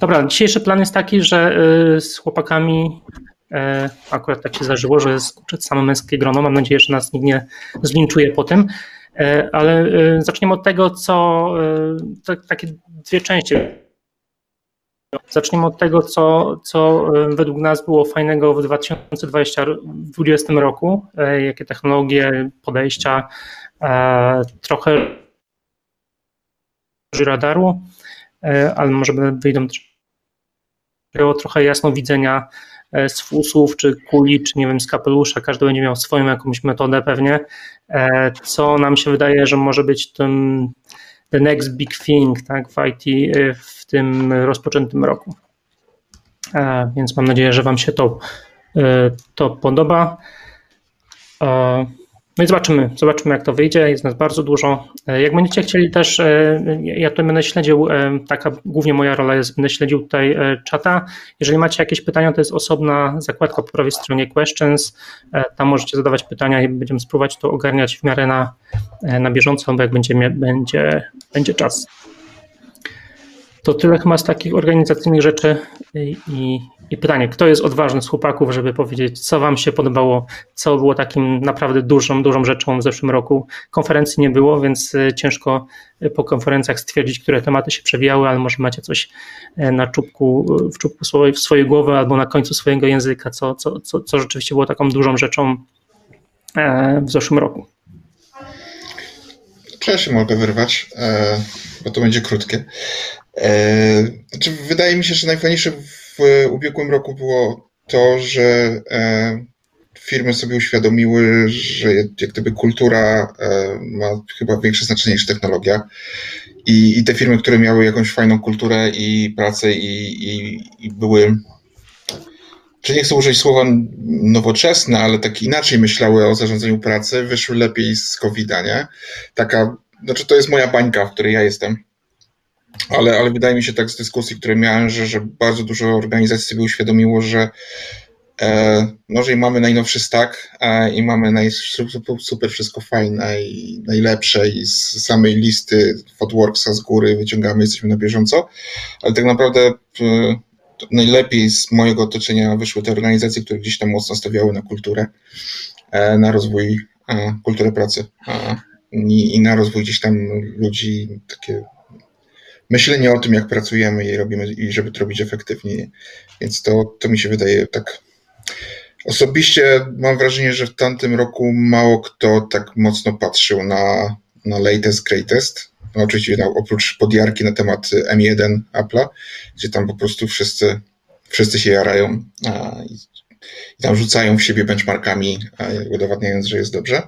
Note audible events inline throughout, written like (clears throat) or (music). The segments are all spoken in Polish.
Dobra, dzisiejszy plan jest taki, że z chłopakami akurat tak się zdarzyło, że jest same męskie grono. Mam nadzieję, że nas nikt nie zlinczuje po tym. Ale zaczniemy od tego, co takie dwie części Zaczniemy od tego, co, co e, według nas było fajnego w 2020 roku, e, jakie technologie, podejścia, e, trochę radaru, ale może wyjdą też trochę jasno widzenia z fusów, czy kuli, czy nie wiem, z kapelusza. Każdy będzie miał swoją jakąś metodę pewnie, co nam się wydaje, że może być tym the next big thing tak, w IT w tym rozpoczętym roku. E, więc mam nadzieję, że Wam się to, e, to podoba. E, no i zobaczymy, zobaczymy jak to wyjdzie, jest nas bardzo dużo. Jak będziecie chcieli też, ja tutaj będę śledził, taka głównie moja rola jest, będę śledził tutaj czata. Jeżeli macie jakieś pytania, to jest osobna zakładka po prawej stronie questions, tam możecie zadawać pytania i będziemy spróbować to ogarniać w miarę na, na bieżąco, bo jak będzie, będzie, będzie czas. To tyle chyba z takich organizacyjnych rzeczy i, i pytanie, kto jest odważny z chłopaków, żeby powiedzieć, co wam się podobało, co było takim naprawdę dużą, dużą rzeczą w zeszłym roku. Konferencji nie było, więc e, ciężko e, po konferencjach stwierdzić, które tematy się przewijały, ale może macie coś e, na czubku, w czubku swojej, w swojej głowy albo na końcu swojego języka, co, co, co, co rzeczywiście było taką dużą rzeczą w zeszłym roku. Czy ja się mogę wyrwać, bo to będzie krótkie. Znaczy, wydaje mi się, że najfajniejsze w ubiegłym roku było to, że e, firmy sobie uświadomiły, że jak gdyby kultura e, ma chyba większe znaczenie niż technologia. I, I te firmy, które miały jakąś fajną kulturę i pracę i, i, i były, czy nie chcę użyć słowa nowoczesne, ale tak inaczej myślały o zarządzaniu pracy, wyszły lepiej z COVID-a, nie? Taka, znaczy to jest moja bańka, w której ja jestem ale, ale wydaje mi się tak z dyskusji, które miałem, że, że bardzo dużo organizacji sobie uświadomiło, że e, no, że mamy najnowszy stack e, i mamy naj, super wszystko fajne i najlepsze i z samej listy FotWorksa z góry wyciągamy, jesteśmy na bieżąco, ale tak naprawdę e, najlepiej z mojego otoczenia wyszły te organizacje, które gdzieś tam mocno stawiały na kulturę, e, na rozwój, e, kulturę pracy i, i na rozwój gdzieś tam ludzi, takie myślenie o tym, jak pracujemy i robimy, i żeby to robić efektywniej. Więc to, to mi się wydaje tak. Osobiście mam wrażenie, że w tamtym roku mało kto tak mocno patrzył na, na latest, greatest. No oczywiście no, oprócz podjarki na temat M1 Apple'a, gdzie tam po prostu wszyscy, wszyscy się jarają a, i, i tam rzucają w siebie benchmarkami, a, udowadniając, że jest dobrze.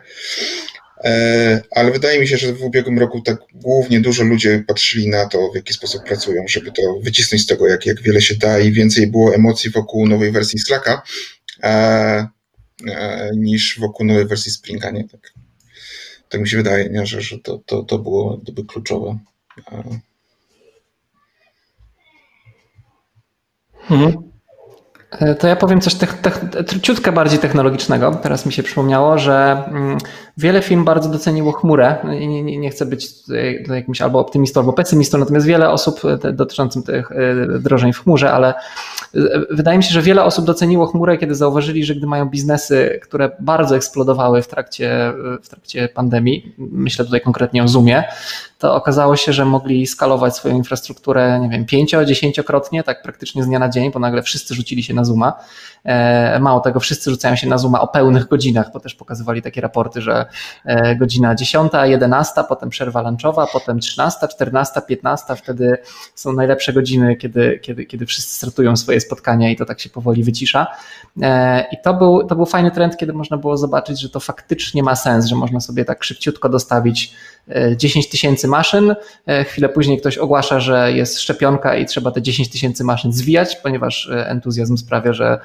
E, ale wydaje mi się, że w ubiegłym roku tak głównie dużo ludzie patrzyli na to, w jaki sposób pracują, żeby to wycisnąć z tego, jak, jak wiele się da i więcej było emocji wokół nowej wersji Slacka e, e, niż wokół nowej wersji Springa, nie? Tak, tak mi się wydaje, nie? Że, że to, to, to było gdyby kluczowe. E. Mhm. E, to ja powiem coś te, te, ciutkę bardziej technologicznego. Teraz mi się przypomniało, że mm, wiele firm bardzo doceniło chmurę. Nie, nie, nie chcę być tutaj jakimś albo optymistą, albo pesymistą, natomiast wiele osób e, dotyczącym tych e, wdrożeń w chmurze, ale wydaje mi się, że wiele osób doceniło chmurę, kiedy zauważyli, że gdy mają biznesy, które bardzo eksplodowały w trakcie, w trakcie pandemii, myślę tutaj konkretnie o Zoomie, to okazało się, że mogli skalować swoją infrastrukturę, nie wiem, pięcio, dziesięciokrotnie, tak praktycznie z dnia na dzień, bo nagle wszyscy rzucili się na Zooma. E, mało tego, wszyscy rzucają się na Zooma o pełnych godzinach, bo też pokazywali takie raporty, że e, godzina 10, 11, potem przerwa lunchowa, potem 13, 14, 15, wtedy są najlepsze godziny, kiedy, kiedy, kiedy wszyscy startują swoje spotkania i to tak się powoli wycisza. E, I to był, to był fajny trend, kiedy można było zobaczyć, że to faktycznie ma sens, że można sobie tak szybciutko dostawić 10 tysięcy maszyn. Chwilę później ktoś ogłasza, że jest szczepionka i trzeba te 10 tysięcy maszyn zwijać, ponieważ entuzjazm sprawia, że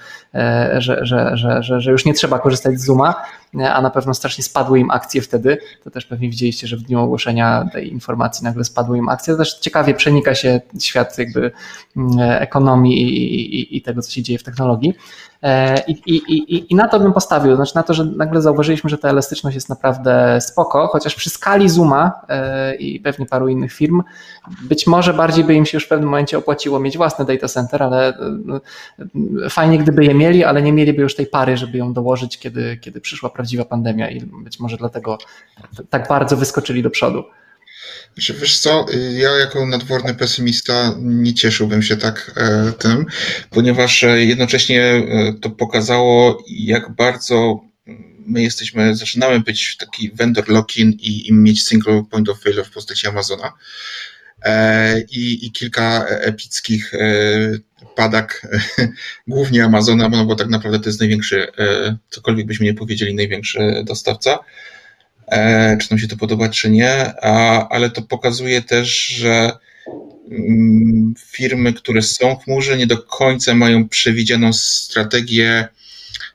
że, że, że, że, że już nie trzeba korzystać z Zooma, e, a na pewno strasznie spadły im akcje wtedy. To też pewnie widzieliście, że w dniu ogłoszenia tej informacji nagle spadły im akcje. To też ciekawie przenika się świat jakby mm, ekonomii i, i, i tego, co się dzieje w technologii. E, I, i, i, na to bym postawił, znaczy na to, że nagle zauważyliśmy, że ta elastyczność jest naprawdę spoko, chociaż przy skali Zooma e, i pewnie paru innych firm, być może bardziej by im się już w pewnym momencie opłaciło mieć własny data center, ale e, fajnie gdyby je mieli, ale nie mieliby już tej pary, żeby ją dołożyć, kiedy, kiedy przyszła prawdziwa pandemia i być może dlatego tak bardzo wyskoczyli do przodu. Znaczy, wiesz co, ja jako nadworny pesymista nie cieszyłbym się tak e, tym, ponieważ e, jednocześnie e, to pokazało, jak bardzo my jesteśmy, zaczynamy być taki vendor lock-in i, i mieć single point of failure w postaci Amazona. I, i kilka epickich padak, (laughs) głównie Amazona, no bo tak naprawdę to jest największy, cokolwiek byśmy nie powiedzieli, największy dostawca. E, czy nam się to podoba, czy nie, a, ale to pokazuje też, że mm, firmy, które są w chmurze, nie do końca mają przewidzianą strategię,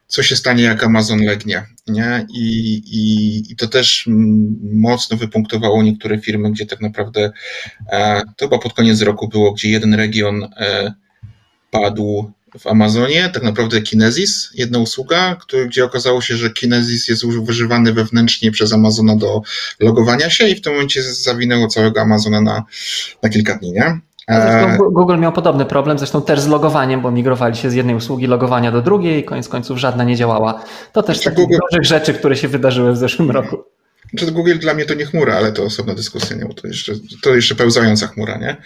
co się stanie, jak Amazon legnie. Nie? I, i, I to też mocno wypunktowało niektóre firmy, gdzie tak naprawdę e, to chyba pod koniec roku było, gdzie jeden region e, padł w Amazonie, tak naprawdę Kinesis, jedna usługa, który, gdzie okazało się, że Kinesis jest używany wewnętrznie przez Amazona do logowania się i w tym momencie zawinęło całego Amazona na, na kilka dni, nie? E, Google miał podobny problem, zresztą też z logowaniem, bo migrowali się z jednej usługi logowania do drugiej i koniec końców żadna nie działała. To też znaczy, takich Google... rzeczy, które się wydarzyły w zeszłym roku. Znaczy Google dla mnie to nie chmura, ale to osobna dyskusja, nie? bo to jeszcze, to jeszcze pełzająca chmura, nie?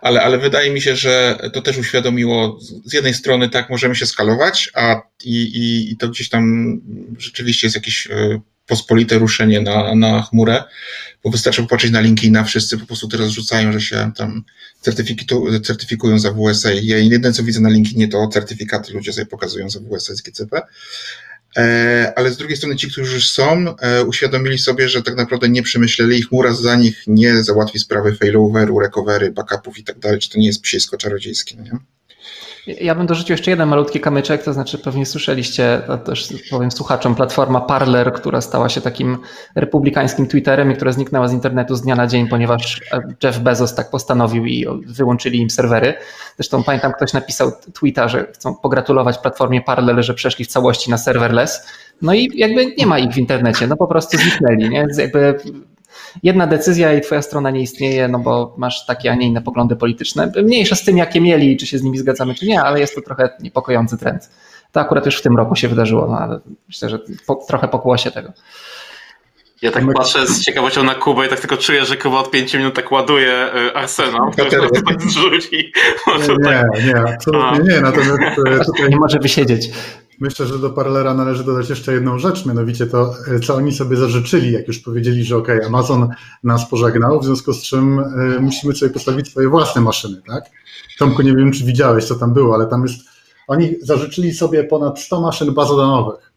Ale, ale wydaje mi się, że to też uświadomiło, z jednej strony tak, możemy się skalować, a i, i, i to gdzieś tam rzeczywiście jest jakieś e, pospolite ruszenie na, na chmurę, bo wystarczy popatrzeć na linki na wszyscy po prostu teraz rzucają, że się tam certyfikują za WSA. Ja jedyne co widzę na LinkedInie to certyfikaty ludzie sobie pokazują za WSA z GCP. E, ale z drugiej strony ci, którzy już są, e, uświadomili sobie, że tak naprawdę nie przemyśleli ich chmura za nich nie załatwi sprawy failoveru, recovery, backupów i tak dalej, czy to nie jest psiejsko czarodziejskie, no nie? Ja bym dorzucił jeszcze jeden malutki kamyczek, to znaczy pewnie słyszeliście, to też powiem słuchaczom, platforma Parler, która stała się takim republikańskim Twitterem i która zniknęła z internetu z dnia na dzień, ponieważ Jeff Bezos tak postanowił i wyłączyli im serwery. Zresztą pamiętam, ktoś napisał tweeta, że chcą pogratulować platformie Parler, że przeszli w całości na serverless. No i jakby nie ma ich w internecie, no po prostu zniknęli, nie? Jakby jedna decyzja i twoja strona nie istnieje, no bo masz takie, a nie inne poglądy polityczne. Mniejsza z tym, jakie mieli, czy się z nimi zgadzamy, czy nie, ale jest to trochę niepokojący trend. To akurat już w tym roku się wydarzyło, no ale myślę, że po, trochę pokłosie tego. Ja tak patrzę z ciekawością na Kubę i tak tylko czuję, że Kuba od 5 minut tak ładuje y, Arsenał, który tak zrzuci. Nie, tak... nie, absolutnie nie. Natomiast e, (laughs) tutaj... Nie może wysiedzieć. Myślę, że do Parlera należy dodać jeszcze jedną rzecz, mianowicie to, e, co oni sobie zażyczyli, jak już powiedzieli, że ok, Amazon nas pożegnał, w związku z czym y, musimy sobie postawić swoje własne maszyny, tak? Tomku, nie wiem, czy widziałeś, co tam było, ale tam jest, oni zażyczyli sobie ponad 100 maszyn bazodanowych.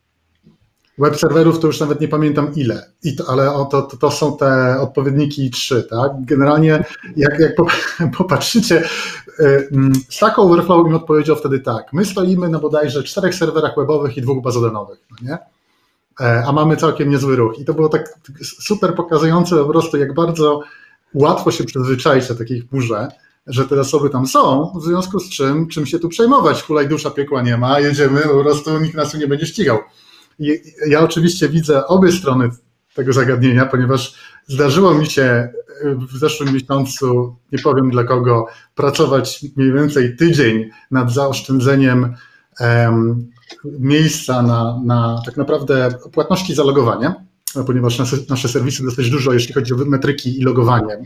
Web serwerów to już nawet nie pamiętam ile, I to, ale to, to, to, są te odpowiedniki 3, tak? Generalnie jak, jak (laughs) popatrzycie, Stack Overflow im odpowiedział wtedy tak, my stoimy na bodajże czterech serwerach webowych i dwóch bazodanowych, no nie? E, a mamy całkiem niezły ruch. I to było tak super pokazujące po prostu, jak bardzo łatwo się przyzwyczaić na takich burze, że te zasoby tam są, w związku z czym, czym się tu przejmować, hulaj dusza piekła nie ma, jedziemy, po prostu nikt nas tu nie będzie ścigał ja oczywiście widzę obie strony tego zagadnienia, ponieważ zdarzyło mi się w zeszłym miesiącu, nie powiem dla kogo, pracować mniej więcej tydzień nad zaoszczędzeniem miejsca na, na tak naprawdę płatności za logowanie, ponieważ nasze, nasze serwisy dosyć dużo, jeśli chodzi o metryki i logowanie,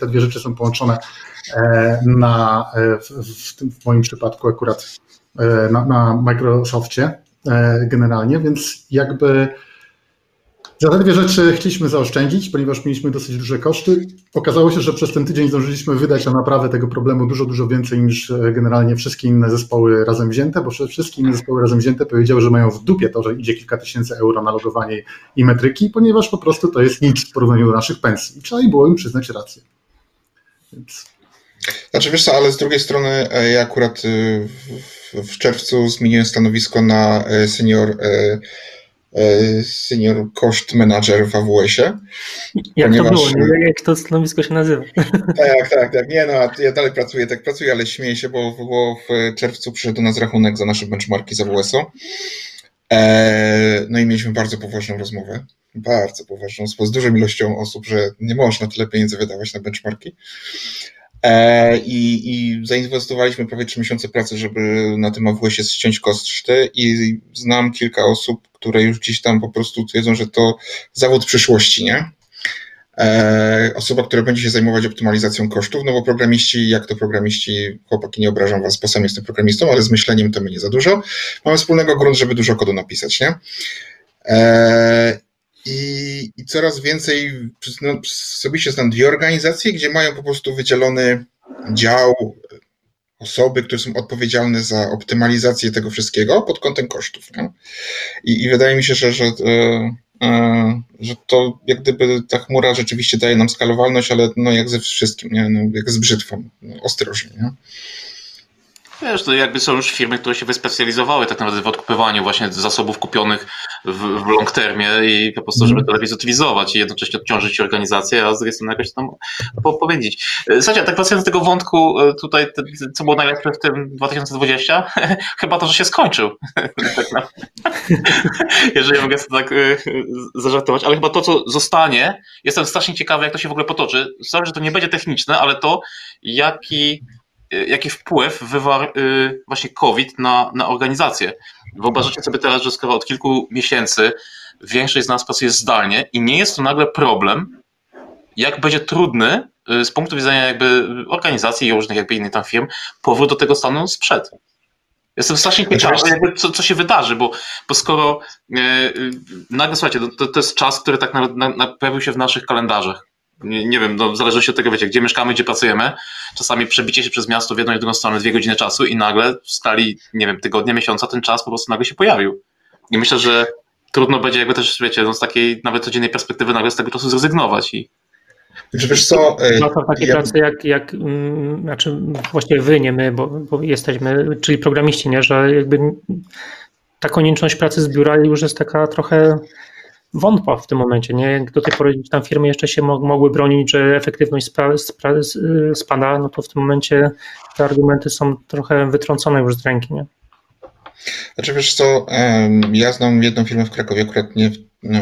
te dwie rzeczy są połączone e, na, e, w, w, tym, w moim przypadku akurat e, na, na Microsoftie E, generalnie, więc jakby za te dwie rzeczy chcieliśmy zaoszczędzić, ponieważ mieliśmy dosyć duże koszty. Okazało się, że przez ten tydzień zdążyliśmy wydać na naprawę tego problemu dużo, dużo więcej niż e, generalnie wszystkie inne zespoły razem wzięte, bo wszystkie inne zespoły razem wzięte powiedziały, że mają w dupie to, że idzie kilka tysięcy euro na logowanie i metryki, ponieważ po prostu to jest nic w porównaniu do naszych pensji. I trzeba im było im przyznać rację. Więc... Znaczy wiesz co, ale z drugiej strony e, ja akurat w w czerwcu zmieniłem stanowisko na e, senior e, senior cost manager w AWS-ie. Jak ponieważ... to było? Nie? Jak to stanowisko się nazywa? (laughs) Tak, tak, tak. Nie no, ja dalej pracuję, tak pracuję, ale śmieję się, bo, bo w czerwcu przyszedł do nas rachunek za nasze benchmarki z AWS-u. No i mieliśmy bardzo poważną rozmowę. Bardzo poważną, z dużą ilością osób, że nie można tyle pieniędzy wydawać na benchmarki. E, I, I zainwestowaliśmy prawie trzy miesiące pracy, żeby na tym AWS-ie ściąć koszty i znam kilka osób, które już gdzieś tam po prostu twierdzą, że to zawód przyszłości, nie? E, osoba, która będzie się zajmować optymalizacją kosztów, no bo programiści, jak to programiści, chłopaki, nie obrażam was, bo sam jestem programistą, ale z myśleniem to my nie za dużo. Mamy wspólnego grunt, żeby dużo kodu napisać, nie? E, i, i coraz więcej, no, osobiście znam dwie organizacje, gdzie mają po prostu wydzielony dział, osoby, które są odpowiedzialne za optymalizację tego wszystkiego pod kątem kosztów. I, I, wydaje mi się, że, że, e, e, że to jak gdyby ta chmura rzeczywiście daje nam skalowalność, ale no jak ze wszystkim, nie? No, jak z brzytwą, no, ostrożnie. Nie? Wiesz, to jakby są już firmy, które się wyspecjalizowały tak naprawdę w odkupywaniu właśnie zasobów kupionych w, w long termie i po prostu, żeby to lepiej zutylizować i jednocześnie odciążyć organizację, a z drugiej strony jakoś tam powiedzieć. Słuchajcie, tak wracając do tego wątku e, tutaj, co było najlepsze w tym 2020? (laughs) Chyba to, że się skończył. (laughs) Tak (laughs) Jeżeli mogę sobie tak e, zażartować, ale chyba to, co zostanie, jestem strasznie ciekawy, jak to się w ogóle potoczy. Sorry, że to nie będzie techniczne, ale to, jaki jaki wpływ wywarł y, właśnie COVID na, na organizację. Wyobraźcie sobie teraz, że skoro od kilku miesięcy większość z nas pracuje zdalnie i nie jest to nagle problem, jak będzie trudny y, z punktu widzenia jakby organizacji i różnych jakby innych tam firm powrót do tego stanu sprzed. Jestem strasznie ciekawy, jakby co, co się wydarzy, bo, bo skoro nagle, słuchajcie, to, to jest czas, który tak na, na, pojawił się w naszych kalendarzach nie, nie wiem, no, w zależności od tego, wiecie, gdzie mieszkamy, gdzie pracujemy, czasami przebicie się przez miasto w jedną i drugą stronę dwie godziny czasu i nagle w skali, nie wiem, tygodnia, miesiąca ten czas po prostu nagle się pojawił. I myślę, że trudno będzie jakby też, wiecie, no, z takiej nawet codziennej perspektywy nagle z tego czasu zrezygnować i czy wiesz co? No to takie ja... prace jak, jak mm, znaczy właściwie wy, nie my, bo, bo jesteśmy, czyli programiści, nie, że jakby ta konieczność pracy z biura już jest taka trochę wątpa w tym momencie. Nie? Do tej pory tam firmy jeszcze się mogły bronić, że efektywność spada, no to w tym momencie te argumenty są trochę wytrącone już z ręki. Nie? Znaczy wiesz co, ja znam jedną firmę w Krakowie, akurat nie w no,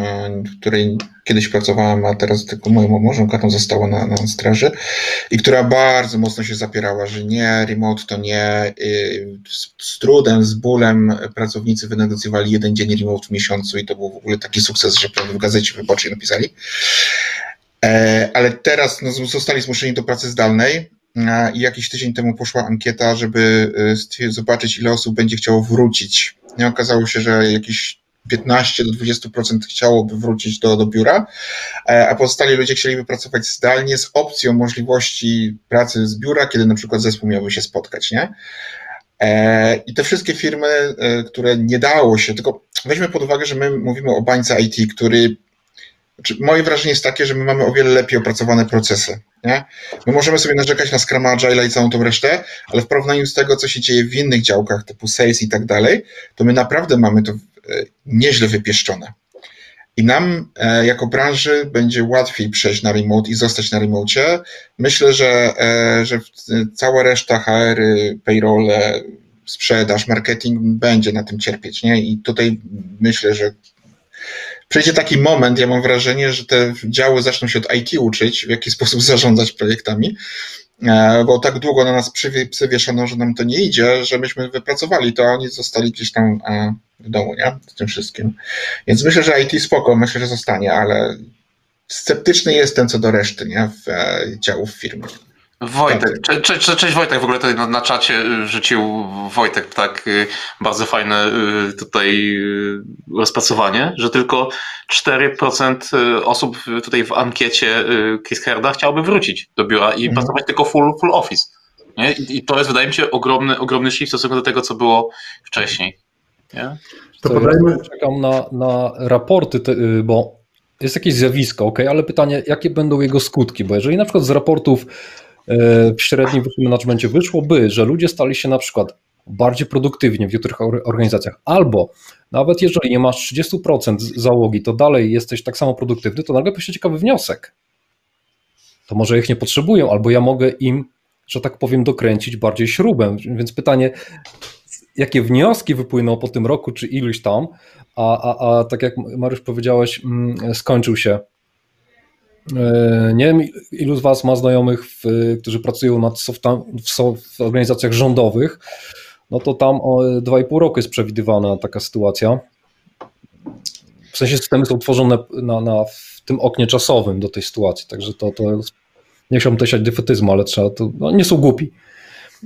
której kiedyś pracowałem, a teraz tylko moją małżonką została na, na straży i która bardzo mocno się zapierała, że nie, remote to nie. Y, z, z trudem, z bólem pracownicy wynegocjowali jeden dzień remote w miesiącu i to był w ogóle taki sukces, że w gazecie wyborczej napisali. E, ale teraz no, zostali zmuszeni do pracy zdalnej i jakiś tydzień temu poszła ankieta, żeby y, zobaczyć, ile osób będzie chciało wrócić. I okazało się, że jakieś 15 do 20% chciałoby wrócić do, do biura, e, a pozostali ludzie chcieliby pracować zdalnie z opcją możliwości pracy z biura, kiedy na przykład zespół miałby się spotkać, nie? E, I te wszystkie firmy, e, które nie dało się, tylko weźmy pod uwagę, że my mówimy o bańce IT, który znaczy, moje wrażenie jest takie, że my mamy o wiele lepiej opracowane procesy. Nie? My możemy sobie narzekać na Scrum Agile i całą tą resztę, ale w porównaniu z tego, co się dzieje w innych działkach, typu sales i tak dalej, to my naprawdę mamy to E, nieźle wypieszczone. I nam e, jako branży będzie łatwiej przejść na remote i zostać na remote. Myślę, że, e, że cała reszta HR, payroll, sprzedaż, marketing będzie na tym cierpieć. Nie? I tutaj myślę, że przejdzie taki moment, ja mam wrażenie, że te działy zaczną się od IT uczyć, w jaki sposób (laughs) zarządzać projektami, E, bo tak długo na nas przywieszono, że nam to nie idzie, że myśmy wypracowali to, a oni zostali gdzieś tam e, w domu, nie? Z tym wszystkim. Więc myślę, że IT spoko, myślę, że zostanie, ale sceptyczny jestem co do reszty, nie? W e, działów firmy. Wojtek, cze, cze, cze, cześć Wojtek, w ogóle tutaj na, na czacie y, rzucił Wojtek tak y, bardzo fajne y, tutaj rozpracowanie, że tylko 4% osób tutaj w ankiecie Kisherda chciałoby wrócić do biura i mhm. pracować tylko full, full office. Nie? I to jest wydaje mi się ogromny, ogromny shift w stosunku do tego, co było wcześniej. Nie? To podajmy... Ja czekam na, na raporty, te, bo jest jakieś zjawisko, ok, ale pytanie, jakie będą jego skutki? Bo jeżeli na przykład z raportów w średnim managemencie wyszłoby, że ludzie stali się na przykład bardziej produktywnie w niektórych organizacjach. Albo nawet jeżeli nie masz 30% załogi, to dalej jesteś tak samo produktywny, to nagle się ciekawy wniosek. To może ich nie potrzebują, albo ja mogę im, że tak powiem, dokręcić bardziej śrubę. Więc pytanie, jakie wnioski wypłyną po tym roku, czy iluś tam, a, a, a tak jak Mariusz powiedziałeś, mm, skończył się. E, nie wiem, ilu z Was ma znajomych, w, którzy pracują nad w, w organizacjach rządowych, no to tam 2,5 roku jest przewidywana taka sytuacja. W sensie systemy są tworzone na, na, w tym oknie czasowym do tej sytuacji, także to, to nie chciałbym też siać defetyzmu, ale trzeba, to, no, nie są głupi.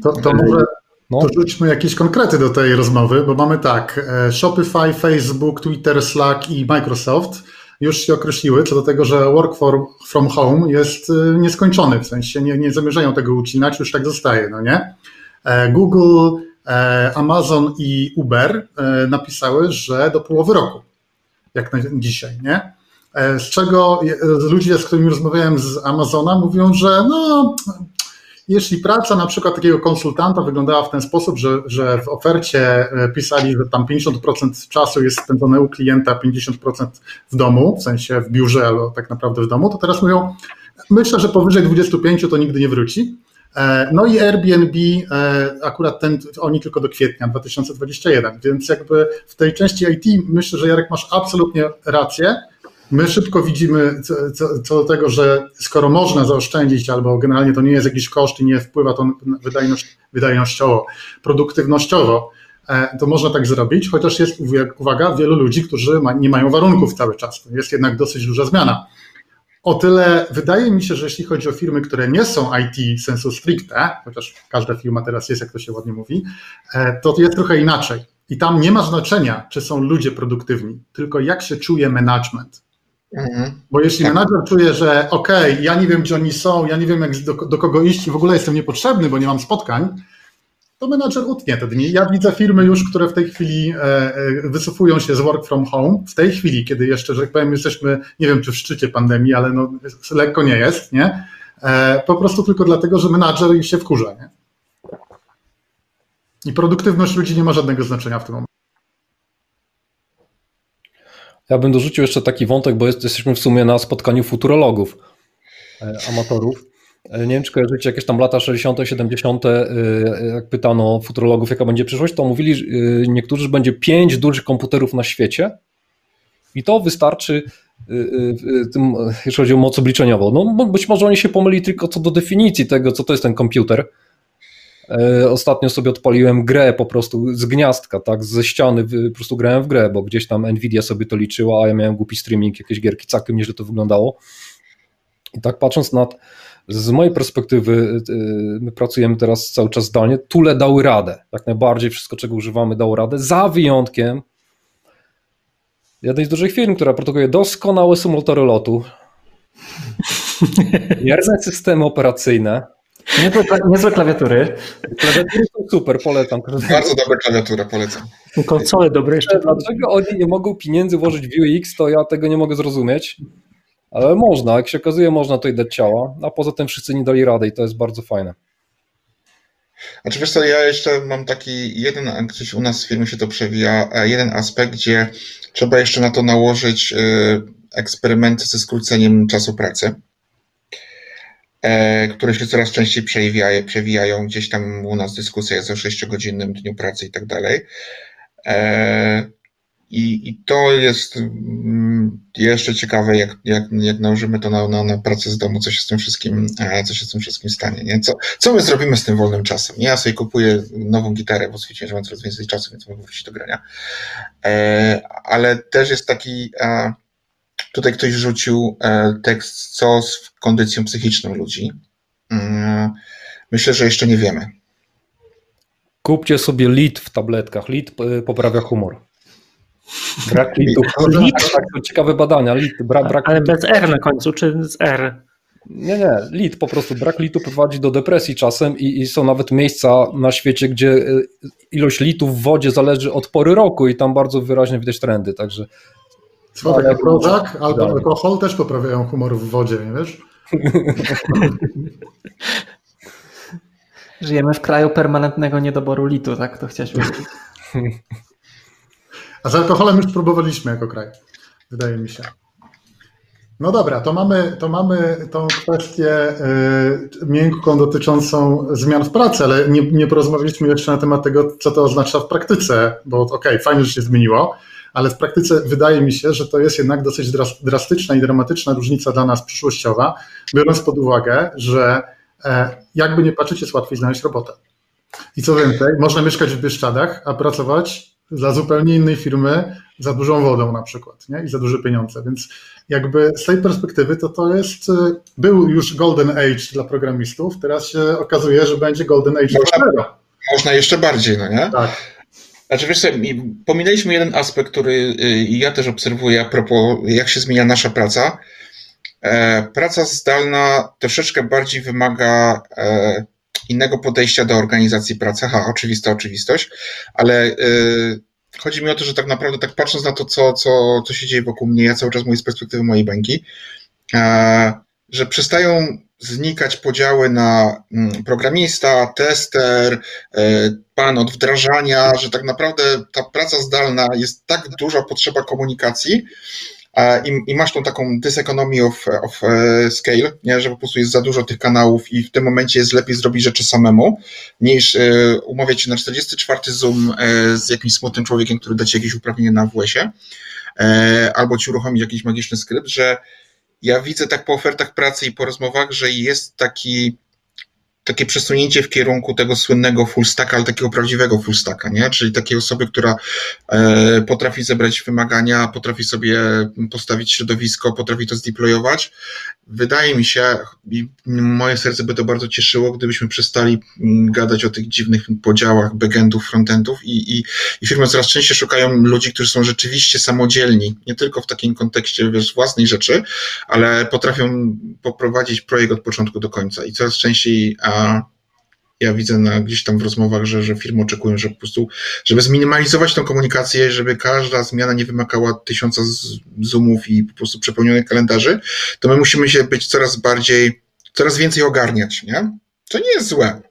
To, to może no. to rzućmy jakieś konkrety do tej rozmowy, bo mamy tak, e, Shopify, Facebook, Twitter, Slack i Microsoft już się określiły co do tego, że work for, from home jest e, nieskończony, w sensie nie, nie zamierzają tego ucinać, już tak zostaje, no nie? E, Google, Amazon i Uber napisały, że do połowy roku, jak na dzisiaj, nie? Z czego ludzie, z którymi rozmawiałem z Amazona, mówią, że no, jeśli praca na przykład takiego konsultanta wyglądała w ten sposób, że, że w ofercie e, pisali, że tam 50% czasu jest spędzone u klienta, 50% w domu, w sensie w biurze, albo tak naprawdę w domu, to teraz mówią, myślę, że powyżej 25 to nigdy nie wróci. E, no i Airbnb, e, akurat ten, oni tylko do kwietnia 2021, więc jakby w tej części IT myślę, że Jarek masz absolutnie rację. My szybko widzimy co, co, do tego, że skoro można zaoszczędzić, albo generalnie to nie jest jakiś koszt i nie wpływa to wydajność, wydajnościowo, produktywnościowo, e, to można tak zrobić, chociaż jest, uwaga, wielu ludzi, którzy ma, nie mają warunków cały czas. To jest jednak dosyć duża zmiana. O tyle wydaje mi się, że jeśli chodzi o firmy, które nie są IT sensu stricte, chociaż każda firma teraz jest, jak to się ładnie mówi, e, to jest trochę inaczej. I tam nie ma znaczenia, czy są ludzie produktywni, tylko jak się czuje management. Mhm. Bo jeśli tak. menadżer czuje, że okej, okay, ja nie wiem, gdzie oni są, ja nie wiem, jak do, do kogo iść, w ogóle jestem niepotrzebny, bo nie mam spotkań, to menadżer utnie te dni. Ja widzę firmy już, które w tej chwili e, e, wycofują się z work from home, w tej chwili, kiedy jeszcze, że tak powiem, jesteśmy, nie wiem, czy w szczycie pandemii, ale no, lekko nie jest, nie? E, po prostu tylko dlatego, że menadżer się wkurza, nie? I produktywność ludzi nie ma żadnego znaczenia w tym momencie. Ja bym dorzucił jeszcze taki wątek, bo jest, jesteśmy w sumie na spotkaniu futurologów, e, amatorów. E, nie wiem, czy kojarzycie jakieś tam lata 60., 70., e, jak pytano futurologów, jaka będzie przyszłość, to mówili niektórzy, że będzie pięć dużych komputerów na świecie i to wystarczy, tym, jeśli chodzi o moc obliczeniową. No, być może oni się pomyli tylko co do definicji tego, co to jest ten komputer, ostatnio sobie odpaliłem grę po prostu z gniazdka, tak, ze ściany po prostu grałem w grę, bo gdzieś tam Nvidia sobie to liczyła, a ja miałem głupi streaming, jakieś gierki, całkiem nieźle to wyglądało. I tak patrząc na, z mojej perspektywy, e, my pracujemy teraz cały czas zdalnie, tule dały radę, jak najbardziej wszystko, czego używamy dało radę, za wyjątkiem jednej z dużych firm, która produkuje doskonałe symulatory lotu, (laughs) mierne systemy operacyjne, Niezłe, niezłe klawiatury. Klawiatury są super, polecam. Bardzo dobre klawiatura, polecam. Konsole dobre jeszcze. Dlaczego oni nie mogą pieniędzy włożyć w UX, to ja tego nie mogę zrozumieć. Ale można, jak się okazuje, można tutaj dać ciała, a poza tym wszyscy nie dali rady i to jest bardzo fajne. Znaczy wiesz co, ja jeszcze mam taki jeden, gdzieś u nas w firmie się to przewija, e, jeden aspekt, gdzie trzeba jeszcze na to nałożyć e, eksperymenty ze skróceniem czasu pracy. E, które się coraz częściej przewijają, przewijają. Gdzieś tam u nas dyskusja jest o sześciogodzinnym dniu pracy i tak dalej. E, I, I to jest mm, jeszcze ciekawe, jak, jak, jak nałożymy to na, na, na pracę z domu, co się z tym wszystkim, e, co się z tym wszystkim stanie. Nie? Co, co my zrobimy z tym wolnym czasem? Ja sobie kupuję nową gitarę, bo stwierdziłem, że mam coraz więcej czasu, więc mogę wrócić do grania. Ale też jest taki Tutaj ktoś rzucił e, tekst, co z kondycją psychiczną ludzi. Mm, myślę, że jeszcze nie wiemy. Kupcie sobie lit w tabletkach. Lit e, poprawia humor. Brak litu. Lit? Tak, to ciekawe badania. Lit, brak, brak Ale bez R na końcu, czy z R? Nie, nie, lit, po prostu brak litu prowadzi do depresji czasem i, i, są nawet miejsca na świecie, gdzie e, ilość litu w wodzie zależy od pory roku i tam bardzo wyraźnie widać trendy, także Jak Prozac albo dalej. alkohol też poprawiają humor w wodzie, nie wiesz? (laughs) Żyjemy w kraju permanentnego niedoboru litu, tak to chciałeś powiedzieć. A z alkoholem już próbowaliśmy jako kraj, wydaje mi się. No dobra, to mamy, to mamy tą kwestię y, miękką dotyczącą zmian w pracy, ale nie, nie porozmawialiśmy jeszcze na temat tego, co to oznacza w praktyce, bo okej, okay, fajnie, że się zmieniło, ale w praktyce wydaje mi się, że to jest jednak dosyć drastyczna i dramatyczna różnica dla nas przyszłościowa, biorąc pod uwagę, że e, jakby nie patrzeć, jest łatwiej znaleźć robotę. I co więcej, można mieszkać w Bieszczadach, a pracować dla zupełnie innej firmy za dużą wodą na przykład nie? i za duże pieniądze. Więc jakby z tej perspektywy to to jest, y, był już golden age dla programistów, teraz się okazuje, że będzie golden age można, Można jeszcze bardziej, no nie? Tak. Znaczy wiesz co, pominęliśmy jeden aspekt, który y, ja też obserwuję a propos jak się zmienia nasza praca. E, praca zdalna troszeczkę bardziej wymaga e, innego podejścia do organizacji pracy. Ha, oczywista oczywistość, ale y, chodzi mi o to, że tak naprawdę tak patrząc na to, co, co, co się dzieje wokół mnie, ja cały czas mówię z perspektywy mojej bańki, e, że przestają znikać podziały na mm, programista, tester, pan od wdrażania, że tak naprawdę ta praca zdalna jest tak duża potrzeba komunikacji, i, i masz tą taką dyseconomy of, of e, scale, nie? że po prostu jest za dużo tych kanałów i w tym momencie jest lepiej zrobić rzeczy samemu, niż e, umawiać się na 44 Zoom e, z jakimś smutnym człowiekiem, który da ci jakieś uprawnienie na WS-ie, albo ci uruchomić jakiś magiczny skrypt, że ja widzę tak po ofertach pracy i po rozmowach, że jest taki takie przesunięcie w kierunku tego słynnego full stacka, ale takiego prawdziwego full stacka, nie? Czyli takiej osoby, która e, potrafi zebrać wymagania, potrafi sobie postawić środowisko, potrafi to zdeployować. Wydaje mi się, i moje serce by to bardzo cieszyło, gdybyśmy przestali mm, gadać o tych dziwnych podziałach backendów, frontendów i, i, i firmy coraz częściej szukają ludzi, którzy są rzeczywiście samodzielni, nie tylko w takim kontekście wiesz, własnej rzeczy, ale potrafią poprowadzić projekt od początku do końca i coraz częściej a, ja widzę na, gdzieś tam w rozmowach, że, że firmy oczekują, że po prostu, żeby zminimalizować tą komunikację, żeby każda zmiana nie wymagała tysiąca zoomów i po prostu przepełnionych kalendarzy, to my musimy się być coraz bardziej, coraz więcej ogarniać, nie? To nie jest złe.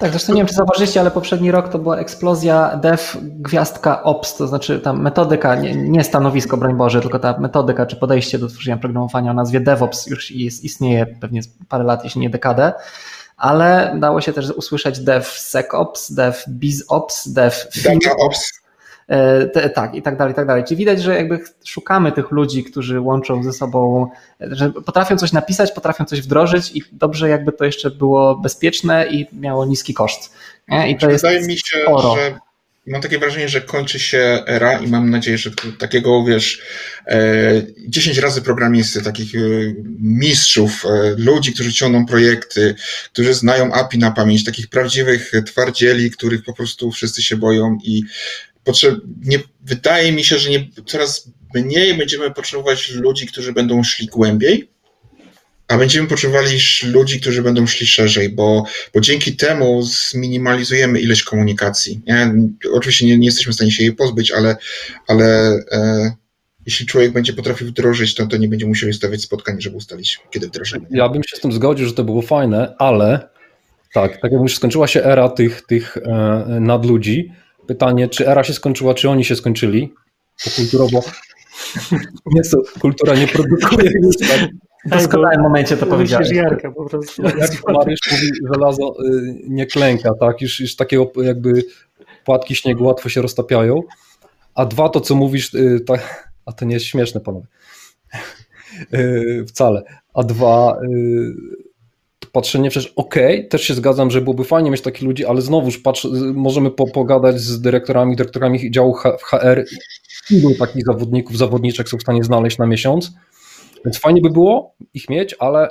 Tak, zresztą nie wiem, czy zauważyliście, ale poprzedni rok to była eksplozja dev gwiazdka ops, to znaczy ta metodyka, nie, nie stanowisko, broń Boże, tylko ta metodyka czy podejście do tworzenia programowania o nazwie DevOps już jest, istnieje pewnie parę lat, jeśli nie dekadę, ale dało się też usłyszeć DevSecOps, DevBizOps, DevOps. E, te, tak, i tak dalej, i tak dalej. Czyli widać, że jakby szukamy tych ludzi, którzy łączą ze sobą, że potrafią coś napisać, potrafią coś wdrożyć i dobrze jakby to jeszcze było bezpieczne i miało niski koszt. Nie? I to Wydaje jest mi się, sporo. że mam takie wrażenie, że kończy się era i mam nadzieję, że takiego, wiesz, 10 e, razy programisty, takich e, mistrzów, ludzi, którzy ciągną projekty, którzy znają API na pamięć, takich prawdziwych twardzieli, których po prostu wszyscy się boją i potrzeb, nie, wydaje mi się, że nie, coraz mniej będziemy potrzebować ludzi, którzy będą szli głębiej, a będziemy potrzebowali ludzi, którzy będą szli szerzej, bo, bo dzięki temu zminimalizujemy ilość komunikacji. Nie? Oczywiście nie, nie jesteśmy w stanie się jej pozbyć, ale, ale e, jeśli człowiek będzie potrafił wdrożyć, to, to nie będzie musiał stawiać spotkań, żeby ustalić, kiedy wdrożymy. Ja bym się z tym zgodził, że to było fajne, ale tak, tak jak już skończyła się era tych, tych e, nadludzi, pytanie, czy era się skończyła, czy oni się skończyli, bo kulturowo (laughs) nie, so, kultura nie produkuje już tak. W doskonałym momencie to powiedziałeś. Jarka po prostu. Jak Mariusz mówi, żelazo y, nie klęka, tak? Już, już takiego jakby płatki śniegu łatwo się roztapiają. A dwa, to co mówisz, y, tak, a to nie jest śmieszne, panowie. (laughs) Y, wcale. A dwa, patrzenie przecież okay, też się zgadzam, że byłoby fajnie mieć takich ludzi, ale znowuż patrz, możemy po, pogadać z dyrektorami, dyrektorami działu w HR, ilu takich zawodników, zawodniczek są w stanie znaleźć na miesiąc, więc fajnie by było ich mieć, ale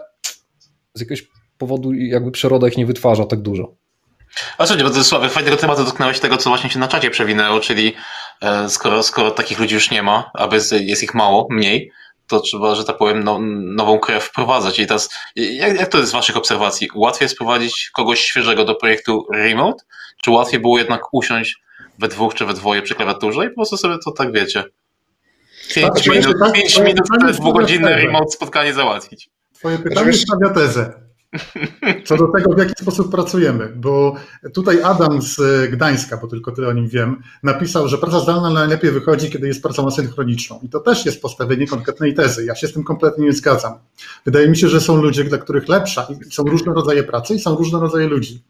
z jakiegoś powodu jakby przyroda ich nie wytwarza tak dużo. A nie, bo Sławek, fajnego tematu dotknąłeś tego, co właśnie się na czacie przewinęło, czyli e, skoro, skoro takich ludzi już nie ma, a jest ich mało, mniej, to trzeba, że tak powiem, no, nową krew wprowadzać. I teraz, jak, jak to jest z Waszych obserwacji? Łatwiej jest prowadzić kogoś świeżego do projektu remote, czy łatwiej było jednak usiąść we dwóch czy we dwoje przy klawiaturze i po prostu sobie to tak wiecie? Pięć tak, minut, tak, pięć minut dwugodzinne remote spotkanie załatwić. Twoje pytanie stawia tezę. Co do tego, w jaki sposób pracujemy, bo tutaj Adam z Gdańska, bo tylko tyle o nim wiem, napisał, że praca zdalna najlepiej wychodzi, kiedy jest pracą asynchroniczną. I to też jest postawienie konkretnej tezy. Ja się z tym kompletnie nie zgadzam. Wydaje mi się, że są ludzie, dla których lepsza są różne rodzaje pracy i są różne rodzaje ludzi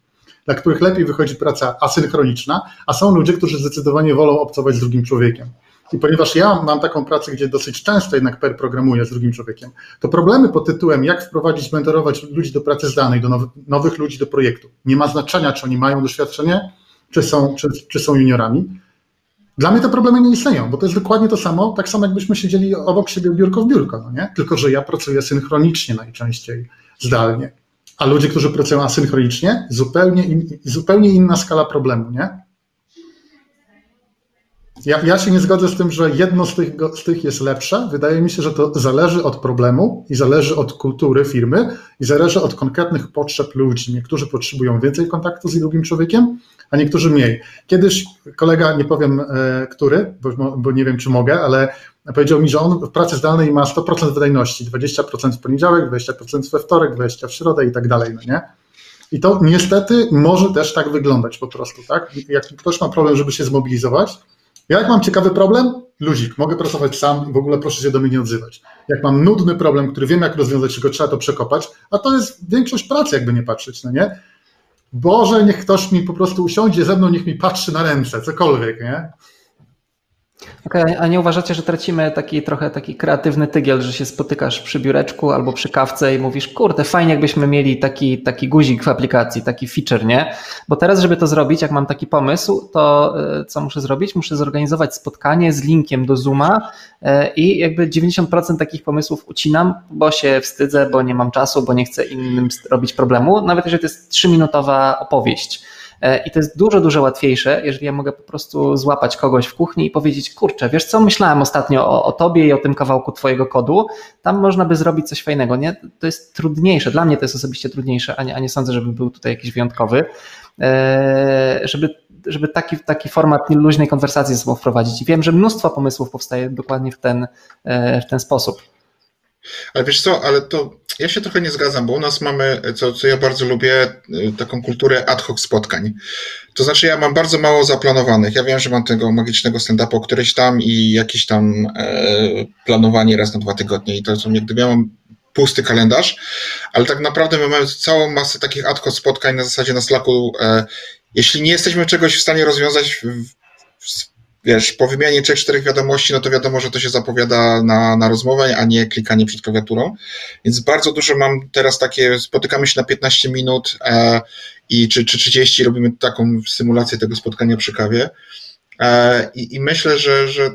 dla których lepiej wychodzi praca asynchroniczna, a są ludzie, którzy zdecydowanie wolą obcować z drugim człowiekiem. I ponieważ ja mam taką pracę, gdzie dosyć często jednak per programuję z drugim człowiekiem, to problemy pod tytułem jak wprowadzić, mentorować ludzi do pracy zdalnej, do nowych, nowych ludzi do projektu. Nie ma znaczenia, czy oni mają doświadczenie, czy są, czy, czy są juniorami. Dla mnie te problemy nie istnieją, bo to jest dokładnie to samo, tak samo jakbyśmy siedzieli obok siebie biurko w biurko, no nie? Tylko, że ja pracuję synchronicznie najczęściej, zdalnie. A ludzie, którzy pracują asynchronicznie, zupełnie, in, zupełnie inna skala problemu, nie? Ja, ja się nie zgodzę z tym, że jedno z tych, z tych jest lepsze. Wydaje mi się, że to zależy od problemu i zależy od kultury firmy i zależy od konkretnych potrzeb ludzi. Niektórzy potrzebują więcej kontaktu z drugim człowiekiem, a niektórzy mniej. Kiedyś kolega, nie powiem e, który, bo, bo nie wiem czy mogę, ale powiedział mi, że on w pracy zdalnej ma 100% wydajności, 20% w poniedziałek, 20% we wtorek, 20% w środę i tak dalej, no nie? I to niestety może też tak wyglądać po prostu, tak? Jak ktoś ma problem, żeby się zmobilizować, ja jak mam ciekawy problem, luzik, mogę pracować sam i w ogóle proszę się do mnie nie odzywać. Jak mam nudny problem, który wiem jak rozwiązać, tylko trzeba to przekopać, a to jest większość pracy, jakby nie patrzeć, no nie? Boże, niech ktoś mi po prostu usiądzie ze mną, niech mi patrzy na ręce, cokolwiek, nie? Okay, a nie uważacie, że tracimy taki trochę taki kreatywny tygiel, że się spotykasz przy biureczku albo przy kawce i mówisz, kurde, fajnie jakbyśmy mieli taki, taki guzik w aplikacji, taki feature, nie? Bo teraz, żeby to zrobić, jak mam taki pomysł, to e, co muszę zrobić? Muszę zorganizować spotkanie z linkiem do Zooma e, i jakby 90% takich pomysłów ucinam, bo się wstydzę, bo nie mam czasu, bo nie chcę innym robić problemu, nawet jeżeli to jest trzyminutowa opowieść. E, I to jest dużo, dużo łatwiejsze, jeżeli ja mogę po prostu złapać kogoś w kuchni i powiedzieć, kurczę, wiesz co, myślałem ostatnio o, o tobie i o tym kawałku twojego kodu, tam można by zrobić coś fajnego, nie? To jest trudniejsze, dla mnie to jest osobiście trudniejsze, a nie, a nie sądzę, żeby był tutaj jakiś wyjątkowy, e, żeby żeby taki, taki format luźnej konwersacji ze sobą wprowadzić. I wiem, że mnóstwo pomysłów powstaje dokładnie w ten, e, w ten sposób. Ale wiesz co, ale to ja się trochę nie zgadzam, bo u nas mamy, co, co ja bardzo lubię, y, taką kulturę ad hoc spotkań. To znaczy, ja mam bardzo mało zaplanowanych. Ja wiem, że mam tego magicznego stand-upu któryś tam i jakieś tam e, planowanie raz na dwa tygodnie i to są, jak gdyby ja mam pusty kalendarz, ale tak naprawdę my mamy całą masę takich ad hoc spotkań na zasadzie na Slacku. E, jeśli nie jesteśmy czegoś w stanie rozwiązać w, w wiesz, po wymianie trzech, czterech wiadomości, no to wiadomo, że to się zapowiada na, na rozmowę, a nie klikanie przed klawiaturą. Więc bardzo dużo mam teraz takie, spotykamy się na 15 minut e, i czy, czy 30, robimy taką symulację tego spotkania przy kawie. E, i, I myślę, że, że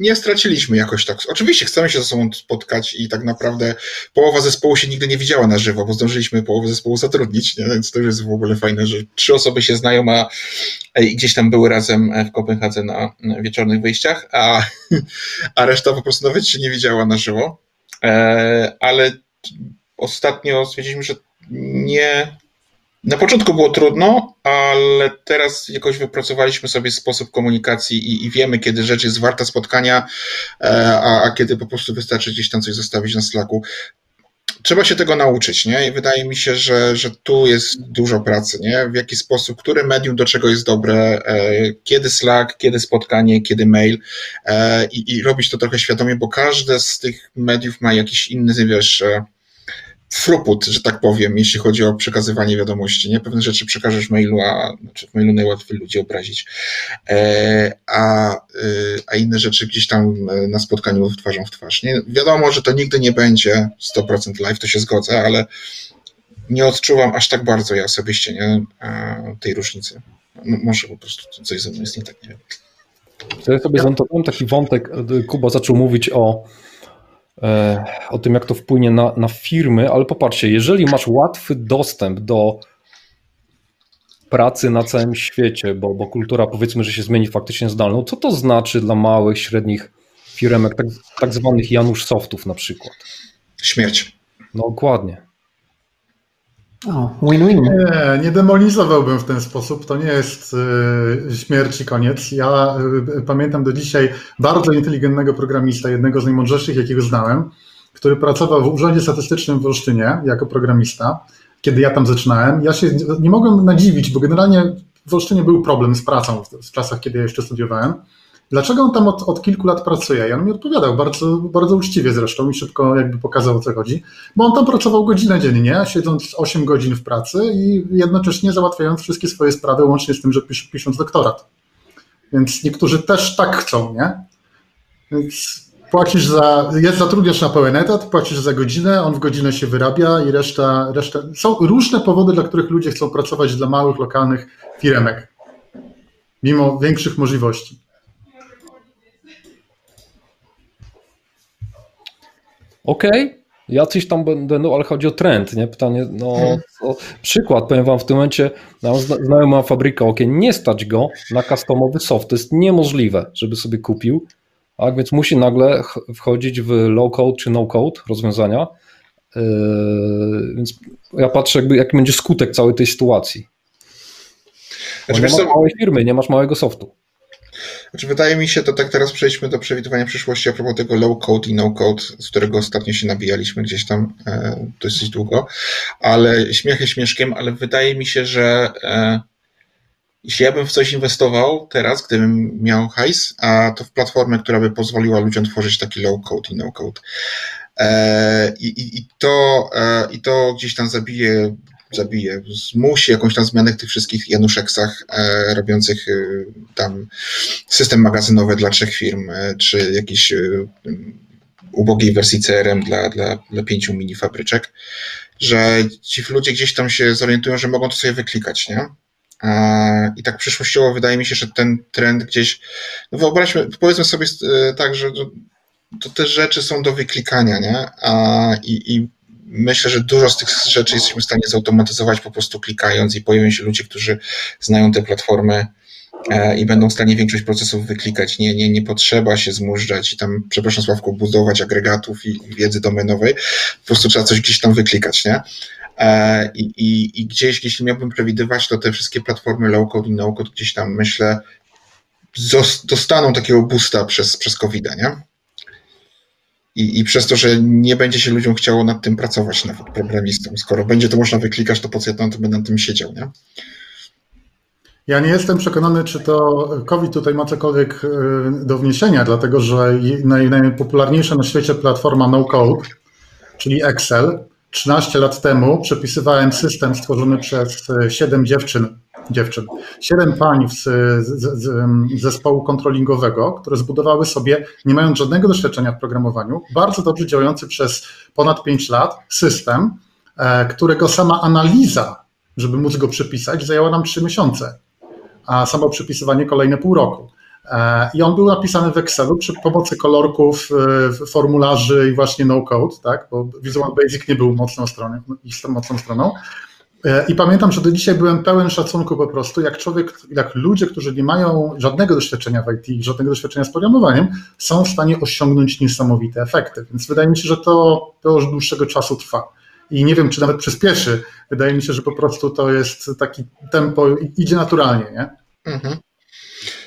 nie straciliśmy jakoś tak. Oczywiście chcemy się ze sobą spotkać i tak naprawdę połowa zespołu się nigdy nie widziała na żywo, bo zdążyliśmy połowę zespołu zatrudnić, nie? więc to już jest w ogóle fajne, że trzy osoby się znają, a i gdzieś tam były razem w Kopenhadze na wieczornych wyjściach, a, (laughs) a reszta po prostu nawet się nie widziała na żywo. E, ale ostatnio stwierdziliśmy, że nie, na początku było trudno, ale teraz jakoś wypracowaliśmy sobie sposób komunikacji i, i wiemy, kiedy rzecz jest warta spotkania, e, a, a, kiedy po prostu wystarczy gdzieś tam coś zostawić na Slacku. Trzeba się tego nauczyć, nie? I wydaje mi się, że, że tu jest dużo pracy, nie? W jaki sposób, które medium do czego jest dobre, e, kiedy Slack, kiedy spotkanie, kiedy mail e, i, i robić to trochę świadomie, bo każde z tych mediów ma jakiś inny, wiesz, fruput, że tak powiem, jeśli chodzi o przekazywanie wiadomości. Nie? Pewne rzeczy przekażesz w mailu, a znaczy w mailu najłatwiej ludzi obrazić, e, a, e, a inne rzeczy gdzieś tam e, na spotkaniu twarzą w twarz. Nie? Wiadomo, że to nigdy nie będzie 100% live, to się zgodzę, ale nie odczuwam aż tak bardzo ja osobiście nie? tej różnicy. No, może po prostu coś ze mną jest nie tak, nie wiem. Ja sobie zanotowałem taki wątek, Kuba zaczął mówić o E, o tym, jak to wpłynie na, na firmy, ale popatrzcie, jeżeli masz łatwy dostęp do pracy na całym świecie, bo, bo kultura powiedzmy, że się zmieni faktycznie zdalną, co to znaczy dla małych, średnich firmek, tak, tak zwanych Janusz Softów na przykład? Śmierć. No dokładnie. Win-win. Nie, nie demonizowałbym w ten sposób. To nie jest y, śmierć i koniec. Ja y, pamiętam do dzisiaj bardzo inteligentnego programista, jednego z najmądrzejszych, jakiego znałem, który pracował w Urzędzie Statystycznym w Olsztynie jako programista, kiedy ja tam zaczynałem. Ja się nie mogłem nadziwić, bo generalnie w Olsztynie był problem z pracą w, w czasach, kiedy ja jeszcze studiowałem. Dlaczego on tam od, od, kilku lat pracuje? I on mi odpowiadał bardzo, bardzo uczciwie zresztą i szybko jakby pokazał o co chodzi, bo on tam pracował godzinę dziennie, siedząc 8 godzin w pracy i jednocześnie załatwiając wszystkie swoje sprawy, łącznie z tym, że pis, pisząc doktorat. Więc niektórzy też tak chcą, nie? Więc płacisz za, jest zatrudniasz na pełen etat, płacisz za godzinę, on w godzinę się wyrabia i reszta, reszta. Są różne powody, dla których ludzie chcą pracować dla małych, lokalnych firemek, mimo większych możliwości. Okej, okay. jacyś tam będą, no ale chodzi o trend, nie? Pytanie, no hmm. przykład, powiem wam w tym momencie, znajomy ma fabrykę okien, nie stać go na customowy soft, to jest niemożliwe, żeby sobie kupił, tak, więc musi nagle wchodzić w low-code czy no-code rozwiązania, yy, więc ja patrzę jakby jaki będzie skutek całej tej sytuacji. Znaczy, nie masz małej firmy, nie masz małego softu. Znaczy, wydaje mi się, to tak teraz przejdźmy do przewidywania przyszłości a propos tego low code i no code, z którego ostatnio się nabijaliśmy gdzieś tam e, dosyć długo, ale śmiechy śmieszkiem, ale wydaje mi się, że e, jeśli ja bym w coś inwestował teraz, gdybym miał hajs, a to w platformę, która by pozwoliła ludziom tworzyć taki low code i no code. E, i, i, to, e, I to gdzieś tam zabije zabije. Zmusi jakąś tam zmianę w tych wszystkich Januszeksach e, robiących e, tam system magazynowy dla trzech firm, e, czy jakiś e, ubogiej wersji CRM dla, dla, dla pięciu mini fabryczek, że ci ludzie gdzieś tam się zorientują, że mogą to sobie wyklikać, nie? I tak przyszłościowo wydaje mi się, że ten trend gdzieś, no wyobraźmy, powiedzmy sobie e, tak, że to te rzeczy są do wyklikania, nie? A, i, i myślę, że dużo z tych rzeczy jesteśmy w stanie zautomatyzować po prostu klikając i pojawią się ludzie, którzy znają te platformy e, i będą w stanie większość procesów wyklikać. Nie, nie, nie potrzeba się zmużdżać i tam, przepraszam Sławku, budować agregatów i wiedzy domenowej. Po prostu trzeba coś gdzieś tam wyklikać, nie? E, I, i, I gdzieś, jeśli miałbym przewidywać, to te wszystkie platformy low-code i no-code gdzieś tam, myślę, dostaną takiego boosta przez, przez covid nie? I, I przez to, że nie będzie się ludziom chciało nad tym pracować, nawet programistą. Skoro będzie to można wyklikać, to po co ja tam będę na tym siedział, nie? Ja nie jestem przekonany, czy to COVID tutaj ma cokolwiek e, do wniesienia, dlatego że najpopularniejsza na świecie platforma No Code, czyli Excel, 13 lat temu przepisywałem system stworzony przez 7 dziewczyn dziewczyn. Siedem pań z, z, z, zespołu kontrolingowego, które zbudowały sobie, nie mając żadnego doświadczenia w programowaniu, bardzo dobrze działający przez ponad 5 lat system, e, którego sama analiza, żeby móc go przypisać, zajęła nam 3 miesiące, a samo przypisywanie kolejne pół roku. E, I on był napisany w Excelu przy pomocy kolorków, e, formularzy i właśnie no-code, tak? bo Visual Basic nie był mocną stroną, mocną stroną. E, I pamiętam, że do dzisiaj byłem pełen szacunku po prostu, jak człowiek, jak ludzie, którzy nie mają żadnego doświadczenia w IT, żadnego doświadczenia z programowaniem, są w stanie osiągnąć niesamowite efekty. Więc wydaje mi się, że to, to już dłuższego czasu trwa. I nie wiem, czy nawet przyspieszy. Wydaje mi się, że po prostu to jest taki tempo, idzie naturalnie, nie? Mhm.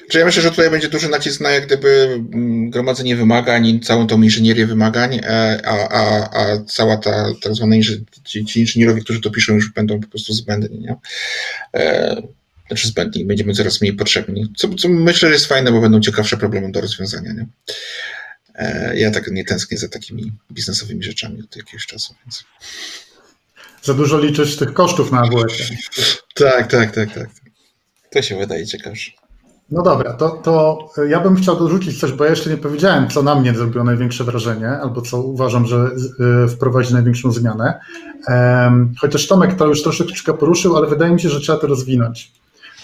Czy ja myślę, że tutaj będzie duży nacisk na jak gdyby mm, gromadzenie wymagań, całą tą inżynierię wymagań, e, a, a, a cała ta tak zwana ci, ci inżynierowie, którzy to piszą, już będą po prostu zbędni, nie? E, znaczy zbędni, będziemy coraz mniej potrzebni. Co, co myślę, że jest fajne, bo będą ciekawsze problemy do rozwiązania, nie? E, ja tak nie tęsknię za takimi biznesowymi rzeczami od jakiegoś czasu, więc... Za dużo liczysz tych kosztów na (laughs) AWS. tak, tak, tak, tak. To się wydaje ciekawsze. No dobra, to, to ja bym chciał dorzucić coś, bo ja jeszcze nie powiedziałem, co na mnie zrobiło największe wrażenie, albo co uważam, że y, wprowadzi największą zmianę. Chociaż Tomek to już troszeczkę poruszył, ale wydaje mi się, że trzeba to rozwinąć.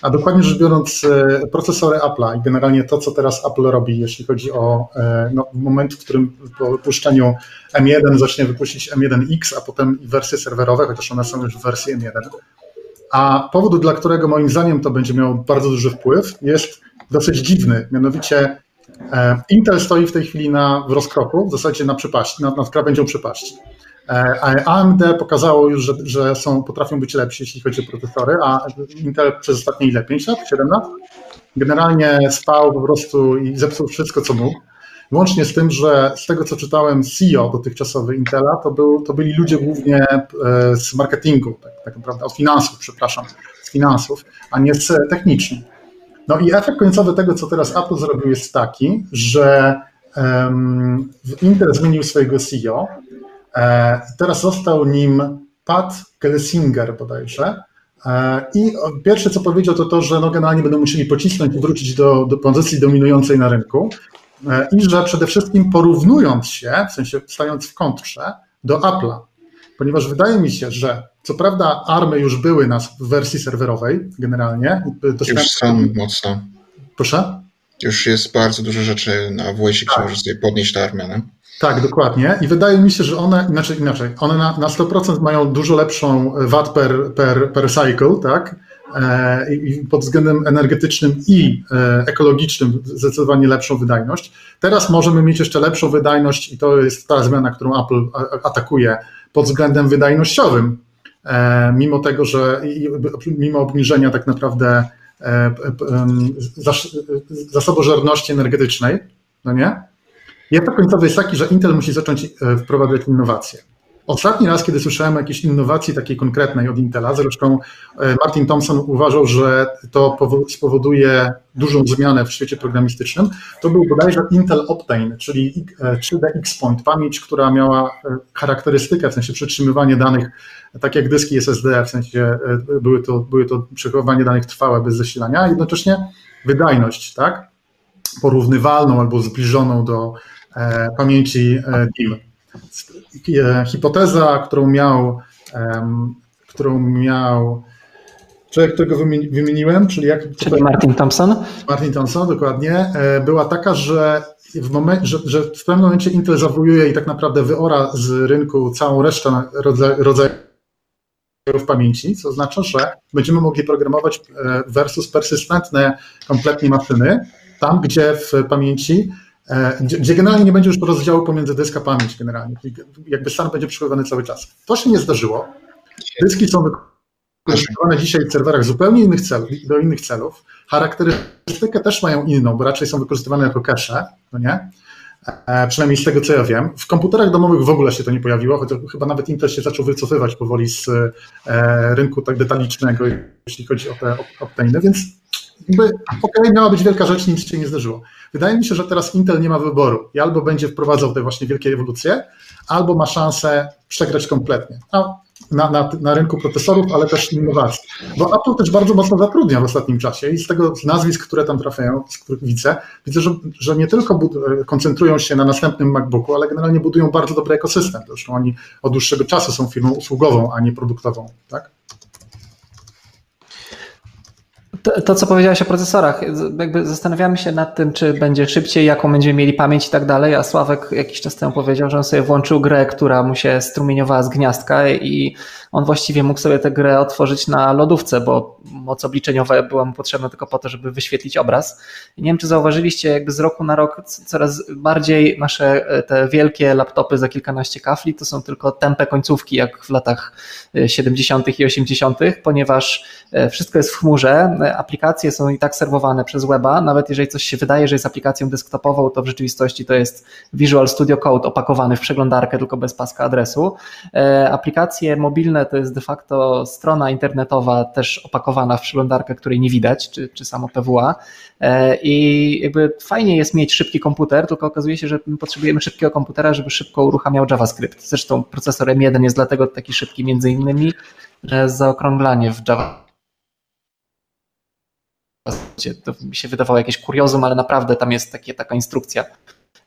A dokładnie rzecz biorąc, y, procesory Apple'a i generalnie to, co teraz Apple robi, jeśli chodzi o y, no, moment, w którym po wypuszczeniu M1 zacznie wypuścić M1X, a potem wersje serwerowe, chociaż one są już w wersji M1 a powód, dla którego moim zdaniem to będzie miało bardzo duży wpływ, jest dosyć dziwny. Mianowicie e, Intel stoi w tej chwili na, w rozkroku, w zasadzie na przepaści, nad, nad krawędzią przepaści. E, AMD pokazało już, że, że, są, potrafią być lepsi, jeśli chodzi o procesory, a Intel przez ostatnie ile? 5 lat? 7 lat? Generalnie spał po prostu i zepsuł wszystko, co mógł. Łącznie z tym, że z tego co czytałem, CEO dotychczasowy Intela to, był, to byli ludzie głównie z marketingu, tak, tak naprawdę od finansów, przepraszam, z finansów, a nie z techniczni. No i efekt końcowy tego, co teraz Apple zrobił, jest taki, że um, Intel zmienił swojego CEO. E, teraz został nim Pat Gelsinger bodajże. E, I pierwsze, co powiedział, to to, że no generalnie będą musieli pocisnąć i wrócić do, do pozycji dominującej na rynku. E, I że przede wszystkim porównując się, w sensie stając w kontrze do Apple'a, ponieważ wydaje mi się, że co prawda army już były nas w wersji serwerowej generalnie. Już są mocno. Proszę? Już jest bardzo dużo rzeczy na WS, tak. może sobie podnieść tę armię. Nie? Tak, dokładnie. I wydaje mi się, że one, inaczej, inaczej one na, na 100% mają dużo lepszą watt per, per, per cycle, tak? E, I pod względem energetycznym i e, ekologicznym zdecydowanie lepszą wydajność. Teraz możemy mieć jeszcze lepszą wydajność i to jest ta zmiana, którą Apple atakuje pod względem wydajnościowym, e, mimo tego, że mimo obniżenia tak naprawdę zasobożerności energetycznej, no nie? I efekt końcowy jest taki, że Intel musi zacząć wprowadzać innowacje. Ostatni raz, kiedy słyszałem o jakiejś innowacji takiej konkretnej od Intela, zresztą e, Martin Thompson uważał, że to spowoduje dużą zmianę w świecie programistycznym, to był bodajże Intel Optane, czyli 3D e, X-Point, pamięć, która miała e, charakterystykę, w sensie przetrzymywanie danych, tak jak dyski SSD, w sensie były to, były to przechowywanie danych trwałe bez zasilania, a jednocześnie wydajność, tak? Porównywalną albo zbliżoną do pamięci DIM. E, hipoteza, którą miał, którą miał człowiek, którego wymieniłem, czyli jak. Czyli Martin Thompson. Martin Thompson, dokładnie, e, była taka, że w, moment, że, że w pewnym momencie Intel zawojuje i tak naprawdę wyora z rynku całą resztę rodzajów pamięci, co oznacza, że będziemy mogli programować e, versus persystentne kompletnie maszyny, tam gdzie w pamięci gdzie, gdzie, generalnie nie będzie już rozdziału pomiędzy dysk a pamięć generalnie, jakby stan będzie przechowywany cały czas. To się nie zdarzyło. Dyski są wykorzystywane dzisiaj w serwerach zupełnie innych celów, do innych celów. Charakterystykę też mają inną, bo raczej są wykorzystywane jako cache, no nie? E, przynajmniej z tego, co ja wiem. W komputerach domowych w ogóle się to nie pojawiło, chociaż chyba nawet Intel się zaczął wycofywać powoli z e, rynku tak detalicznego, jeśli chodzi o te optane, więc okej, okay, miała być wielka rzecz, nic się nie zdarzyło. Wydaje mi się, że teraz Intel nie ma wyboru i albo będzie wprowadzał te właśnie wielkie ewolucje, albo ma szansę przegrać kompletnie. Na, na, na, rynku procesorów, ale też innowacji. Bo Apple też bardzo mocno zatrudnia w ostatnim czasie i z tego z nazwisk, które tam trafiają, z których widzę, widzę, że, że nie tylko koncentrują się na następnym MacBooku, ale generalnie budują bardzo dobry ekosystem. Zresztą oni od dłuższego czasu są firmą usługową, a nie produktową. Tak? To, to, co powiedziałeś o procesorach, jakby zastanawiamy się nad tym, czy będzie szybciej, jaką będziemy mieli pamięć i tak dalej, a Sławek jakiś czas temu powiedział, że on sobie włączył grę, która mu się strumieniowała z gniazdka i on właściwie mógł sobie tę grę otworzyć na lodówce, bo moc obliczeniowa była mu potrzebna tylko po to, żeby wyświetlić obraz. Nie wiem, czy zauważyliście, jakby z roku na rok coraz bardziej nasze e, te wielkie laptopy za kilkanaście kafli to są tylko tempe końcówki, jak w latach 70. E, i 80., ponieważ e, wszystko jest w chmurze, aplikacje są i tak serwowane przez weba, nawet jeżeli coś się wydaje, że jest aplikacją desktopową, to w rzeczywistości to jest Visual Studio Code opakowany w przeglądarkę, tylko bez paska adresu. Aplikacje mobilne to jest de facto strona internetowa też opakowana w przeglądarkę, której nie widać, czy, czy samo PWA. E, I jakby fajnie jest mieć szybki komputer, tylko okazuje się, że potrzebujemy szybkiego komputera, żeby szybko uruchamiał JavaScript. Zresztą procesor M1 jest dlatego taki szybki między innymi, że zaokrąglanie w Java to mi się wydawało jakieś kuriozum, ale naprawdę tam jest takie, taka instrukcja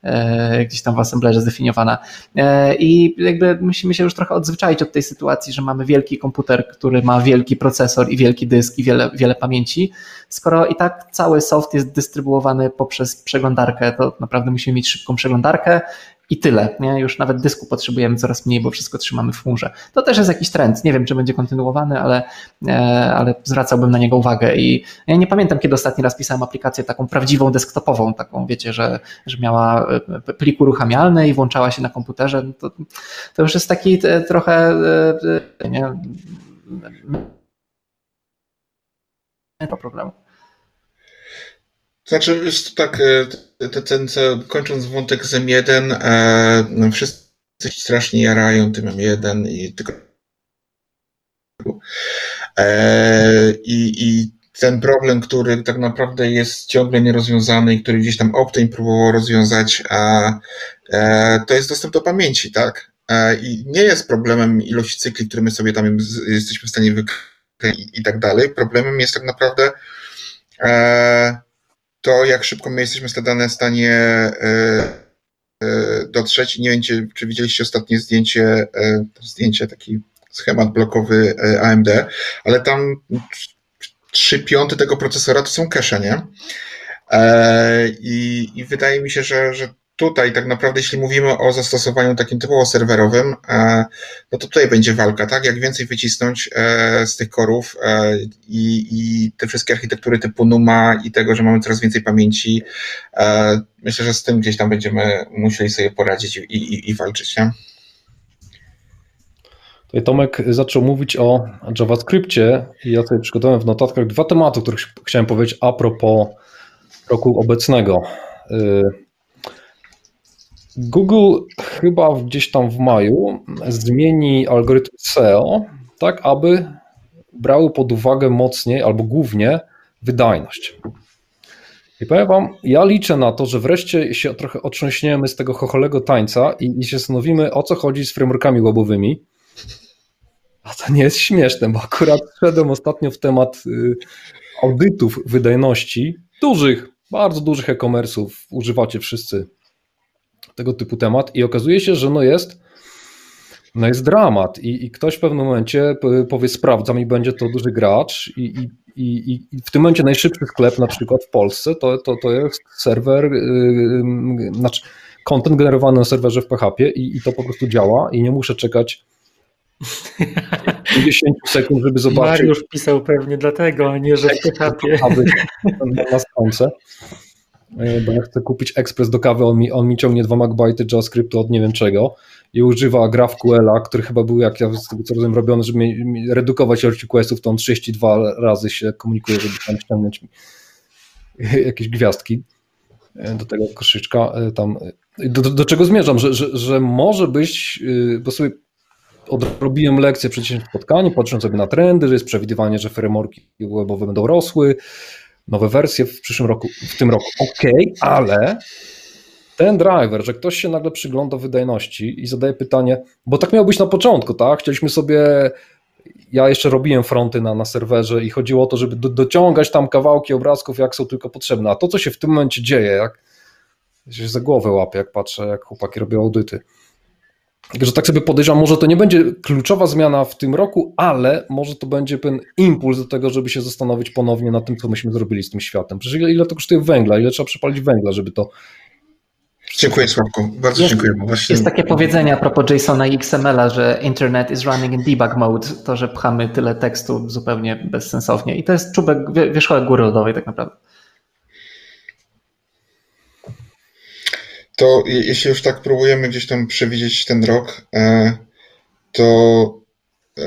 E, gdzieś tam w assemblerze zdefiniowana. E, I jakby musimy się już trochę odzwyczaić od tej sytuacji, że mamy wielki komputer, który ma wielki procesor i wielki dysk i wiele, wiele pamięci. Skoro i tak cały soft jest dystrybuowany poprzez przeglądarkę, to naprawdę musimy mieć szybką przeglądarkę, i tyle. Nie? Już nawet dysku potrzebujemy coraz mniej, bo wszystko trzymamy w chmurze. To też jest jakiś trend. Nie wiem, czy będzie kontynuowany, ale, e, ale zwracałbym na niego uwagę. I ja nie pamiętam, kiedy ostatni raz pisałem aplikację taką prawdziwą desktopową, taką wiecie, że, że miała e, plik uruchamialny i włączała się na komputerze. To, to już jest taki e, trochę nie, to problemu. Znaczy, jest tak, ten, kończąc wątek z M1, no wszyscy strasznie jarają tym M1 i tylko i, i ten problem, który tak naprawdę jest ciągle nierozwiązany i który gdzieś tam Optane próbował rozwiązać, a, to jest dostęp do pamięci, tak? I nie jest problemem ilości cykli, które my sobie tam jesteśmy w stanie wykryć i tak dalej. Problemem jest tak naprawdę to, jak szybko my jesteśmy te dane w stanie e, e, dotrzeć. Nie wiem, czy widzieliście ostatnie zdjęcie, e, zdjęcie, taki schemat blokowy AMD, ale tam trzy piąte tego procesora to są cache, nie? I, I, wydaje mi się, że, że tutaj tak naprawdę, jeśli mówimy o zastosowaniu takim typowo serwerowym, e, no to tutaj będzie walka, tak? Jak więcej wycisnąć e, z tych korów e, i, i te wszystkie architektury typu NUMA i tego, że mamy coraz więcej pamięci, myślę, że z tym gdzieś tam będziemy musieli sobie poradzić i, i, i walczyć, nie? Tomek zaczął mówić o JavaScriptie i ja sobie przygotowałem w notatkach dwa tematy, o których chciałem powiedzieć a propos roku obecnego. Google chyba gdzieś tam w maju zmieni algorytm SEO, tak aby brały pod uwagę mocniej albo głównie wydajność. I powiem Wam, ja liczę na to, że wreszcie się trochę otrząśniemy z tego chocholego tańca i, i się zastanowimy, o co chodzi z frameworkami webowymi. A to nie jest śmieszne, bo akurat wszedłem ostatnio w temat y, audytów wydajności dużych, bardzo dużych e-commerce'ów. Używacie wszyscy tego typu temat i okazuje się, że no jest, no jest dramat i, i ktoś w pewnym momencie powie sprawdzam i będzie to duży gracz i, i, i, i w tym momencie najszybszy sklep na przykład w Polsce to, to, to jest serwer, yy, znaczy content generowany na serwerze w PHP i, i to po prostu działa i nie muszę czekać (laughs) 10 sekund, żeby zobaczyć. Mariusz pisał pewnie dlatego, a nie, że w PHP. Na stronce. E, bo ja chcę kupić ekspres do kawy, on mi, on mi ciągnie 2 MB JavaScriptu od nie wiem czego i używa GraphQL-a, który chyba był, jak ja z tego co rozumiem, robiony, żeby redukować ilość questów, to on 32 razy się komunikuje, żeby tam ściągnąć (laughs) jakieś gwiazdki e, do tego koszyczka. E, tam. Do, do, do czego zmierzam? Że, że, że może być, bo sobie odrobiłem lekcję przed spotkaniu, patrząc sobie na trendy, że jest przewidywanie, że frameworki webowe będą rosły, nowe wersje w przyszłym roku, w tym roku. Ok, ale ten driver, że ktoś się nagle przygląda wydajności i zadaje pytanie, bo tak miało być na początku, tak? Chcieliśmy sobie, ja jeszcze robiłem fronty na, na serwerze i chodziło o to, żeby do, dociągać tam kawałki obrazków, jak są tylko potrzebne. A to, co się w tym momencie dzieje, jak się za głowę łapię, jak patrzę, jak chłopaki robią audyty Także tak sobie podejrzewam, może to nie będzie kluczowa zmiana w tym roku, ale może to będzie ten impuls do tego, żeby się zastanowić ponownie nad tym, co myśmy zrobili z tym światem. Przecież ile, ile to kosztuje węgla, ile trzeba przepalić węgla, żeby to Dziękuję Sławku, bardzo jest, dziękuję. Właśnie... Jest takie powiedzenie a propos JSONa i XML-a, że internet is running in debug mode, to, że pchamy tyle tekstu zupełnie bezsensownie i to jest czubek wierzchołek góry lodowej tak naprawdę. To jeśli już tak próbujemy gdzieś tam przewidzieć ten rok, e, to e,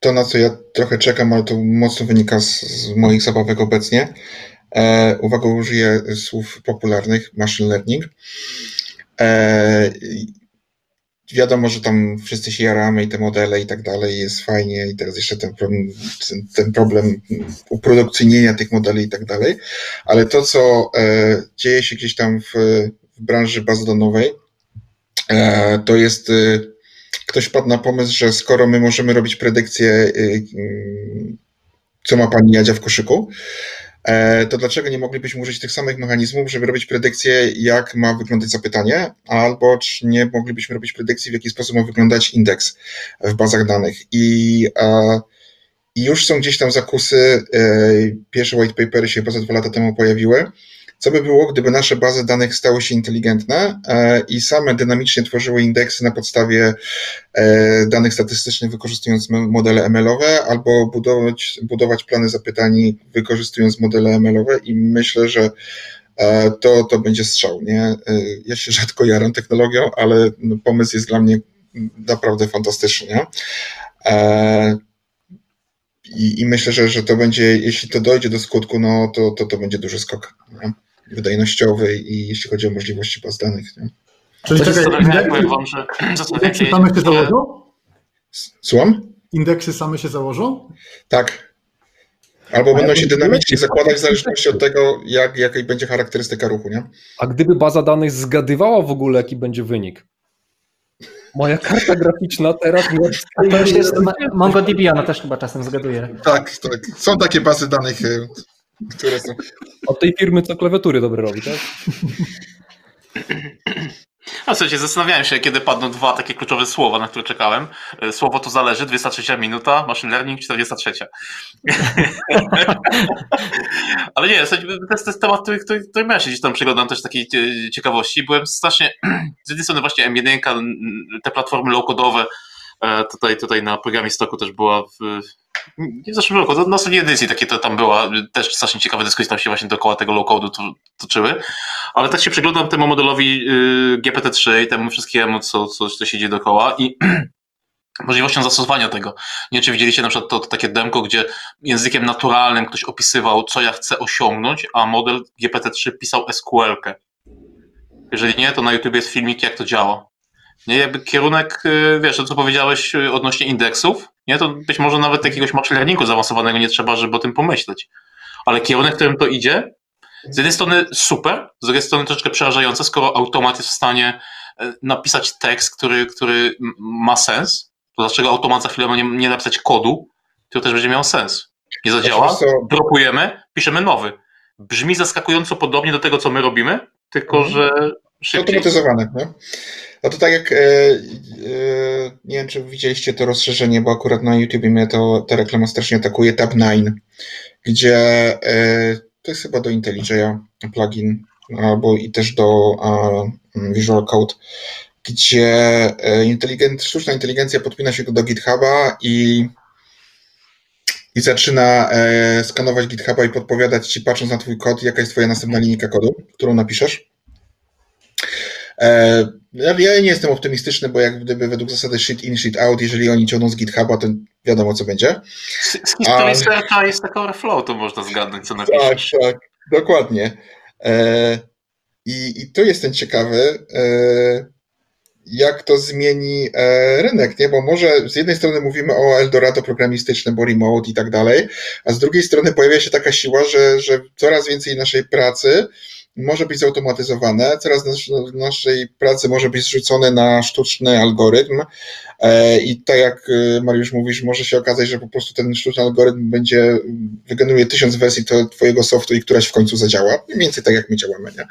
to, na co ja trochę czekam, ale to mocno wynika z, z moich zabawek obecnie. E, uwaga, użyję słów popularnych, machine learning wiadomo, że tam wszyscy się jaramy i te modele i tak dalej, jest fajnie i teraz jeszcze ten problem, ten, ten problem uprodukcyjnienia tych modeli i tak dalej, ale to, co e, dzieje się gdzieś tam w, w branży bazodonowej, e, to jest e, ktoś wpadł na pomysł, że skoro my możemy robić predykcje, e, co ma pani Jadzia w koszyku, to dlaczego nie moglibyśmy użyć tych samych mechanizmów, żeby robić predykcję, jak ma wyglądać zapytanie, albo czy nie moglibyśmy robić predykcji, w jaki sposób ma wyglądać indeks w bazach danych. I, i już są gdzieś tam zakusy, e, pierwsze white papery się poza dwa lata temu pojawiły, co by było, gdyby nasze bazy danych stały się inteligentne e, i same dynamicznie tworzyły indeksy na podstawie e, danych statystycznych, wykorzystując modele ML-owe, albo budować, budować plany zapytań, wykorzystując modele ML-owe i myślę, że e, to, to będzie strzał. Nie? Ja się rzadko jaram technologią, ale no, pomysł jest dla mnie naprawdę fantastyczny. Nie? i, I, myślę, że, że to będzie, jeśli to dojdzie do skutku, no to, to, to będzie duży skok nie? Wydajnościowy i jeśli chodzi o możliwości baz danych. Nie? Czyli czekaj, indeksy, wam, że (clears throat) indeksy same się założą? Słucham? Indeksy same się założą? Tak. Albo będą się dynamicznie zakładać w zależności od tego, jak, jaka będzie charakterystyka ruchu, nie? A gdyby baza danych zgadywała w ogóle, jaki będzie wynik? Moja karta graficzna teraz... To już jest MongoDB, ona też chyba czasem zgaduje. Tak, tak. Są takie bazy danych, y, które są... Od tej firmy, co klawiatury dobre robi, tak? A w sensie zastanawiałem się, kiedy padną dwa takie kluczowe słowa, na które czekałem. E, słowo to zależy, 23 minuta, machine learning 43. (laughs) Ale nie, to jest, to jest temat, który, który, który ja się gdzieś tam przyglądam też takiej ciekawości. Byłem strasznie, z jednej strony właśnie M1, te platformy low-codowe, e, tutaj, tutaj na programie stoku też była w, nie w zeszłym roku, na ostatniej edycji takie to tam była, też strasznie ciekawe dyskusje tam się właśnie dookoła tego low-codu to, toczyły, ale tak się przyglądam temu modelowi y, GPT-3 i temu wszystkiemu, co, co, co się dzieje dookoła i (clears throat) możliwością zastosowania tego. Nie czy widzieliście na przykład to, to, takie demko, gdzie językiem naturalnym ktoś opisywał, co ja chcę osiągnąć, a model GPT-3 pisał SQL-kę. Jeżeli nie, to na YouTube jest filmik, jak to działa. Nie, jakby kierunek, y, wiesz, to co powiedziałeś y, odnośnie indeksów, nie, to być może nawet jakiegoś machine learningu zaawansowanego nie trzeba, żeby o tym pomyśleć. Ale kierunek, którym to idzie, z jednej strony super, z drugiej strony troszeczkę przerażające, skoro automat jest w stanie e, napisać tekst, który, który ma sens, to dlaczego automat za chwilę ma nie, nie napisać kodu, który też będzie miał sens. Nie zadziała, dropujemy, piszemy nowy. Brzmi zaskakująco podobnie do tego, co my robimy, tylko mhm. że szybciej. Automatyzowane, nie? No to tak jak, e, e, nie wiem czy widzieliście to rozszerzenie, bo akurat na YouTube mnie to, ta reklama strasznie atakuje, Tab9, gdzie e, to jest chyba do IntelliJ'a plugin, albo i też do Visual Code, gdzie inteligent, sztuczna inteligencja podpina się do GitHuba i i zaczyna skanować GitHuba i podpowiadać ci, patrząc na twój kod, jaka jest twoja następna linijka kodu, którą napiszesz. E, ja nie jestem optymistyczny, bo jak gdyby według zasady shit in, shit out, jeżeli oni ciągną z GitHuba, to wiadomo, co będzie. Z, z historii jest taka overflow, to można zgadnąć, co napiszesz. Tak, tak, dokładnie. E, i, I tu jestem ciekawy, e, jak to zmieni rynek, nie? Bo może z jednej strony mówimy o Eldorado programistycznym, bo remote i tak dalej, a z drugiej strony pojawia się taka siła, że, że coraz więcej naszej pracy może być zautomatyzowane, coraz naszej pracy może być zrzucone na sztuczny algorytm e, i tak jak e, Mariusz mówisz, może się okazać, że po prostu ten sztuczny algorytm będzie, wygeneruje tysiąc wersji twojego softu i któraś w końcu zadziała, mniej więcej tak jak my działamy, nie?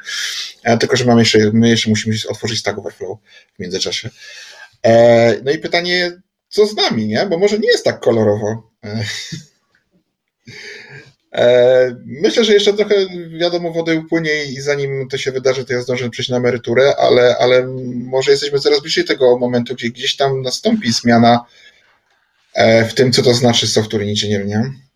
E, tylko, że mamy jeszcze, my jeszcze musimy otworzyć Stack Overflow w międzyczasie. No i pytanie, co z nami, nie? Bo może nie jest tak kolorowo. (laughs) E, myślę, że jeszcze trochę wiadomo wody upłynie i zanim to się wydarzy, to ja zdążę przejść na emeryturę, ale, ale może jesteśmy coraz bliżej tego momentu, gdzie gdzieś tam nastąpi zmiana e, w tym, co to znaczy software inżynier,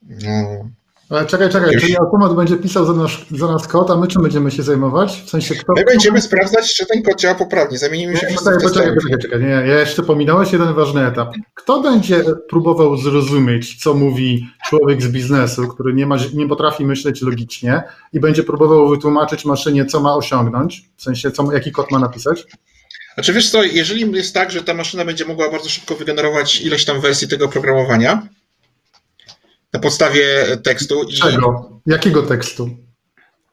No. Ale czekaj, czekaj, Już... czyli automat będzie pisał za nas, za nas kod, a my czym będziemy się zajmować? W sensie kto... My będziemy sprawdzać, czy ten kod działa poprawnie. Zamienimy się nie, poczekaj, poczekaj, poczekaj, czekaj. Nie, ja jeszcze pominąłeś jeden ważny etap. Kto będzie próbował zrozumieć, co mówi człowiek z biznesu, który nie, ma, nie potrafi myśleć logicznie i będzie próbował wytłumaczyć maszynie, co ma osiągnąć, w sensie, co, jaki kod ma napisać? Znaczy wiesz co, jeżeli jest tak, że ta maszyna będzie mogła bardzo szybko wygenerować ileś tam wersji tego oprogramowania, na podstawie tekstu. Czego? I... Jakiego tekstu?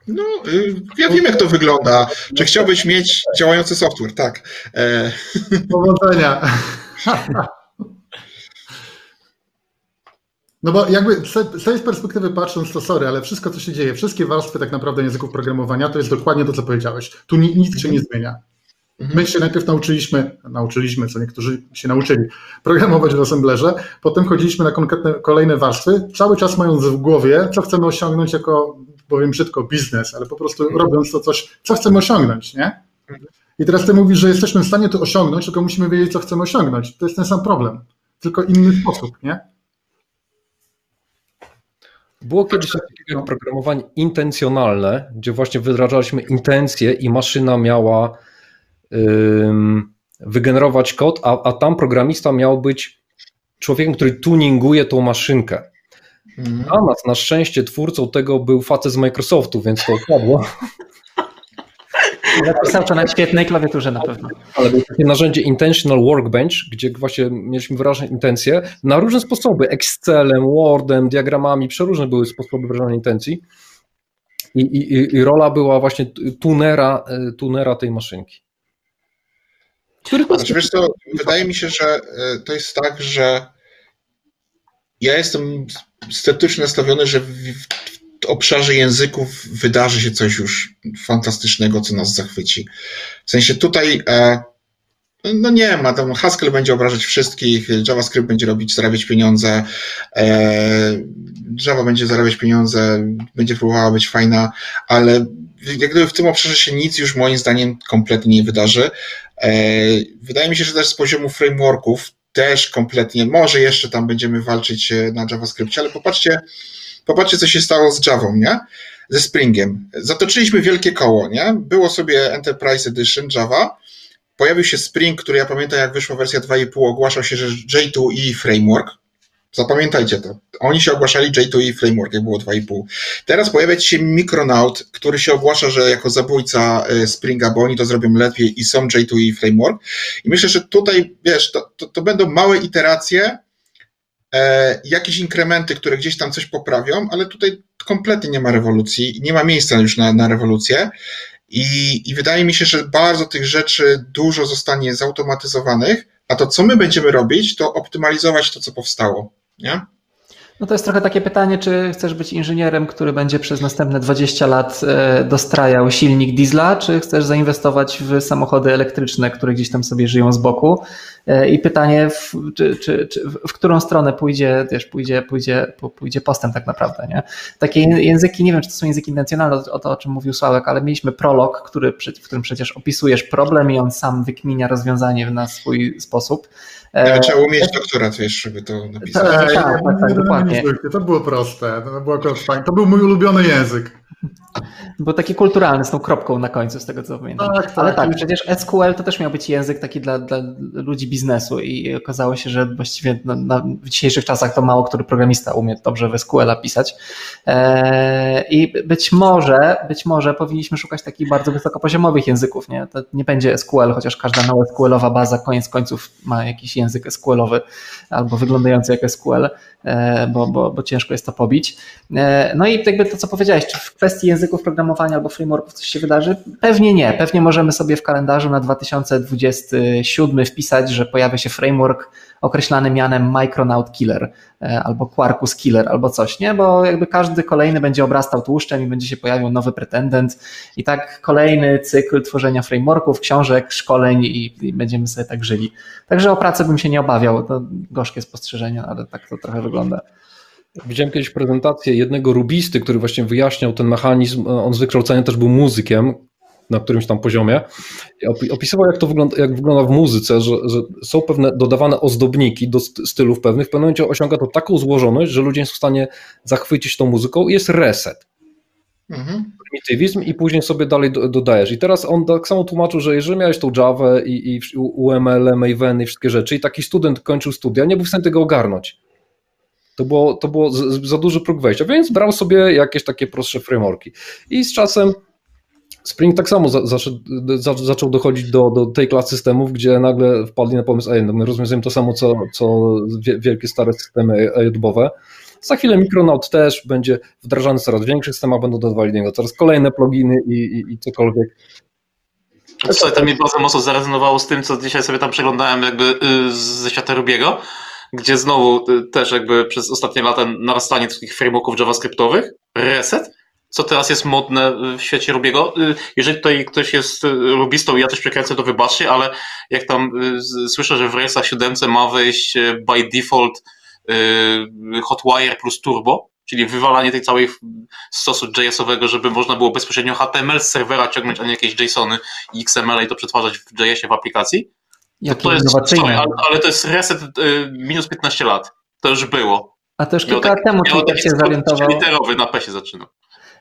No, y, ja wiem, jak to wygląda. Czy chciałbyś mieć działający software? Tak. E... (laughs) Powodzenia. No bo jakby z tej perspektywy patrząc, to sorry, ale wszystko, co się dzieje, wszystkie warstwy tak naprawdę języków programowania, to jest dokładnie to, co powiedziałeś. Tu nic się nie zmienia. My się najpierw nauczyliśmy, nauczyliśmy, co niektórzy się nauczyli, programować w assemblerze, potem chodziliśmy na konkretne kolejne warstwy, cały czas mając w głowie, co chcemy osiągnąć jako, powiem brzydko, biznes, ale po prostu mhm. robiąc to coś, co chcemy osiągnąć, nie? I teraz ty mówisz, że jesteśmy w stanie to osiągnąć, tylko musimy wiedzieć, co chcemy osiągnąć. To jest ten sam problem, tylko inny sposób, nie? Było kiedyś takie programowanie intencjonalne, gdzie właśnie wyrażaliśmy intencje i maszyna miała wygenerować kod, a, a tam programista miał być człowiekiem, który tuninguje tą maszynkę. Mhm. A nas na szczęście twórcą tego był facet z Microsoftu, więc to odpadło. Zapisał (laughs) to na świetnej klawiaturze na pewno. Ale było takie narzędzie Intentional Workbench, gdzie właśnie mieliśmy wyrażone intencje na różne sposoby. Excelem, Wordem, diagramami, przeróżne były sposoby wyrażania intencji. I, i, I, rola była właśnie tunera, tunera tej maszynki. Który znaczy, wiesz co, wydaje mi się, że e, to jest tak, że ja jestem sceptycznie nastawiony, że w, obszarze języków wydarzy się coś już fantastycznego, co nas zachwyci. W sensie tutaj e, no nie ma, tam Haskell będzie obrażać wszystkich, JavaScript będzie robić, zarabiać pieniądze, e, Java będzie zarabiać pieniądze, będzie próbowała być fajna, ale jak gdyby w tym obszarze się nic już moim zdaniem kompletnie nie wydarzy. E, wydaje mi się, że też z poziomu frameworków też kompletnie, może jeszcze tam będziemy walczyć e, na JavaScriptie, ale popatrzcie, popatrzcie co się stało z Javą, nie? Ze Springiem. Zatoczyliśmy wielkie koło, nie? Było sobie Enterprise Edition Java, pojawił się Spring, który ja pamiętam jak wyszła wersja 2.5, ogłaszał się, że J2E Framework, Zapamiętajcie to. Oni się ogłaszali J2E Framework, jak było 2,5. Teraz pojawia się Micronaut, który się ogłasza, że jako zabójca e, Springa, bo oni to zrobią lepiej i są J2E Framework. I myślę, że tutaj, wiesz, to, to, to będą małe iteracje, e, jakieś inkrementy, które gdzieś tam coś poprawią, ale tutaj kompletnie nie ma rewolucji, nie ma miejsca już na, na rewolucję. I, I wydaje mi się, że bardzo tych rzeczy dużo zostanie zautomatyzowanych, a to, co my będziemy robić, to optymalizować to, co powstało. Nie? No to jest trochę takie pytanie, czy chcesz być inżynierem, który będzie przez następne 20 lat e, dostrajał silnik diesla, czy chcesz zainwestować w samochody elektryczne, które gdzieś tam sobie żyją z boku E, I pytanie, w, czy, czy, czy, w którą stronę pójdzie, wiesz, pójdzie, pójdzie, pójdzie postęp tak naprawdę. Nie? Takie języki, nie wiem, czy to są języki intencjonalne, o to, o czym mówił Sławek, ale mieliśmy prolog, który, w którym przecież opisujesz problem i on sam wykminia rozwiązanie na swój sposób. Ale trzeba umieć doktorat, wiesz, żeby to napisać. Tak, tak, tak, tak dokładnie. To było proste, to było fajne. To był mój ulubiony język. Był taki kulturalny z tą kropką na końcu, z tego co pamiętam. Tak, tak. Ale tak, przecież SQL to też miał być język taki dla, dla ludzi biznesu i okazało się, że właściwie na, na, w dzisiejszych czasach to mało który programista umie dobrze w SQL-a pisać. Eee, I być może, być może powinniśmy szukać takich bardzo wysokopoziomowych języków. Nie? To nie będzie SQL, chociaż każda NoSQL-owa baza koniec końców ma jakiś język SQL-owy albo wyglądający jak SQL. E, bo, bo, bo ciężko jest to pobić. E, no i jakby to, co powiedziałeś, czy w kwestii języków programowania albo frameworków coś się wydarzy? Pewnie nie. Pewnie możemy sobie w kalendarzu na 2027 wpisać, że pojawia się framework określany mianem Micronaut Killer e, albo Quarkus Killer albo coś, nie? Bo jakby każdy kolejny będzie obrastał tłuszczem i będzie się pojawiał nowy pretendent i tak kolejny cykl tworzenia frameworków, książek, szkoleń i, i będziemy sobie tak żyli. Także o pracę bym się nie obawiał. To gorzkie spostrzeżenie, ale tak to trochę wygląda. Widziałem kiedyś prezentację jednego rubisty, który właśnie wyjaśniał ten mechanizm. On z wykształcenia też był muzykiem na którymś tam poziomie. Opisywał, jak to wygląda, jak wygląda w muzyce, że, że są pewne dodawane ozdobniki do stylów pewnych. W pewnym momencie osiąga to taką złożoność, że ludzie są w stanie zachwycić tą muzyką i jest reset. Mhm. Prymitywizm i później sobie dalej dodajesz. I teraz on tak samo tłumaczył, że jeżeli miałeś tą Java i, i UML, Maven i wszystkie rzeczy i taki student kończył studia, nie był w stanie tego ogarnąć. To było, to było za duży próg wejścia, więc brał sobie jakieś takie prostsze frameworki. I z czasem Spring tak samo za, za, zaczął dochodzić do, do tej klasy systemów, gdzie nagle wpadli na pomysł, ej, no my rozwiązujemy to samo, co, co wielkie stare systemy AJobowe. Za chwilę Micronaut też będzie wdrażany w coraz większych systemach, będą dodawali do niego coraz kolejne pluginy i, i, i cokolwiek. Słuchaj, to mi bardzo mocno zarezonowało z tym, co dzisiaj sobie tam przeglądałem jakby y, ze świata Rubiego, gdzie znowu y, też jakby przez ostatnie lata narastanie takich frameworków javascriptowych, reset, co teraz jest modne w świecie Rubiego. Y, jeżeli tutaj ktoś jest rubistą i ja też przekręcę, to wybaczcie, ale jak tam słyszę, że w Race'ach 7 ma wejść by default Hotwire plus Turbo, czyli wywalanie tej całej stosu JS-owego, żeby można było bezpośrednio HTML z serwera ciągnąć, a nie jakieś JSOny i XML i to przetwarzać w JS-ie w aplikacji. To, to jest, sorry, ale, ale, to jest reset y, minus 15 lat. To już było. A to już kilka lat temu Twitter się zorientował. literowy na PESie zaczyna.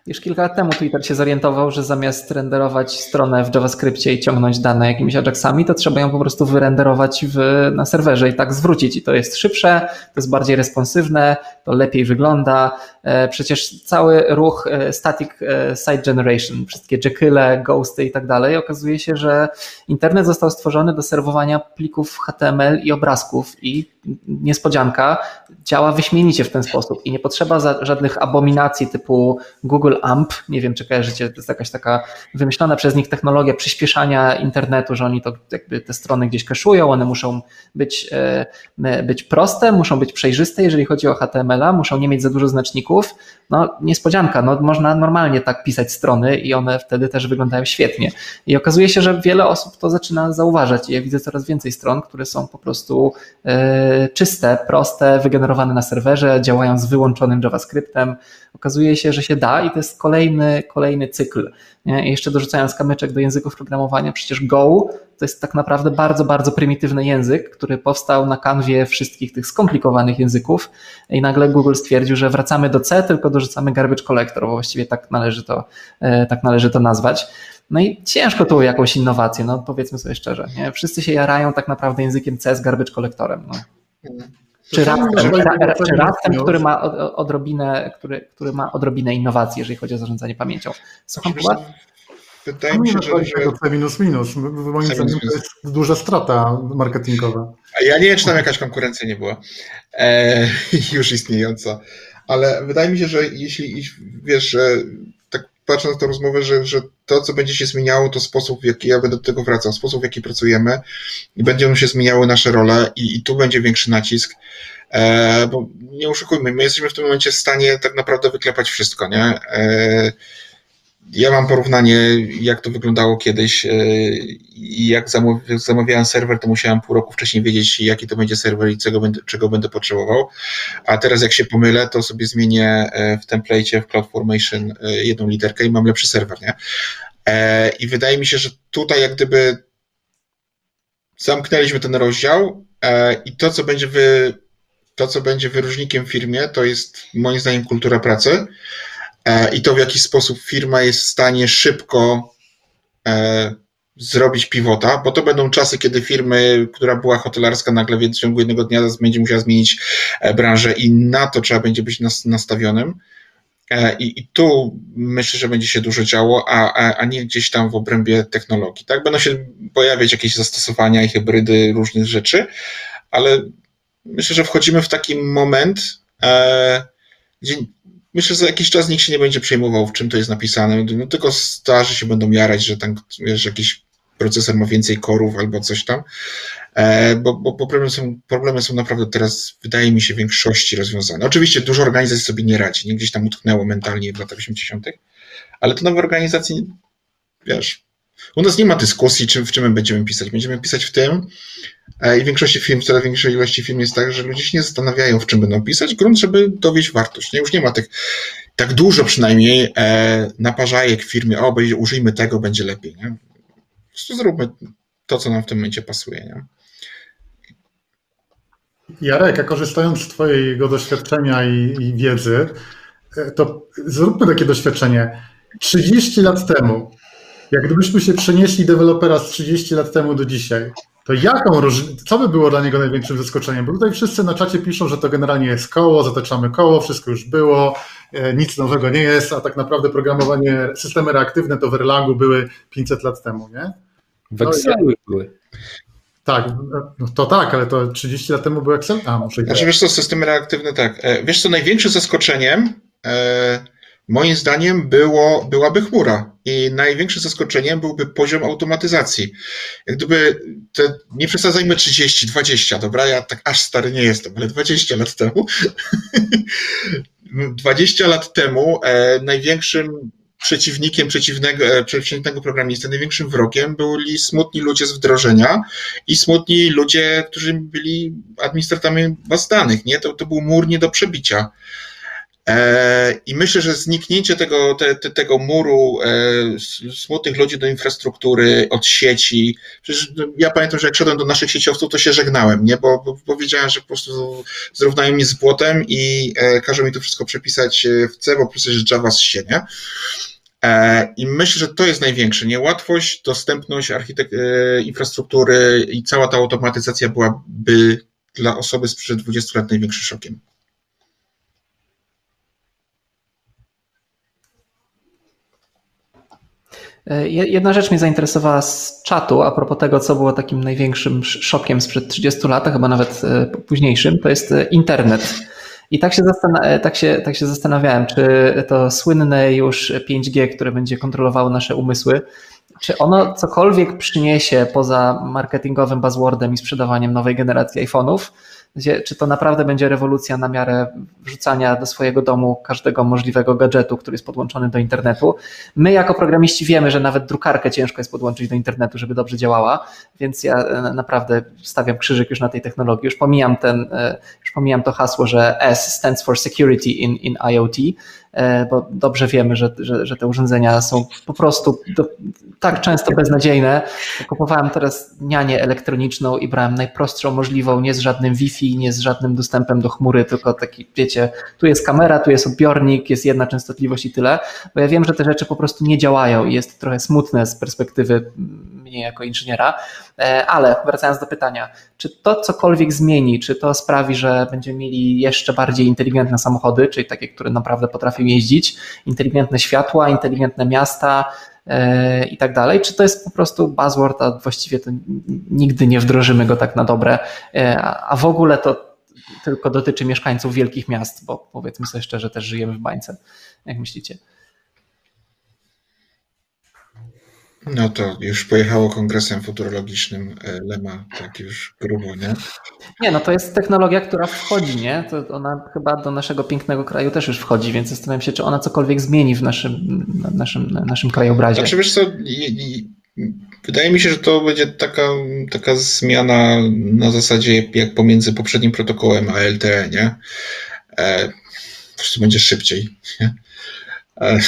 Już kilka lat temu Twitter się zorientował, że zamiast renderować stronę w JavaScriptie i ciągnąć dane jakimiś Ajaxami, to trzeba ją po prostu wyrenderować w, na serwerze i tak zwrócić. I to jest szybsze, to jest bardziej responsywne, to lepiej wygląda. E, przecież cały ruch e, static site generation, wszystkie Jekylle, Ghosty i tak dalej, okazuje się, że internet został stworzony do serwowania plików HTML i obrazków i niespodzianka działa wyśmienicie w ten sposób i nie potrzeba żadnych abominacji typu Google AMP, nie wiem czy kojarzycie, to jest jakaś taka wymyślona przez nich technologia przyspieszania internetu, że oni to jakby te strony gdzieś kaszują, one muszą być, e, być proste, muszą być przejrzyste, jeżeli chodzi o HTML-a, muszą nie mieć za dużo znaczników. No niespodzianka, no, można normalnie tak pisać strony i one wtedy też wyglądają świetnie. I okazuje się, że wiele osób to zaczyna zauważać i ja widzę coraz więcej stron, które są po prostu e, czyste, proste, wygenerowane na serwerze, działają z wyłączonym JavaScriptem. Okazuje się, że się da i to jest kolejny, kolejny cykl. I jeszcze dorzucając kamyczek do języków programowania, przecież Go to jest tak naprawdę bardzo, bardzo prymitywny język, który powstał na kanwie wszystkich tych skomplikowanych języków i nagle Google stwierdził, że wracamy do C, tylko dorzucamy garbage collector, bo właściwie tak należy to, e, tak należy to nazwać. No i ciężko tu jakąś innowację, no powiedzmy sobie szczerze. Nie? Wszyscy się jarają tak naprawdę językiem C z garbage collectorem. No. Czy Rastem który, ma odrobinę, który, który ma odrobinę innowacji, jeżeli chodzi o zarządzanie pamięcią. Słucham, Wydaje mi się, że... że... C minus minus. Moim zdaniem to jest duża strata marketingowa. Ja nie wiem, czy tam jakaś konkurencja nie była e, (laughs) już istniejąca, ale wydaje mi się, że jeśli wiesz, patrząc na tę rozmowę, że, że to, co będzie się zmieniało, to sposób, w jaki ja będę do tego wracał, sposób, w jaki pracujemy i będą się zmieniały nasze role i, i tu będzie większy nacisk. E, bo nie oszukujmy, my jesteśmy w tym momencie w stanie tak naprawdę wyklepać wszystko, nie? E, ja mam porównanie, jak to wyglądało kiedyś. E, jak zamawiałem serwer, to musiałem pół roku wcześniej wiedzieć, jaki to będzie serwer i czego będę, czego będę potrzebował. A teraz, jak się pomylę, to sobie zmienię e, w template w CloudFormation e, jedną literkę i mam lepszy serwer. Nie? I wydaje mi się, że tutaj, jak gdyby zamknęliśmy ten rozdział i to, co będzie wy, to, co będzie wyróżnikiem w firmie, to jest moim zdaniem kultura pracy. E, i to, w jaki sposób firma jest w stanie szybko e, zrobić pivota, bo to będą czasy, kiedy firmy, która była hotelarska, nagle w ciągu jednego dnia będzie musiała zmienić e, branżę i na to trzeba będzie być nastawionym. I, I, tu myślę, że będzie się dużo działo, a, a, a nie gdzieś tam w obrębie technologii. Tak? Będą się pojawiać jakieś zastosowania i hybrydy różnych rzeczy, ale myślę, że wchodzimy w taki moment, e, gdzie myślę, że za jakiś czas nikt się nie będzie przejmował, w czym to jest napisane. No, tylko starzy się będą jarać, że, tam, wiesz, jakiś procesor ma więcej korów albo coś tam, e, bo, bo, bo problemy, są, problemy są naprawdę teraz, wydaje mi się, w większości rozwiązane. Oczywiście dużo organizacji sobie nie radzi, nie gdzieś tam utknęło mentalnie w latach 80., ale to nowe organizacje, wiesz, u nas nie ma dyskusji, czym, w czym my będziemy pisać. Będziemy pisać w tym e, i w większości firm, w coraz większej ilości firm jest tak, że ludzie się nie zastanawiają, w czym będą pisać, grunt, żeby dowieść wartość. Nie? Już nie ma tych, tak dużo przynajmniej e, naparzajek w firmie, o, będzie, użyjmy tego, będzie lepiej. Nie? Po prostu zróbmy to, co nam w tym momencie pasuje. Nie? Jarek, a korzystając z Twojego doświadczenia i, i wiedzy, e, to zróbmy takie doświadczenie. 30 lat temu jak gdybyśmy się przenieśli dewelopera z 30 lat temu do dzisiaj, to jaką co by było dla niego największym zaskoczeniem? Bo tutaj wszyscy na czacie piszą, że to generalnie jest koło, zataczamy koło, wszystko już było, e, nic nowego nie jest, a tak naprawdę programowanie, systemy reaktywne to w Erlangu były 500 lat temu, nie? W Excelu były. Tak, no to tak, ale to 30 lat temu był Excel? A, muszę Znaczy wiesz co, systemy reaktywne tak. E, wiesz co, największym zaskoczeniem e, moim zdaniem było, byłaby chmura i największym zaskoczeniem byłby poziom automatyzacji. Jak gdyby, te, nie przesadzajmy 30, 20, dobra, ja tak aż stary nie jestem, ale 20 lat temu, (laughs) 20 lat temu e, największym przeciwnikiem przeciwnego, e, przeciwnego programisty, największym wrogiem byli smutni ludzie z wdrożenia i smutni ludzie, którzy byli administratorami baz danych, nie? To, to był mur nie do przebicia. E, I myślę, że zniknięcie tego, te, te, tego muru e, smutnych ludzi do infrastruktury, od sieci. Przecież no, ja pamiętam, że jak szedłem do naszych sieciowców, to się żegnałem, nie? Bo, bo że po prostu zrównają mnie z błotem i e, każą mi to wszystko przepisać w C, bo przecież Java z nie? I myślę, że to jest największe. Niełatwość, dostępność infrastruktury i cała ta automatyzacja byłaby dla osoby sprzed 20 lat największym szokiem. Jedna rzecz mnie zainteresowała z czatu a propos tego, co było takim największym szokiem sprzed 30 lat, a chyba nawet e, późniejszym, to jest e, internet. I tak się, tak, się, tak się zastanawiałem, czy to słynne już 5G, które będzie kontrolowało nasze umysły, czy ono cokolwiek przyniesie poza marketingowym buzzwordem i sprzedawaniem nowej generacji iPhone'ów, czy to naprawdę będzie rewolucja na miarę wrzucania do swojego domu każdego możliwego gadżetu, który jest podłączony do internetu. My jako programiści wiemy, że nawet drukarkę ciężko jest podłączyć do internetu, żeby dobrze działała, więc ja e, naprawdę stawiam krzyżyk już na tej technologii. Już pomijam, ten, e, już pomijam to hasło, że S stands for security in, in IoT, bo dobrze wiemy, że, że, że te urządzenia są po prostu do, tak często beznadziejne. Kupowałem teraz nianię elektroniczną i brałem najprostszą możliwą, nie z żadnym Wi-Fi, nie z żadnym dostępem do chmury, tylko taki, wiecie, tu jest kamera, tu jest odbiornik, jest jedna częstotliwość i tyle, bo ja wiem, że te rzeczy po prostu nie działają i jest trochę smutne z perspektywy mnie jako inżyniera, e, ale wracając do pytania, czy to cokolwiek zmieni, czy to sprawi, że będziemy mieli jeszcze bardziej inteligentne samochody, czyli takie, które naprawdę potrafią jeździć, inteligentne światła, inteligentne miasta e, i tak dalej, czy to jest po prostu buzzword, a właściwie to nigdy nie wdrożymy go tak na dobre, e, a w ogóle to tylko dotyczy mieszkańców wielkich miast, bo powiedzmy sobie szczerze, też żyjemy w bańce. Jak myślicie? No to już pojechało kongresem futurologicznym e, Lema, tak już grubo, nie? Nie, no to jest technologia, która wchodzi, nie? To ona chyba do naszego pięknego kraju też już wchodzi, więc zastanawiam się, czy ona cokolwiek zmieni w naszym, naszym, naszym krajobrazie. Znaczy wiesz co, wydaje mi się, że to będzie taka, taka zmiana na zasadzie jak pomiędzy poprzednim protokołem a LTE, nie? E, po prostu będzie szybciej, nie? E,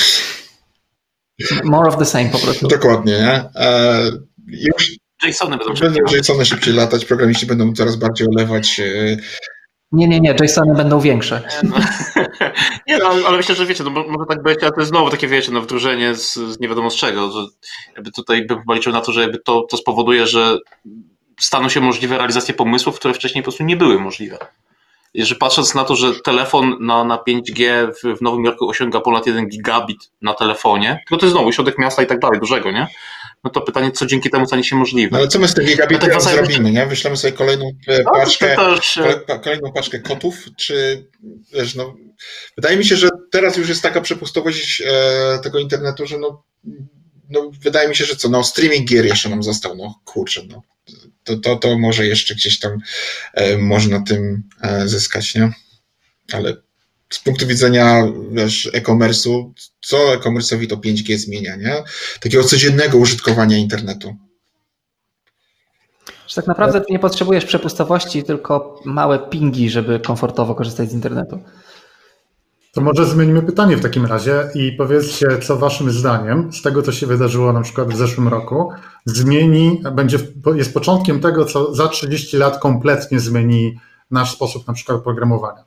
More of the same po prostu. Dokładnie, nie? E, już JSONy będą szybciej. Będą JSONy szybciej latać, programiści będą coraz bardziej olewać. E, nie, nie, nie, JSONy będą większe. No, nie, no, (laughs) ale myślę, że wiecie, no, może tak być, ale to jest znowu takie, wiecie, no, wdrożenie z, z nie wiadomo z czego, że jakby tutaj bym liczył na to, że jakby to, to spowoduje, że staną się możliwe realizacje pomysłów, które wcześniej po prostu nie były możliwe że patrząc na to, że telefon na, na 5G w, w Nowym Jorku osiąga ponad 1 gigabit na telefonie, tylko to jest znowu środek miasta i tak dalej, dużego, nie? No to pytanie, co dzięki temu stanie się możliwe. No ale co my z tym gigabitem no zrobimy, nie? Wyślemy sobie kolejną e, no, paczkę, też... kolejną paczkę kotów, czy wiesz, no, wydaje mi się, że teraz już jest taka przepustowość e, tego internetu, że no, no, wydaje mi się, że co, no, streaming gier jeszcze nam został, no, kurczę, no, to, to, to może jeszcze gdzieś tam e, można tym e, zyskać, nie? Ale z punktu widzenia wiesz, e-commerce'u, co e-commerce'owi to 5G zmienia, nie? Takiego codziennego użytkowania internetu. Że tak naprawdę ty nie potrzebujesz przepustowości, tylko małe pingi, żeby komfortowo korzystać z internetu. To może zmienimy pytanie w takim razie i powiedzcie, co waszym zdaniem z tego, co się wydarzyło na przykład w zeszłym roku, zmieni, będzie, jest początkiem tego, co za 30 lat kompletnie zmieni nasz sposób na przykład programowania.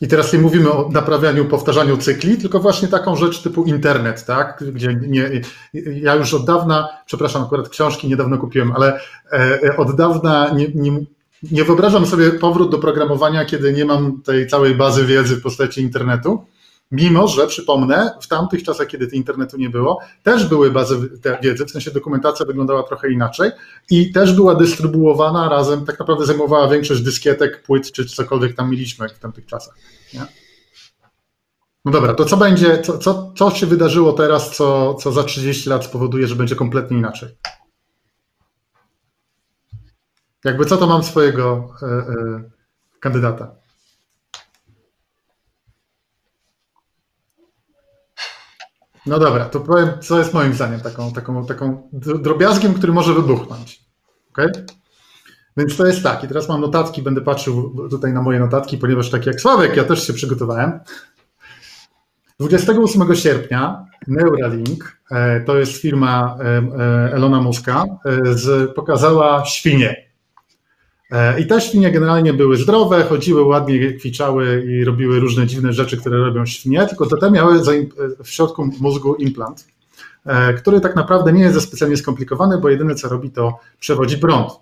I teraz nie mówimy o naprawianiu, powtarzaniu cykli, tylko właśnie taką rzecz typu internet, tak? Gdzie nie, ja już od dawna, przepraszam, akurat książki niedawno kupiłem, ale e, od dawna nie, nie, nie wyobrażam sobie powrót do programowania, kiedy nie mam tej całej bazy wiedzy w postaci internetu. Mimo, że przypomnę, w tamtych czasach, kiedy internetu nie było, też były bazy wiedzy, w sensie dokumentacja wyglądała trochę inaczej i też była dystrybuowana razem, tak naprawdę zajmowała większość dyskietek, płyt czy cokolwiek tam mieliśmy w tamtych czasach. Nie? No dobra, to co będzie, co, co, co się wydarzyło teraz, co, co za 30 lat spowoduje, że będzie kompletnie inaczej? Jakby co to mam swojego e, e, kandydata? No dobra, to powiem, co jest moim zdaniem taką, taką, taką drobiazgiem, który może wybuchnąć. Okay? Więc to jest tak, i teraz mam notatki, będę patrzył tutaj na moje notatki, ponieważ tak jak Sławek, ja też się przygotowałem. 28 sierpnia Neuralink, e, to jest firma Elona Muska, pokazała świnie. E, I te świnie generalnie były zdrowe, chodziły ładnie, kwiczały i robiły różne dziwne rzeczy, które robią świnie, tylko te miały w środku mózgu implant, e, który tak naprawdę nie jest specjalnie skomplikowany, bo jedyne co robi to przewodzi prąd.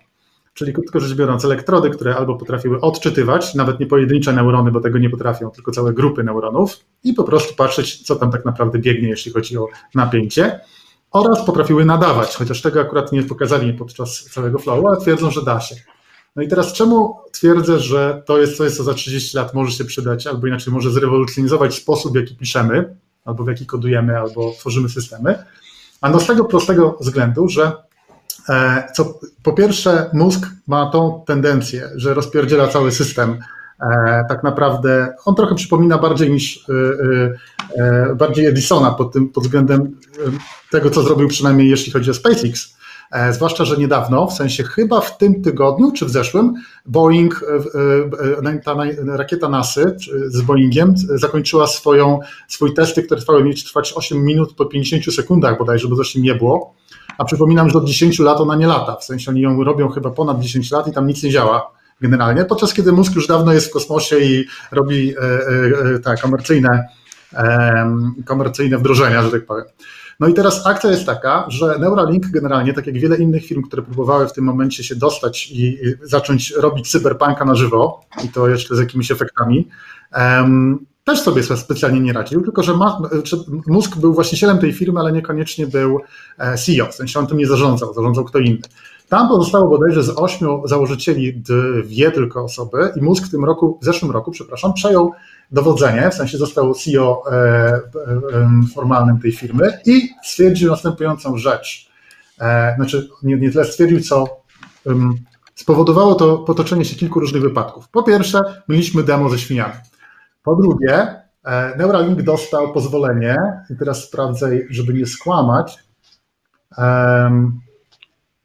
Czyli krótko rzecz biorąc, elektrody, które albo potrafiły odczytywać, nawet nie pojedyncze neurony, bo tego nie potrafią, tylko całe grupy neuronów, i po prostu patrzeć, co tam tak naprawdę biegnie, jeśli chodzi o napięcie. Oraz potrafiły nadawać, chociaż tego akurat nie pokazali podczas całego flowu, ale twierdzą, że da się. No i teraz czemu twierdzę, że to jest coś, co za 30 lat może się przydać, albo inaczej może zrewolucjonizować sposób, w jaki piszemy, albo w jaki kodujemy, albo tworzymy systemy? A no z tego prostego względu, że e, co, po pierwsze mózg ma tą tendencję, że rozpierdziela cały system. E, tak naprawdę on trochę przypomina bardziej niż e, bardziej Edisona pod, tym, pod względem tego, co zrobił przynajmniej jeśli chodzi o SpaceX zwłaszcza, że niedawno, w sensie chyba w tym tygodniu czy w zeszłym, Boeing, e, e, ta rakieta NASY z Boeingiem zakończyła swoją, swój testy, które trwały mieć trwać 8 minut po 50 sekundach bodajże, bo zresztą nie było. A przypominam, że od 10 lat ona nie lata, w sensie oni ją robią chyba ponad 10 lat i tam nic nie działa generalnie, podczas kiedy mózg już dawno jest w kosmosie i robi tak, komercyjne, komercyjne wdrożenia, że tak powiem. No i teraz akcja jest taka, że Neuralink generalnie, tak jak wiele innych firm, które próbowały w tym momencie się dostać i zacząć robić cyberpunka na żywo, i to jeszcze z jakimiś efektami, um, też sobie specjalnie nie radził, tylko że ma, mózg był właścicielem tej firmy, ale niekoniecznie był e, CEO, w sensie on tym nie zarządzał, zarządzał kto inny. Tam pozostało bodajże z ośmiu założycieli dwie tylko osoby i mózg w tym roku, w zeszłym roku, przepraszam, przejął dowodzenie, w sensie został CEO e, e, formalnym tej firmy i stwierdził następującą rzecz. E, znaczy, nie, nie tyle stwierdził, co spowodowało to potoczenie się kilku różnych wypadków. Po pierwsze, mieliśmy demo ze świniami. Po drugie, Neuralink dostał pozwolenie, i teraz sprawdzę, żeby nie skłamać,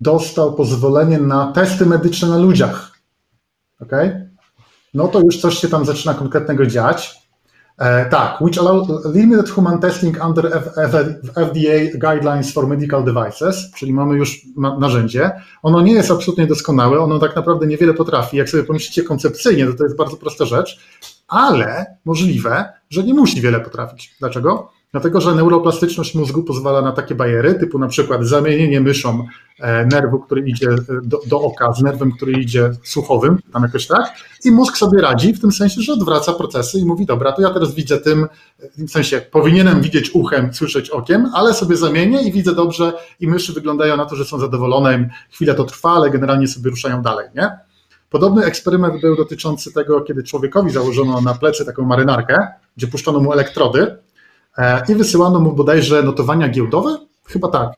dostał pozwolenie na testy medyczne na ludziach. Okay? No to już coś się tam zaczyna konkretnego dziać. E, tak, which allow limited human testing under FDA guidelines for medical devices, czyli mamy już narzędzie. Ono nie jest absolutnie doskonałe, ono tak naprawdę niewiele potrafi. Jak sobie pomyślicie koncepcyjnie, to to jest bardzo prosta rzecz, ale możliwe, że nie musi wiele potrafić. Dlaczego? Dlatego, że neuroplastyczność mózgu pozwala na takie bariery, typu na przykład zamienienie myszą e, nerwu, który idzie e, do, do, oka, z nerwem, który idzie słuchowym, tam jakoś tak, i mózg sobie radzi w tym sensie, że odwraca procesy i mówi, dobra, to ja teraz widzę tym, w sensie powinienem widzieć uchem, słyszeć okiem, ale sobie zamienię i widzę dobrze i myszy wyglądają na to, że są zadowolone, chwilę to trwa, ale generalnie sobie ruszają dalej, nie? Podobny eksperyment był dotyczący tego, kiedy człowiekowi założono na plecy taką marynarkę, gdzie puszczono mu elektrody i wysyłano mu bodajże notowania giełdowe, chyba tak.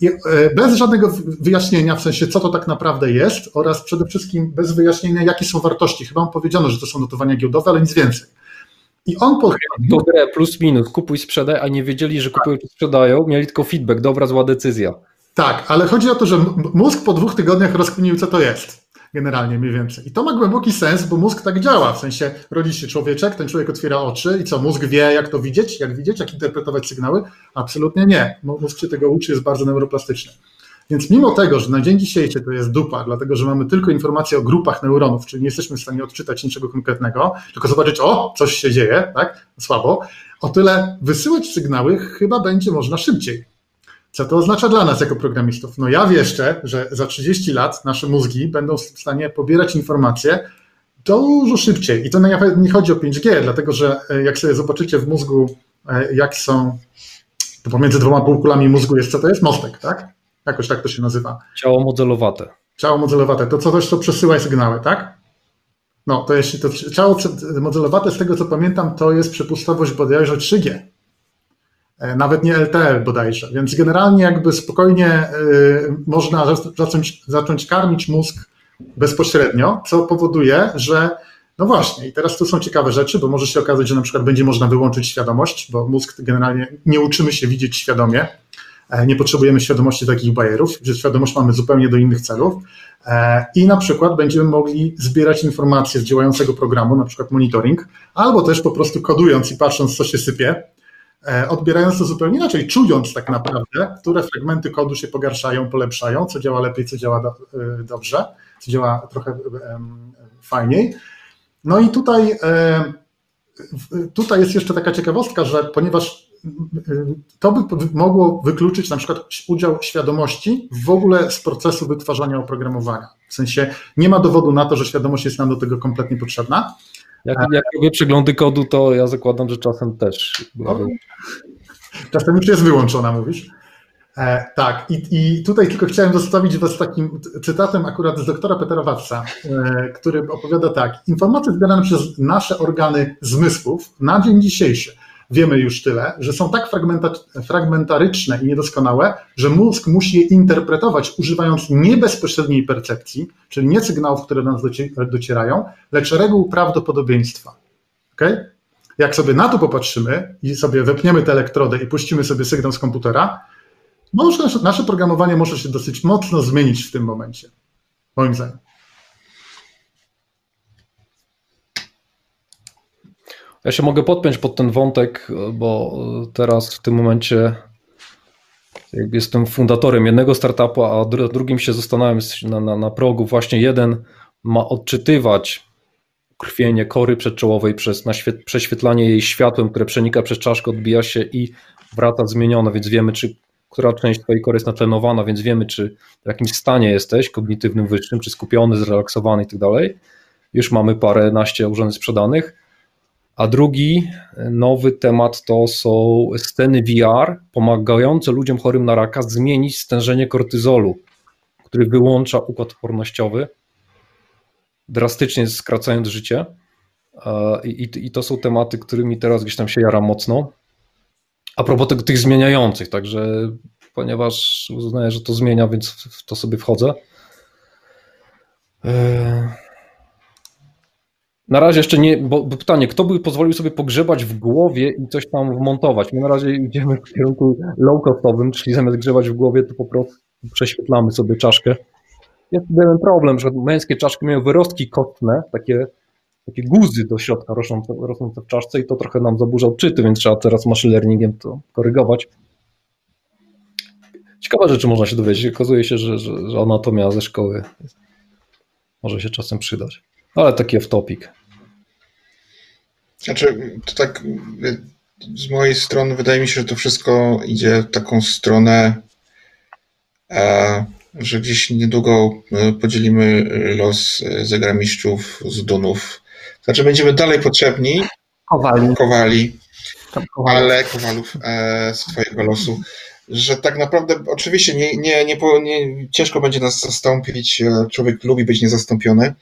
I e, bez żadnego wyjaśnienia, w sensie co to tak naprawdę jest oraz przede wszystkim bez wyjaśnienia, jakie są wartości. Chyba mu powiedziano, że to są notowania giełdowe, ale nic więcej. I on podchodził... To grę plus minus, kupuj, sprzedaj, a nie wiedzieli, że kupują czy sprzedają, mieli tylko feedback, dobra, zła decyzja. Tak, ale chodzi o to, że mózg po dwóch tygodniach rozkminił, co to jest generalnie mniej więcej. I to ma głęboki sens, bo mózg tak działa, w sensie rodzi się człowieczek, ten człowiek otwiera oczy i co, mózg wie jak to widzieć, jak widzieć, jak interpretować sygnały? Absolutnie nie. Mózg się tego uczy, jest bardzo neuroplastyczny. Więc mimo tego, że na dzień dzisiejszy to jest dupa, dlatego że mamy tylko informacje o grupach neuronów, czyli nie jesteśmy w stanie odczytać niczego konkretnego, tylko zobaczyć, o, coś się dzieje, tak, słabo, o tyle wysyłać sygnały chyba będzie można szybciej. Co to oznacza dla nas jako programistów? No ja wieszczę, że za 30 lat nasze mózgi będą w stanie pobierać informacje dużo szybciej. I to nawet nie chodzi o 5G, dlatego że e, jak sobie zobaczycie w mózgu, e, jak są, to pomiędzy dwoma półkulami mózgu jest co to jest? Mostek, tak? Jakoś tak to się nazywa. Ciało modelowate. Ciało modelowate, to co coś, co przesyła sygnały, tak? No, to jeśli to ciało modelowate, z tego co pamiętam, to jest przepustowość bodajże 3G. E, nawet nie LTE bodajże. Więc generalnie jakby spokojnie e, można zacząć, zacząć karmić mózg bezpośrednio, co powoduje, że no właśnie, i teraz tu są ciekawe rzeczy, bo może się okazać, że na przykład będzie można wyłączyć świadomość, bo mózg generalnie nie uczymy się widzieć świadomie, e, nie potrzebujemy świadomości takich bajerów, że świadomość mamy zupełnie do innych celów. I na przykład będziemy mogli zbierać informacje z działającego programu, na przykład monitoring, albo też po prostu kodując i patrząc, co się sypie, odbierając to zupełnie inaczej, czując tak naprawdę, które fragmenty kodu się pogarszają, polepszają, co działa lepiej, co działa e, dobrze, co działa trochę fajniej. No i tutaj, e, tutaj jest jeszcze taka ciekawostka, że ponieważ to by mogło wykluczyć na przykład udział świadomości w ogóle z procesu wytwarzania oprogramowania. W sensie nie ma dowodu na to, że świadomość jest nam do tego kompletnie potrzebna, Jak, jak robię przeglądy kodu, to ja zakładam, że czasem też. No, czasem już jest wyłączona, mówisz? E, tak, I, i tutaj tylko chciałem zostawić Was takim cytatem akurat z doktora Petera Watsa, e, który opowiada tak. Informacje zbierane przez nasze organy zmysłów na dzień dzisiejszy wiemy już tyle, że są tak fragmentaryczne i niedoskonałe, że mózg musi je interpretować używając nie bezpośredniej percepcji, czyli nie sygnałów, które do nas docierają, lecz reguł prawdopodobieństwa. Okay? Jak sobie na to popatrzymy i sobie wepniemy tę elektrodę i puścimy sobie sygnał z komputera, może nasze, nasze programowanie może się dosyć mocno zmienić w tym momencie, moim zdaniem. Ja się mogę podpiąć pod ten wątek, bo teraz w tym momencie jestem fundatorem jednego startupu, a drugim się zastanawiam na, na, na progu. Właśnie jeden ma odczytywać krwienie kory przedczołowej przez prześwietlanie jej światłem, które przenika przez czaszkę, odbija się i wraca zmieniona, więc wiemy, czy która część twojej kory jest natlenowana, więc wiemy, czy w jakimś stanie jesteś kognitywnym wyższym, czy skupiony, zrelaksowany i tak dalej. Już mamy parę naście urządzeń sprzedanych. A drugi nowy temat to są sceny VR pomagające ludziom chorym na raka zmienić stężenie kortyzolu, który wyłącza układ odpornościowy, drastycznie skracając życie. I, i, I, to są tematy, którymi teraz gdzieś tam się jaram mocno. A propos tych, tych zmieniających, także ponieważ uznaję, że to zmienia, więc w to sobie wchodzę. E, na razie jeszcze nie, bo, bo, pytanie, kto by pozwolił sobie pogrzebać w głowie i coś tam wmontować? My na razie idziemy w kierunku low-costowym, czyli zamiast grzebać w głowie, to po prostu prześwietlamy sobie czaszkę. Jest jeden problem, że męskie czaszki mają wyrostki kostne, takie takie guzy do środka rosnące, rosnące w czaszce i to trochę nam zaburza odczyty, więc trzeba teraz machine learningiem to korygować. Ciekawe rzeczy można się dowiedzieć. Okazuje się, że, że, że anatomia ze szkoły może się czasem przydać. Ale taki off topic. Znaczy, to tak z mojej strony wydaje mi się, że to wszystko idzie w taką stronę, e, że gdzieś niedługo e, podzielimy los zagramistrzów z Dunów znaczy będziemy dalej potrzebni. Kowali. Kowali. Ale Kowalów e, z twojego losu. Że tak naprawdę, oczywiście nie, nie, nie, nie, ciężko będzie nas zastąpić. E, człowiek lubi być niezastąpiony.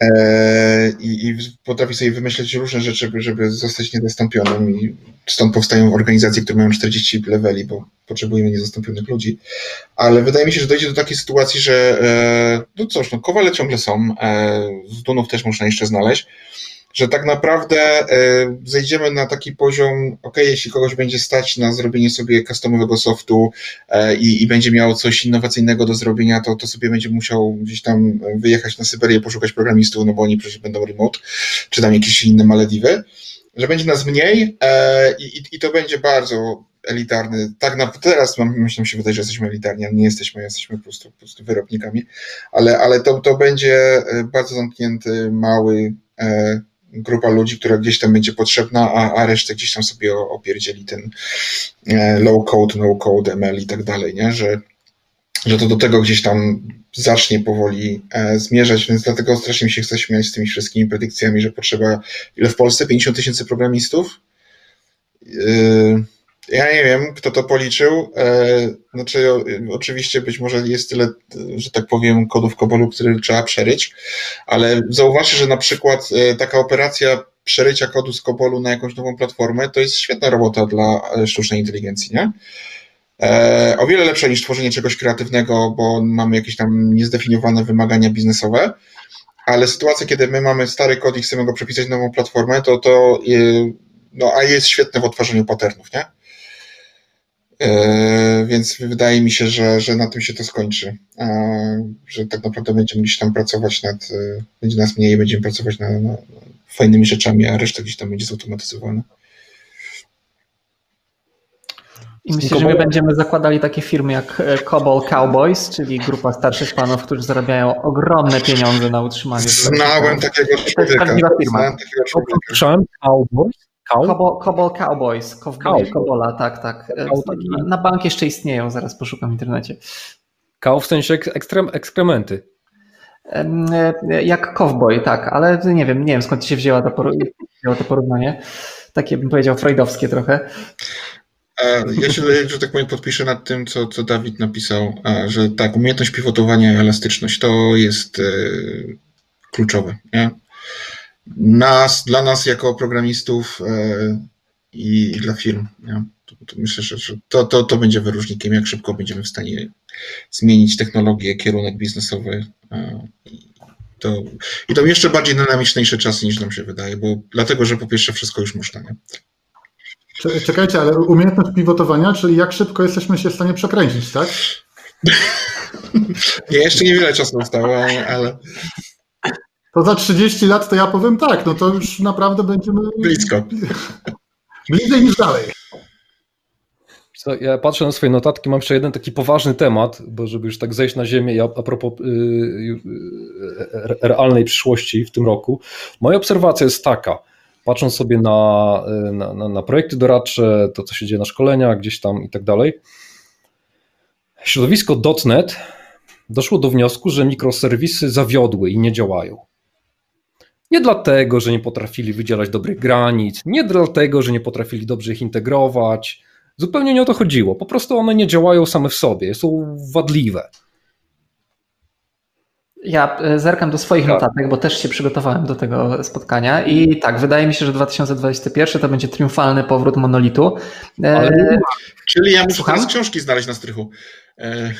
E, i, i potrafi sobie wymyśleć różne rzeczy, żeby, żeby zostać niezastąpionym i stąd powstają organizacje, które mają 40 leveli, bo potrzebujemy niezastąpionych ludzi, ale wydaje mi się, że dojdzie do takiej sytuacji, że e, no cóż, no kowale ciągle są, e, z Dunów też można jeszcze znaleźć, że tak naprawdę e, zejdziemy na taki poziom, ok, jeśli kogoś będzie stać na zrobienie sobie customowego softu e, i, i będzie miał coś innowacyjnego do zrobienia, to, to sobie będzie musiał gdzieś tam wyjechać na Syberię, poszukać programistów, no bo oni przecież będą remote, czy tam jakieś inne Malediwy, że będzie nas mniej e, i, i to będzie bardzo elitarny. Tak na teraz mam, myślę, się wydaje, że jesteśmy elitarni, ale nie jesteśmy, jesteśmy po prostu, po prostu wyrobnikami, ale, ale to, to będzie bardzo zamknięty, mały grupa ludzi, która gdzieś tam będzie potrzebna, a, a resztę gdzieś tam sobie opierdzieli ten e, low code, no code, ML i tak dalej, nie? Że, że to do tego gdzieś tam zacznie powoli e, zmierzać, więc dlatego strasznie mi się chce śmiać z tymi wszystkimi predykcjami, że potrzeba ile w Polsce? 50 tysięcy programistów? Yy, ja nie wiem, kto to policzył. E, znaczy, oczywiście być może jest tyle, że tak powiem, kodów Kobolu, które trzeba przeryć, ale zauważcie, że na przykład e, taka operacja przerycia kodu z Kobolu na jakąś nową platformę to jest świetna robota dla e, sztucznej inteligencji, nie? O wiele lepsza niż tworzenie czegoś kreatywnego, bo mamy jakieś tam niezdefiniowane wymagania biznesowe, ale sytuacja, kiedy my mamy stary kod i chcemy go przepisać na nową platformę, to to no, a jest świetne w odtwarzaniu patternów, nie? E, więc wydaje mi się, że, że na tym się to skończy. Że tak naprawdę będziemy gdzieś tam pracować nad, e, będzie nas mniej, będziemy pracować nad, nad fajnymi rzeczami, a reszta gdzieś tam będzie zautomatyzowana. I myślę, że my będziemy zakładali takie firmy jak Cobol Cowboys, czyli grupa starszych panów, którzy zarabiają ogromne pieniądze na utrzymanie. Znałem takiego człowieka. To jest prawdziwa firma. Znałem takiego człowieka. Cowboys? Cobol, Cowboys, Cowboy, Cobola, tak, tak. Na, na bank jeszcze istnieją, zaraz poszukam w internecie. Cow w sensie ekstrem, ekskrementy. jak cowboy, tak, ale nie wiem, nie wiem skąd się wzięła to, wzięło to porównanie. Takie bym powiedział freudowskie trochę. Ja się, że tak powiem, podpiszę nad tym, co, co Dawid napisał, że tak, umiejętność pivotowania i elastyczność to jest e, kluczowe. Nie? Nas, dla nas jako programistów e, i dla firm. Nie? To, to myślę, że, to, to, to będzie wyróżnikiem, jak szybko będziemy w stanie zmienić technologię, kierunek biznesowy. E, to, I to jeszcze bardziej dynamiczniejsze czasy niż nam się wydaje, bo dlatego, że po pierwsze wszystko już można. Nie? Czekajcie, ale umiejętność pivotowania, czyli jak szybko jesteśmy się w stanie przekręcić, tak? (laughs) Nie, jeszcze niewiele czasu zostało, ale... To za 30 lat to ja powiem tak, no to już naprawdę będziemy... Blisko. (laughs) Bliżej niż dalej. Co, ja patrzę na swoje notatki, mam jeszcze jeden taki poważny temat, bo żeby już tak zejść na ziemię, a, a propos y, y, realnej przyszłości w tym roku. Moja obserwacja jest taka, patrząc sobie na, na, na, na projekty doradcze, to co się dzieje na szkoleniach, gdzieś tam i tak dalej, środowisko .NET doszło do wniosku, że mikroserwisy zawiodły i nie działają. Nie dlatego, że nie potrafili wydzielać dobrych granic, nie dlatego, że nie potrafili dobrze ich integrować. Zupełnie nie o to chodziło. Po prostu one nie działają same w sobie, są wadliwe. Ja e, zerkam do swoich tak. notatek, bo też się przygotowałem do tego spotkania i tak, wydaje mi się, że 2021 to będzie triumfalny powrót monolitu. E, Ale, czyli ja muszę Słucham? teraz książki znaleźć na strychu. E...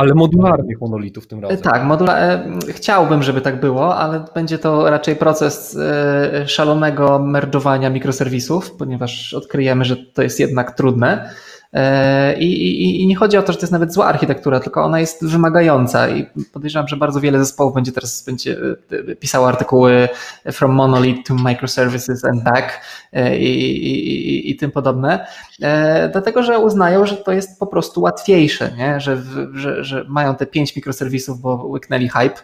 Ale modularnych monolitów tym razem. Tak, modula... chciałbym, żeby tak było, ale będzie to raczej proces szalonego merdżowania mikroserwisów, ponieważ odkryjemy, że to jest jednak trudne. E, I, i, I, nie chodzi o to, że to jest nawet zła architektura, tylko ona jest wymagająca i podejrzewam, że bardzo wiele zespołów będzie teraz będzie e, pisało artykuły from monolith to microservices and back e, i, i tym podobne, dlatego że uznają, że to jest po prostu łatwiejsze, nie? Że, że, że mają te pięć mikroserwisów, bo łyknęli hype.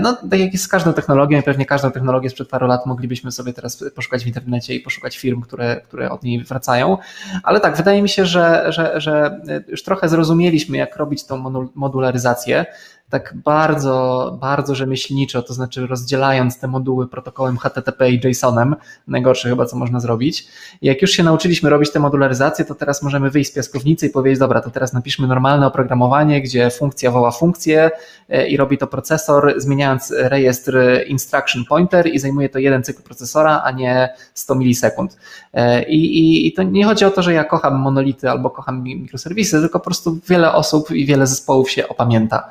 No, tak jak jest z każdą technologią i pewnie każdą technologię sprzed paru lat moglibyśmy sobie teraz poszukać w internecie i poszukać firm, które, które od niej wracają, ale tak, wydaje mi się, że że, że, już trochę zrozumieliśmy, jak robić tą modularyzację, tak bardzo, bardzo rzemieślniczo, to znaczy rozdzielając te moduły protokołem HTTP i JSON-em, najgorsze chyba, co można zrobić. Jak już się nauczyliśmy robić tę modularyzację, to teraz możemy wyjść z piaskownicy i powiedzieć, dobra, to teraz napiszmy normalne oprogramowanie, gdzie funkcja woła funkcję e, i robi to procesor, zmieniając rejestr instruction pointer i zajmuje to jeden cykl procesora, a nie 100 milisekund. E, I, i, I to nie chodzi o to, że ja kocham monolity albo kocham mikroserwisy, tylko po prostu wiele osób i wiele zespołów się opamięta.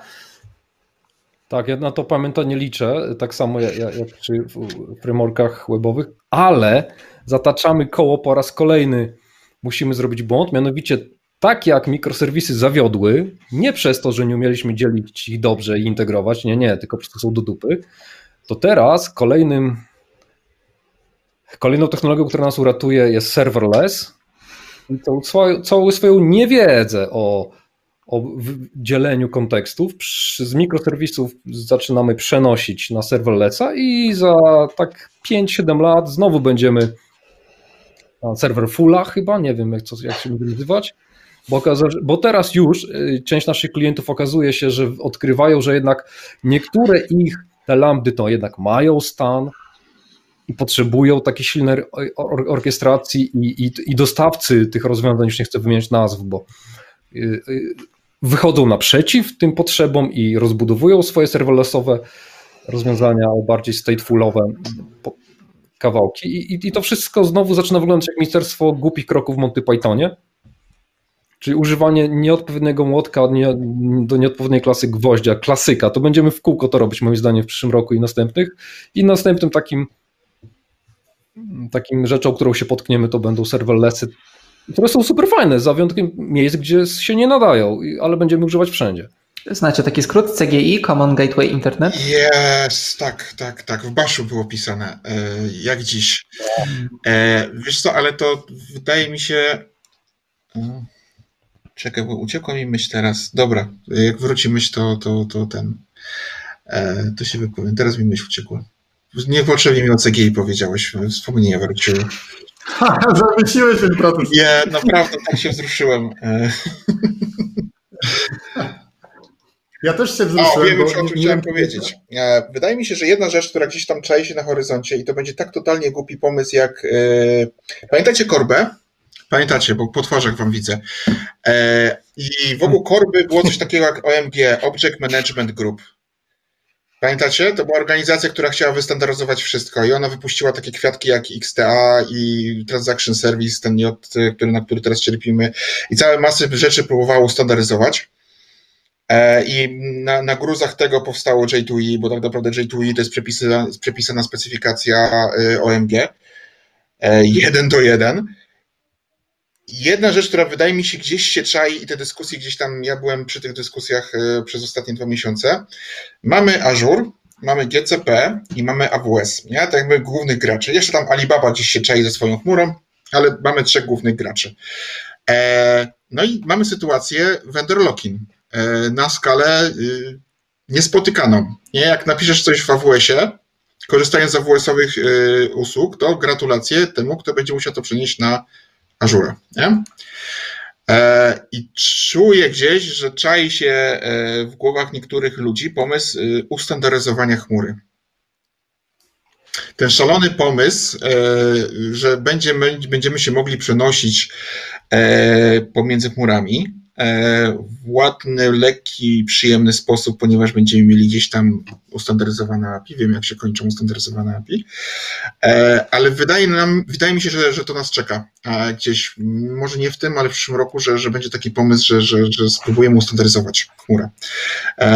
Tak, ja na to pamiętanie liczę, tak samo jak, jak przy frameworkach webowych, ale zataczamy koło po raz kolejny. Musimy zrobić błąd, mianowicie tak jak mikroserwisy zawiodły, nie przez to, że nie umieliśmy dzielić ich dobrze i integrować, nie, nie, tylko po prostu są do dupy, to teraz kolejnym, kolejną technologią, która nas uratuje jest serverless i tą całą swoją niewiedzę o o dzieleniu kontekstów. Z mikroserwisów zaczynamy przenosić na serverlessa i za tak 5-7 lat znowu będziemy na serwer fulla chyba, nie wiem jak, co, jak się będzie nazywać, bo, bo teraz już y, część naszych klientów okazuje się, że odkrywają, że jednak niektóre ich te lambdy to jednak mają stan i potrzebują takiej silnej orkiestracji i, i, i dostawcy tych rozwiązań, już nie chcę wymieniać nazw, bo y, y, wychodzą naprzeciw tym potrzebom i rozbudowują swoje serverlessowe rozwiązania bardziej statefullowe kawałki. I, I, to wszystko znowu zaczyna wyglądać jak ministerstwo głupich kroków w Monty Pythonie. Czyli używanie nieodpowiedniego młotka nie, do nieodpowiedniej klasy gwoździa, klasyka. To będziemy w kółko to robić, moim zdaniem, w przyszłym roku i następnych. I następnym takim, takim rzeczą, którą się potkniemy, to będą serverlessy które są super fajne, za wyjątkiem miejsc, gdzie się nie nadają, ale będziemy używać wszędzie. Znacie taki skrót CGI, Common Gateway Internet? Jest, tak, tak, tak. W Baszu było pisane, e, jak dziś. E, wiesz co, ale to wydaje mi się. E, czekaj, bo uciekła mi myśl teraz. Dobra, jak wróci myśl, to, to, to ten. To się wypowiem. Teraz mi myśl uciekła. Niepotrzebnie mi o CGI powiedziałeś, wspomnienia wróciły. (laughs) Zamyśliłeś ten protest. Nie, naprawdę tak się wzruszyłem. (laughs) Ja też się wzruszyłem. O, wiem już, o czym chciałem powiedzieć. E, wydaje mi się, że jedna rzecz, która gdzieś tam czai się na horyzoncie i to będzie tak totalnie głupi pomysł jak... Yy... Pamiętacie Korbę? Pamiętacie, bo po twarzach wam widzę. E, I wokół Korby było coś takiego jak OMG, Object Management Group. Pamiętacie? To była organizacja, która chciała wystandaryzować wszystko i ona wypuściła takie kwiatki jak XTA i Transaction Service, ten J, który, na który teraz cierpimy i całe masy rzeczy próbowało ustandaryzować. E, I na, na gruzach tego powstało J2E, bo tak naprawdę J2E to jest przepisana, przepisana specyfikacja y, OMG. E, jeden do jeden. Jedna rzecz, która wydaje mi się gdzieś się czai i te dyskusje gdzieś tam, ja byłem przy tych dyskusjach y, przez ostatnie dwa miesiące. Mamy Azure, mamy GCP i mamy AWS, nie? Tak jakby głównych graczy. Jeszcze tam Alibaba gdzieś się czai ze swoją chmurą, ale mamy trzech głównych graczy. E, no i mamy sytuację vendor lock-in. E, na skalę y, niespotykaną. Nie? Jak napiszesz coś w AWS-ie, korzystając z AWS-owych y, usług, to gratulacje temu, kto będzie musiał to przenieść na Azure. Nie? E, I czuję gdzieś, że czai się e, w głowach niektórych ludzi pomysł y, ustandaryzowania chmury. Ten szalony pomysł, że będziemy, będziemy się mogli przenosić pomiędzy chmurami, E, w ładny, lekki, przyjemny sposób, ponieważ będziemy mieli gdzieś tam ustandaryzowane API, wiem jak się kończą ustandaryzowane API, e, ale wydaje, nam, wydaje mi się, że, że to nas czeka gdzieś, może nie w tym, ale w przyszłym roku, że, że będzie taki pomysł, że, że, że spróbujemy ustandaryzować chmurę. E,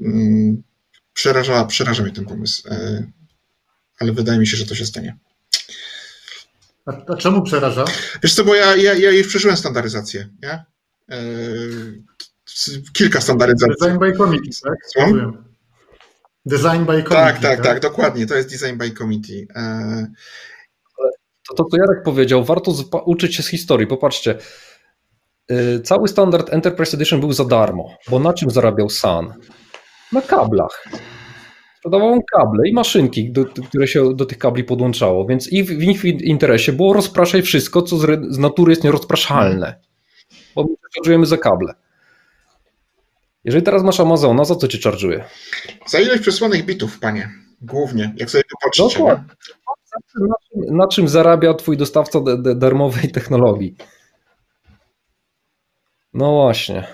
mm, przeraża, przeraża mnie ten pomysł, ale wydaje mi się, że to się stanie. A, a czemu przeraża? Wiesz co, bo ja, ja, ja już przeżyłem standaryzację, nie? E, kilka standaryzacji. Design by committee, tak? Design by committee. Tak, tak, tak, tak, dokładnie. To jest design by committee. E, to, to, co Jarek powiedział, warto uczyć się z historii. Popatrzcie, e, cały standard Enterprise Edition był za darmo, bo na czym zarabiał Sun? Na kablach. Sprzedawał on kable i maszynki, do, które się do tych kabli podłączało, więc i w, w ich interesie było rozpraszać wszystko, co z, z natury jest nierozpraszalne bo my za kable. Jeżeli teraz masz Amazona, za co cię czarżuje? Za ilość przesłanych bitów, panie. Głównie, jak sobie popatrzycie. Dokładnie. Na czym, na czym zarabia twój dostawca darmowej technologii? No właśnie.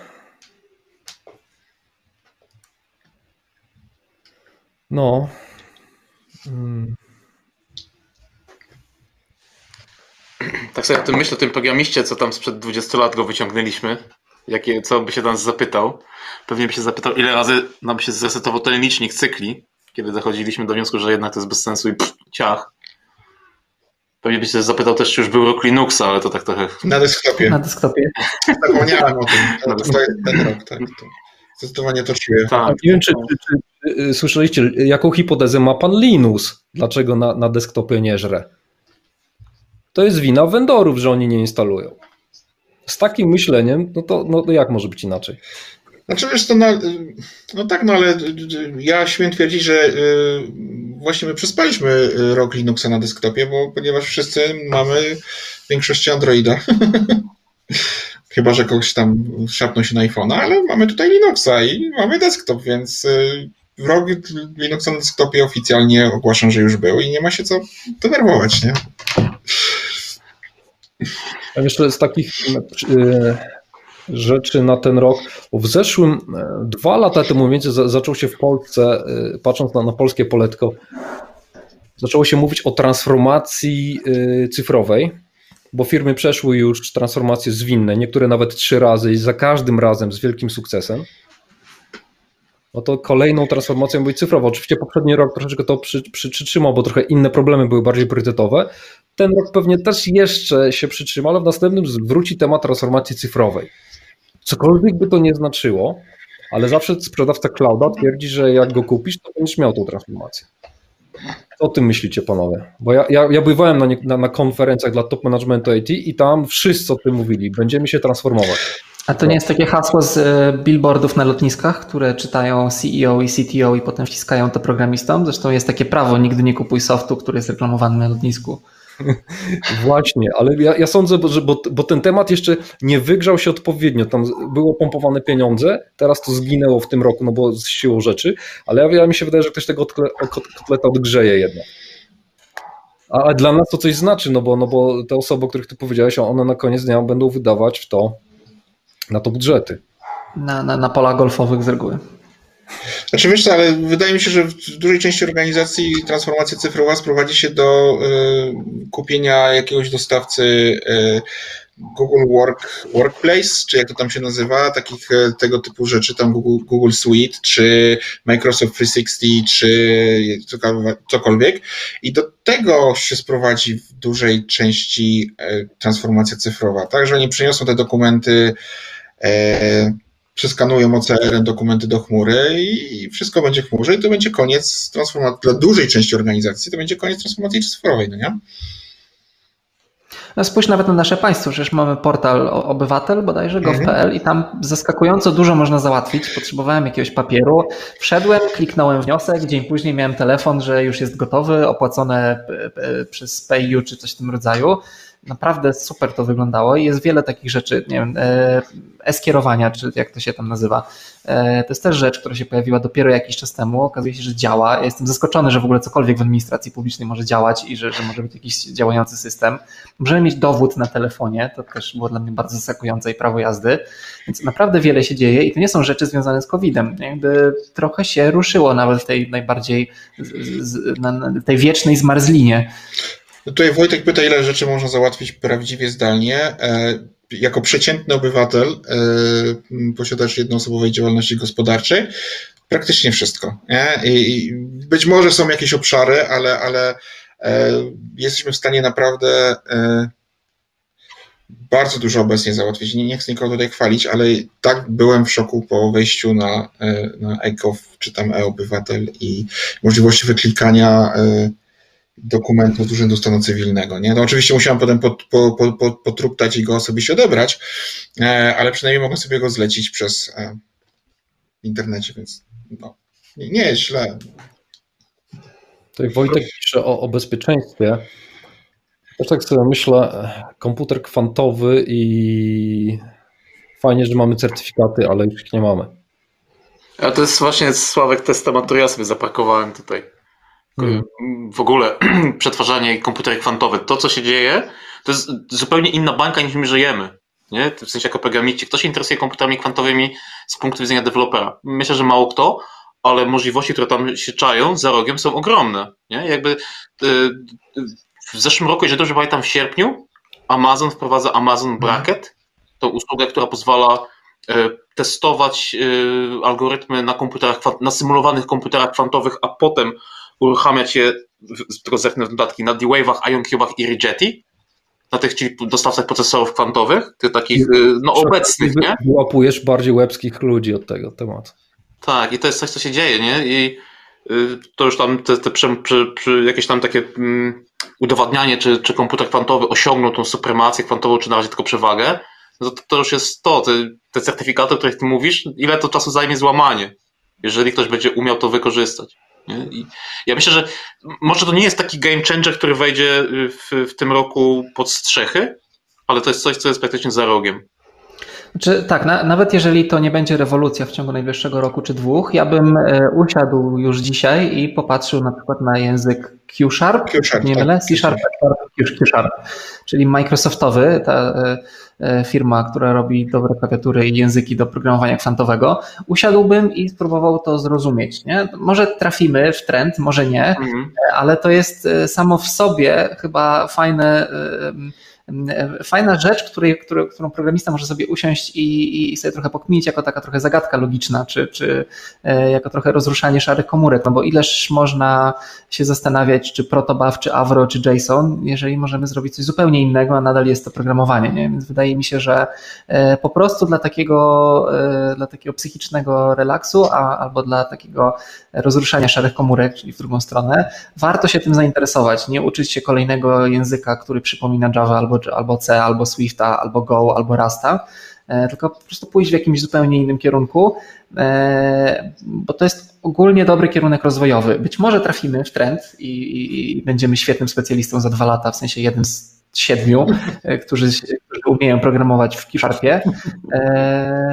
No. Hmm. (clears throat) Tak sobie o tym myślę, o tym programiście, co tam sprzed 20 lat go wyciągnęliśmy. Jakie, co by się nas zapytał? Pewnie by się zapytał, ile razy nam się zresetował ten licznik cykli, kiedy dochodziliśmy do wniosku, że jednak to jest bez sensu i pff, ciach. Pewnie by się zapytał też, czy już był rok Linuxa, ale to tak trochę... Na desktopie. Na desktopie. Zapomniałem o tym. (laughs) To, to jest ten rok, tak. To zdecydowanie to czuję. Tak. Nie wiem, czy, czy, czy, słyszeliście, jaką hipotezę ma pan Linus? Dlaczego na, na desktopie nie żre? To jest wina vendorów, że oni nie instalują. Z takim myśleniem, no to, no to jak może być inaczej? Znaczy wiesz, to no, no tak, no ale ja śmiem twierdzić, że y, właśnie my przespaliśmy rok Linuxa na desktopie, bo ponieważ wszyscy mamy w większości Androida. (laughs) Chyba, że kogoś tam szapnął się na iPhone'a, ale mamy tutaj Linuxa i mamy desktop, więc y, rok Linuxa na desktopie oficjalnie ogłaszam, że już był i nie ma się co denerwować, nie? A jeszcze z takich e, rzeczy na ten rok, w zeszłym, e, dwa lata temu więcej zaczął się w Polsce, e, patrząc na, na polskie poletko, zaczęło się mówić o transformacji cyfrowej, bo firmy przeszły już transformacje zwinne, niektóre nawet trzy razy i za każdym razem z wielkim sukcesem no to kolejną transformacją była cyfrowa. Oczywiście poprzedni rok troszeczkę to przy, przytrzymał, bo trochę inne problemy były bardziej priorytetowe. Ten rok pewnie też jeszcze się przytrzyma, ale w następnym wróci temat transformacji cyfrowej. Cokolwiek by to nie znaczyło, ale zawsze sprzedawca clouda twierdzi, że jak go kupisz, to będziesz miał tą transformację. Co o tym myślicie, panowie? Bo ja, ja, ja bywałem na, na, na konferencjach dla top managementu IT i tam wszyscy o tym mówili. Będziemy się transformować. A to nie jest takie hasło z e, billboardów na lotniskach, które czytają CEO i CTO i potem wciskają to programistom? Zresztą jest takie prawo, nigdy nie kupuj softu, który jest reklamowany na lotnisku. (laughs) Właśnie, ale ja, ja sądzę, że bo, bo, ten temat jeszcze nie wygrzał się odpowiednio. Tam było pompowane pieniądze, teraz to zginęło w tym roku, no bo z siłą rzeczy, ale ja, ja mi się wydaje, że ktoś tego kotleta odgrzeje jednak. A dla nas to coś znaczy, no bo, no bo te osoby, o których ty powiedziałeś, one na koniec dnia będą wydawać w to na to budżety. Na, na, na pola golfowych z reguły. Znaczy wiesz ale wydaje mi się, że w dużej części organizacji transformacja cyfrowa sprowadzi się do y, kupienia jakiegoś dostawcy y, Google Work, Workplace, czy jak to tam się nazywa, takich y, tego typu rzeczy, tam Google, Google Suite, czy Microsoft 360, czy cokolwiek. I do tego się sprowadzi w dużej części y, transformacja cyfrowa, tak, że oni przyniosą te dokumenty y, przeskanują OCR dokumenty do chmury i wszystko będzie w chmurze i to będzie koniec transformacji, dla dużej części organizacji to będzie koniec transformacji cyfrowej, no nie? No spójrz nawet na nasze państwo, przecież mamy portal obywatel bodajże, gov.pl mhm. i tam zaskakująco dużo można załatwić. Potrzebowałem jakiegoś papieru, wszedłem, kliknąłem wniosek, dzień później miałem telefon, że już jest gotowy, opłacone przez PayU czy coś w tym rodzaju naprawdę super to wyglądało i jest wiele takich rzeczy, nie wiem, e, e-skierowania, czy jak to się tam nazywa. E, to jest też rzecz, która się pojawiła dopiero jakiś czas temu. Okazuje się, że działa. Ja jestem zaskoczony, że w ogóle cokolwiek w administracji publicznej może działać i że, że może być jakiś działający system. Możemy mieć dowód na telefonie, to też było dla mnie bardzo zaskakujące i prawo jazdy. Więc naprawdę wiele się dzieje i to nie są rzeczy związane z COVID-em. Jakby trochę się ruszyło nawet w tej najbardziej, tej wiecznej zmarzlinie. No tutaj Wojtek pyta, ile rzeczy można załatwić prawdziwie zdalnie. E, jako przeciętny obywatel, e, posiadacz jednoosobowej działalności gospodarczej, praktycznie wszystko. Nie? I być może są jakieś obszary, ale, ale e, jesteśmy w stanie naprawdę bardzo dużo obecnie załatwić. Nie, nie chcę nikogo tutaj chwalić, ale tak byłem w szoku po wejściu na, na EGOV czy tam e-obywatel i możliwości wyklikania dokumentu z Urzędu Stanu Cywilnego. Nie? No oczywiście musiałem potem pot, po, po, po, potruptać i go osobiście odebrać, e, ale przynajmniej mogę sobie go zlecić przez e, internecie, więc no, nie, nie jest źle. Tutaj Wojtek pisze o, o bezpieczeństwie. Też tak sobie myślę, komputer kwantowy i fajnie, że mamy certyfikaty, ale już ich nie mamy. A to jest właśnie Sławek testament, który ja sobie zapakowałem tutaj. Mhm. W ogóle (clears throat) przetwarzanie komputery kwantowe, to co się dzieje, to jest zupełnie inna bańka niż my żyjemy. Nie? W sensie jako programiści. Kto się interesuje komputerami kwantowymi z punktu widzenia dewelopera? Myślę, że mało kto, ale możliwości, które tam się czają za rogiem są ogromne. Nie? Jakby y, w zeszłym roku, jeżeli dobrze pamiętam, w sierpniu Amazon wprowadza Amazon mhm. Bracket, tą usługę, która pozwala y, testować y, algorytmy na komputerach, na symulowanych komputerach kwantowych, a potem uruchamiać je, tylko w dodatki, na D-Wave'ach, IonCube'ach i Rigetti, na tych czyli dostawcach procesorów kwantowych, tych takich no, obecnych, nie? Łapujesz bardziej łebskich ludzi od tego tematu. Tak, i to jest coś, co się dzieje, nie? I y, to już tam te, te przy, przy, przy jakieś tam takie um, udowadnianie, czy, czy komputer kwantowy osiągnął tą supremację kwantową, czy na razie tylko przewagę, no to, to już jest to, te, te certyfikaty, o których ty mówisz, ile to czasu zajmie złamanie, jeżeli ktoś będzie umiał to wykorzystać. I ja myślę, że może to nie jest taki game changer, który wejdzie w, w tym roku pod strzechy, ale to jest coś, co jest praktycznie za rogiem. Znaczy, tak, na, nawet jeżeli to nie będzie rewolucja w ciągu najbliższego roku czy dwóch, ja bym e, usiadł już dzisiaj i popatrzył na przykład na język Q-Sharp, Q-Sharp nie tak, mylę? C-Sharp, Q-Sharp, czyli Microsoftowy, ta e, firma, która robi dobre klawiatury i języki do programowania kwantowego, usiadłbym i spróbował to zrozumieć. Nie? Może trafimy w trend, może nie, mhm. ale to jest samo w sobie chyba fajne fajna rzecz, której, którą, programista może sobie usiąść i, i sobie trochę pokminić jako taka trochę zagadka logiczna, czy, czy e, jako trochę rozruszanie szarych komórek, no bo ileż można się zastanawiać, czy protobuf, czy Avro, czy JSON, jeżeli możemy zrobić coś zupełnie innego, a nadal jest to programowanie, nie? więc wydaje mi się, że e, po prostu dla takiego, e, dla takiego psychicznego relaksu, a, albo dla takiego rozruszania szarych komórek, czyli w drugą stronę, warto się tym zainteresować, nie uczyć się kolejnego języka, który przypomina Java albo albo, albo C, albo Swifta, albo Go, albo Rasta, tylko po prostu pójść w jakimś zupełnie innym kierunku, bo to jest ogólnie dobry kierunek rozwojowy. Być może trafimy w trend i, i będziemy świetnym specjalistą za dwa lata, w sensie jednym z siedmiu, (laughs) którzy, którzy umieją programować w Sharpie,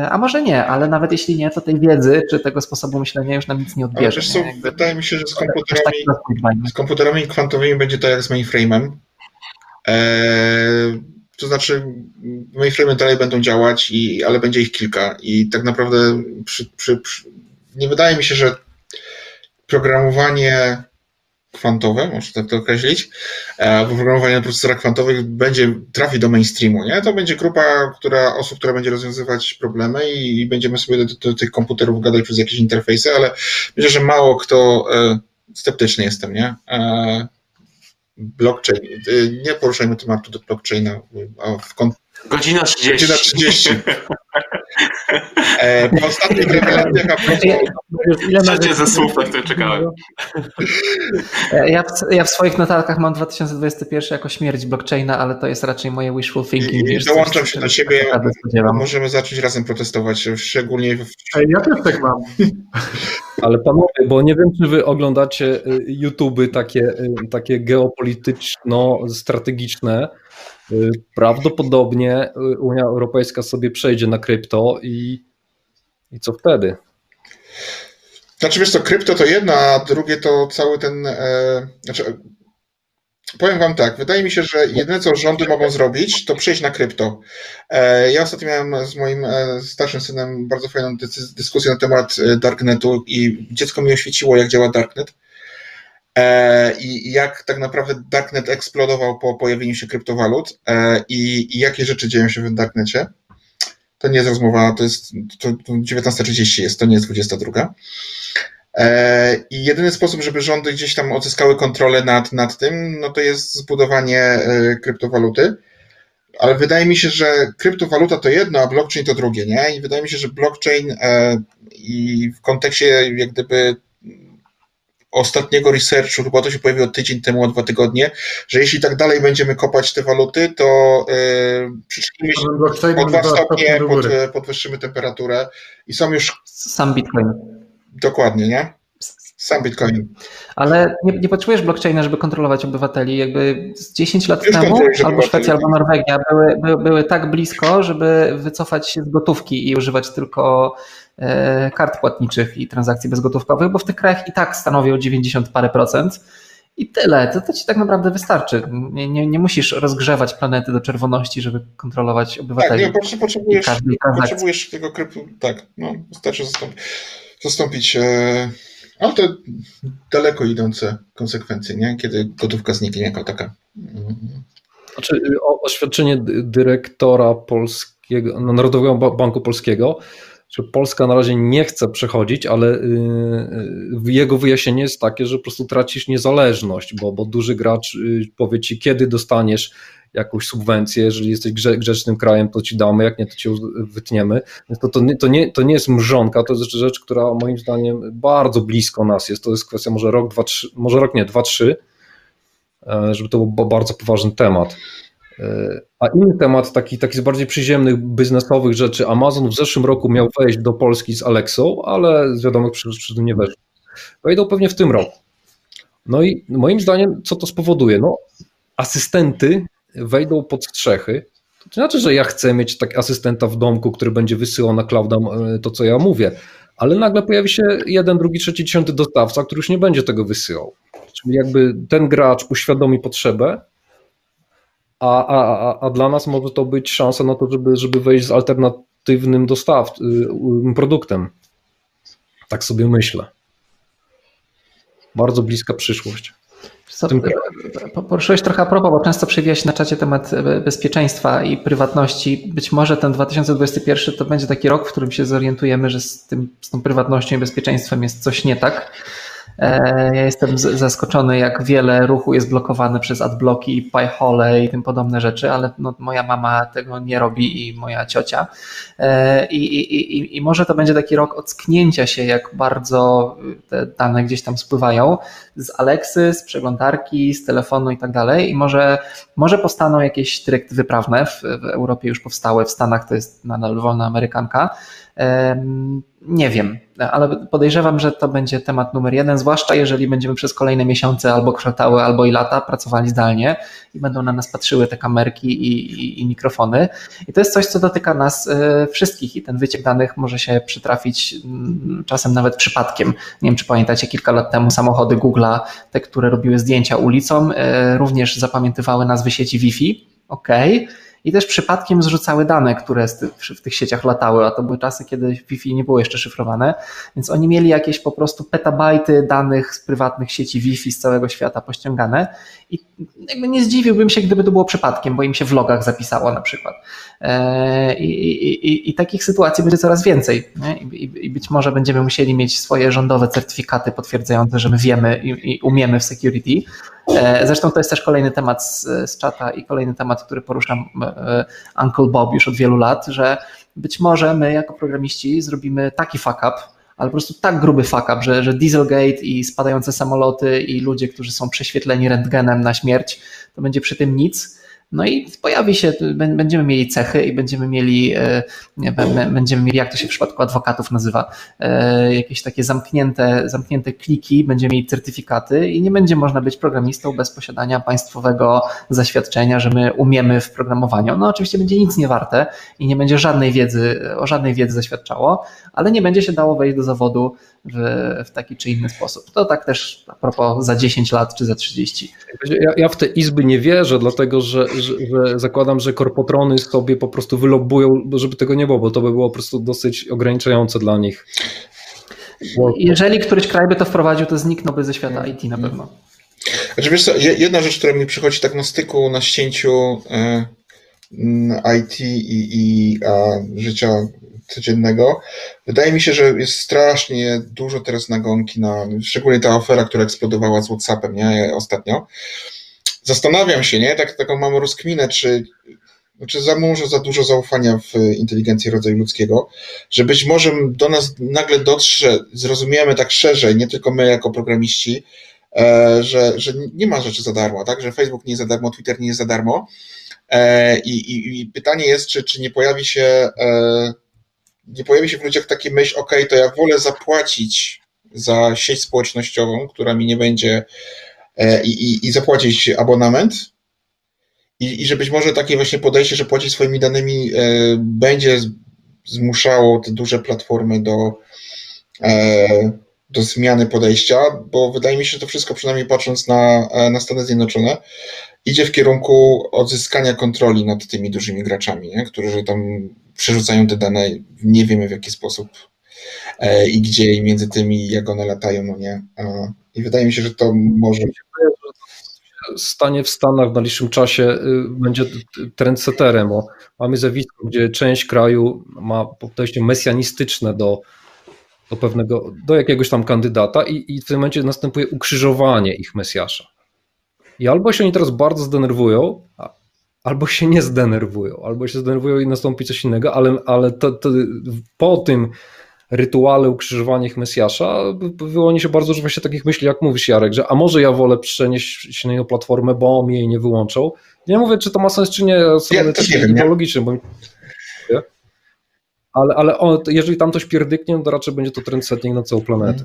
a może nie, ale nawet jeśli nie, to tej wiedzy czy tego sposobu myślenia już nam nic nie odbierze. Ale wiesz co, wydaje mi się, że z komputerami, z komputerami kwantowymi będzie to jak z mainframe'em. Eee, to znaczy, mainframe'y dalej będą działać, i, ale będzie ich kilka. I tak naprawdę przy, przy, przy, nie wydaje mi się, że programowanie kwantowe, można tak to określić, e, programowanie na procesorach kwantowych będzie, trafi do mainstreamu, nie? To będzie grupa która, osób, która będzie rozwiązywać problemy i, i będziemy sobie do, do, tych komputerów gadać przez jakieś interfejsy, ale myślę, że mało kto, e, sceptyczny jestem, nie? E, blockchain, e, nie poruszajmy tematu do blockchaina, a w kontekście Godzina 30. Godzina 30. (laughs) E, po ostatnich rewelacjach a propos... Trzecie ze słów, na które czekałem. Ja w, ja w, swoich notatkach mam 2021 jako śmierć blockchaina, ale to jest raczej moje wishful thinking. I, dołączam się do ciebie. Możemy zacząć razem protestować, szczególnie w... Ja też tak mam. (laughs) Ale panowie, bo nie wiem, czy wy oglądacie y, YouTube takie, y, takie geopolityczno-strategiczne, prawdopodobnie y, Unia Europejska sobie przejdzie na krypto i, i co wtedy? Znaczy wiesz co, krypto to jedno, a drugie to cały ten, e, znaczy powiem wam tak, wydaje mi się, że jedyne co rządy mogą zrobić, to przejść na krypto. E, ja ostatnio miałem z moim e, starszym synem bardzo fajną dyskusję na temat e, Darknetu i dziecko mi oświeciło, jak działa Darknet. E, i jak tak naprawdę Darknet eksplodował po pojawieniu się kryptowalut e, i, jakie rzeczy dzieją się w Darknecie. To nie jest rozmowa, to jest to 19.30 jest, to nie jest 22. E, I jedyny sposób, żeby rządy gdzieś tam odzyskały kontrolę nad, nad tym, no to jest zbudowanie kryptowaluty. Ale wydaje mi się, że kryptowaluta to jedno, a blockchain to drugie, nie? I wydaje mi się, że blockchain i w kontekście jak gdyby ostatniego researchu, chyba to się pojawiło tydzień temu, dwa tygodnie, że jeśli tak dalej będziemy kopać te waluty, to yy, przyczynimy się o dwa stopnie, pod, podwyższymy temperaturę i są już... Sam Bitcoin. Dokładnie, nie? Sam Bitcoin. Ale nie, nie potrzebujesz blockchaina, żeby kontrolować obywateli. Jakby z 10 lat Już temu albo Szwecja, albo Norwegia były, były, były tak blisko, żeby wycofać się z gotówki i używać tylko E, kart płatniczych i transakcji bezgotówkowych, bo w tych krajach i tak stanowią 90 parę procent. I tyle, to, to ci tak naprawdę wystarczy. Nie, nie, nie, musisz rozgrzewać planety do czerwoności, żeby kontrolować obywateli. Tak, nie, potrzebujesz, potrzebujesz tego kryptu, tak, no, wystarczy zastąpić, zastąpić e, ale to daleko idące konsekwencje, nie? kiedy gotówka zniknie jako taka. Mhm. Znaczy, oświadczenie dyrektora polskiego, Narodowego Banku Polskiego że Polska na razie nie chce przechodzić, ale y, y, jego wyjaśnienie jest takie, że po prostu tracisz niezależność, bo, bo duży gracz y, powie ci, kiedy dostaniesz jakąś subwencję, jeżeli jesteś grzecznym krajem, to ci damy, jak nie, to cię wytniemy. To, to, nie, to, nie, to nie jest mrzonka, to jest rzecz, która moim zdaniem bardzo blisko nas jest. To jest kwestia może rok, dwa, trzy, może rok nie, dwa, trzy, e, żeby to był bardzo poważny temat. A inny temat, taki, taki z bardziej przyziemnych, biznesowych rzeczy. Amazon w zeszłym roku miał wejść do Polski z Alexą, ale z wiadomych przyczyn nie weszł. Wejdą pewnie w tym roku. No i moim zdaniem, co to spowoduje? No, asystenty wejdą pod strzechy. To znaczy, że ja chcę mieć tak asystenta w domku, który będzie wysyłał na clouda e, to, co ja mówię, ale nagle pojawi się jeden, drugi, trzeci, dziesiąty dostawca, który już nie będzie tego wysyłał. Czyli jakby ten gracz uświadomi potrzebę, a, a, a dla nas może to być szansa na to, żeby, żeby wejść z alternatywnym dostaw, y, produktem. Tak sobie myślę. Bardzo bliska przyszłość. Co, poruszyłeś trochę a propos, bo często przewija się na czacie temat e, bezpieczeństwa i prywatności. Być może ten 2021 to będzie taki rok, w którym się zorientujemy, że z, tym, z tą prywatnością i bezpieczeństwem jest coś nie tak. E, ja jestem zaskoczony, jak wiele ruchu jest blokowane przez adblocki, Pi-hole i tym podobne rzeczy, ale no, moja mama tego nie robi i moja ciocia. E, I, i, i, I może to będzie taki rok ocknięcia się, jak bardzo te dane gdzieś tam spływają z Alexy, z przeglądarki, z telefonu i tak dalej. I może, może powstaną jakieś dyrektywy wyprawne, w, w Europie już powstały, w Stanach to jest nadal wolna amerykanka nie wiem, ale podejrzewam, że to będzie temat numer jeden, zwłaszcza jeżeli będziemy przez kolejne miesiące albo kwartały, albo i lata pracowali zdalnie i będą na nas patrzyły te kamerki i, i, i mikrofony. I to jest coś, co dotyka nas e, wszystkich i ten wyciek danych może się przytrafić mm, czasem nawet przypadkiem. Nie wiem, czy pamiętacie, kilka lat temu samochody Google'a, te, które robiły zdjęcia ulicom, e, również zapamiętywały nazwy sieci Wi-Fi. Okej. Okay i też przypadkiem zrzucały dane, które w tych sieciach latały, a to były czasy, kiedy Wi-Fi nie było jeszcze szyfrowane, więc oni mieli jakieś po prostu petabajty danych z prywatnych sieci Wi-Fi z całego świata pościągane i jakby nie zdziwiłbym się, gdyby to było przypadkiem, bo im się w logach zapisało na przykład. E, I, i, i, i takich sytuacji będzie coraz więcej I, być może będziemy musieli mieć swoje rządowe certyfikaty potwierdzające, że my wiemy i, umiemy w security. E, zresztą to jest też kolejny temat z, z czata i kolejny temat, który poruszam e, Uncle Bob już od wielu lat, że być może my jako programiści zrobimy taki fuck up, ale po prostu tak gruby fuck up, że, że Dieselgate i spadające samoloty i ludzie, którzy są prześwietleni rentgenem na śmierć, to będzie przy tym nic no i pojawi się, będziemy mieli cechy i będziemy mieli, e, będziemy mieli, jak to się w przypadku adwokatów nazywa, e, jakieś takie zamknięte, zamknięte kliki, będziemy mieli certyfikaty i nie będzie można być programistą bez posiadania państwowego zaświadczenia, że my umiemy w programowaniu. No oczywiście będzie nic nie warte i nie będzie żadnej wiedzy, o żadnej wiedzy zaświadczało, ale nie będzie się dało wejść do zawodu w, w taki czy inny sposób. To tak też a propos za 10 lat czy za 30. Ja, ja w te izby nie wierzę, dlatego że, że, że, zakładam, że korpotrony sobie po prostu wylobują, żeby tego nie było, bo to by było po prostu dosyć ograniczające dla nich. Bo... Jeżeli któryś kraj by to wprowadził, to zniknąłby ze świata IT na pewno. Znaczy, wiesz co, jedna rzecz, która mi przychodzi tak na styku, na ścięciu e, IT i, i a, życia codziennego. Wydaje mi się, że jest strasznie dużo teraz nagonki na, szczególnie ta ofera, która eksplodowała z WhatsAppem, nie, ostatnio. Zastanawiam się, nie, tak, taką mam rozkminę, czy, czy za może za dużo zaufania w inteligencję rodzaju ludzkiego, że być może do nas nagle dotrze, zrozumiemy tak szerzej, nie tylko my jako programiści, e, że, że nie ma rzeczy za darmo, tak, że Facebook nie jest za darmo, Twitter nie jest za darmo, e, i, i, i pytanie jest, czy, czy nie pojawi się e, nie pojawi się w ludziach taka myśl, ok, to ja wolę zapłacić za sieć społecznościową, która mi nie będzie i, i, i zapłacić abonament i, i że być może takie właśnie podejście, że płacić swoimi danymi e, będzie zmuszało te duże platformy do, e, do zmiany podejścia, bo wydaje mi się, że to wszystko, przynajmniej patrząc na, na Stany Zjednoczone, idzie w kierunku odzyskania kontroli nad tymi dużymi graczami, nie? którzy tam przerzucają te dane, nie wiemy w jaki sposób e, i gdzie i między tymi, jak one latają, no nie. I wydaje mi się, że to może stanie w Stanach w najbliższym czasie y, będzie trendseterem, bo mamy zjawisko, gdzie część kraju ma podejście mesjanistyczne do, do pewnego, do jakiegoś tam kandydata i, i w tym momencie następuje ukrzyżowanie ich Mesjasza. I albo się oni teraz bardzo zdenerwują, albo się nie zdenerwują, albo się zdenerwują i nastąpi coś innego, ale, ale to, to po tym rytuale ukrzyżowania ich Mesjasza wyłoni się bardzo dużo właśnie takich myśli, jak mówisz Jarek, że a może ja wolę przenieść się na inną platformę, bo mi jej nie wyłączą. Nie mówię, czy to ma sens, czy nie, ja ideologiczny, bo ale, ale jeżeli tam coś pierdyknie, to raczej będzie to trendsetting na całą planetę.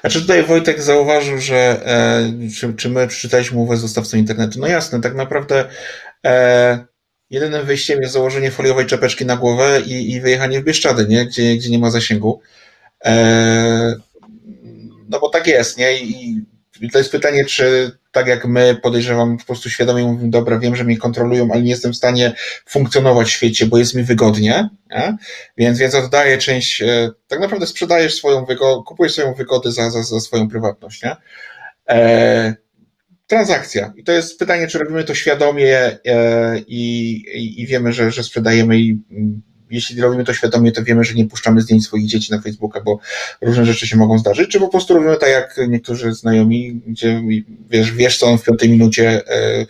Znaczy tutaj Wojtek zauważył, że e, czy, czy my przeczytaliśmy umowę z dostawcą internetu. No jasne, tak naprawdę e, jedynym wyjściem jest założenie foliowej czapeczki na głowę i, i wyjechanie w Bieszczady, nie? Gdzie, gdzie nie ma zasięgu. E, no bo tak jest, nie? I, I to jest pytanie, czy tak jak my podejrzewam, po prostu świadomie mówimy, dobra, wiem, że mnie kontrolują, ale nie jestem w stanie funkcjonować w świecie, bo jest mi wygodnie, nie? Więc, więc oddaję część, e, tak naprawdę sprzedajesz swoją wygodę, kupujesz swoją wygodę za, za, za swoją prywatność, nie? E, transakcja. I to jest pytanie, czy robimy to świadomie e, i, i, i wiemy, że, że sprzedajemy i jeśli robimy to świadomie, to wiemy, że nie puszczamy zdjęć swoich dzieci na Facebooka, bo różne rzeczy się mogą zdarzyć, czy po prostu robimy tak jak niektórzy znajomi, gdzie wiesz, wiesz co on w piątej minucie e,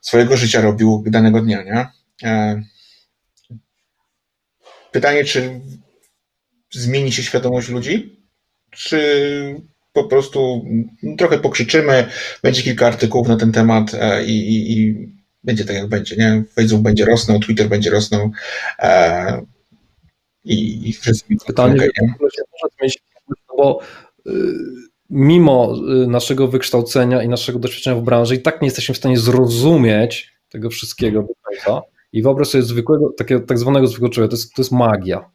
swojego życia robił danego dnia, nie? E, pytanie, czy zmieni się świadomość ludzi, czy po prostu trochę pokrzyczymy, będzie kilka artykułów na ten temat e, i, i, i będzie tak jak będzie, nie? Facebook będzie rosnął, Twitter będzie rosnął e, i, i wszystko. Pytanie, okay, bo y, mimo y, naszego wykształcenia i naszego doświadczenia w branży i tak nie jesteśmy w stanie zrozumieć tego wszystkiego do końca i wyobraź sobie zwykłego, takiego tak zwanego zwykłego człowieka, to jest, to jest magia.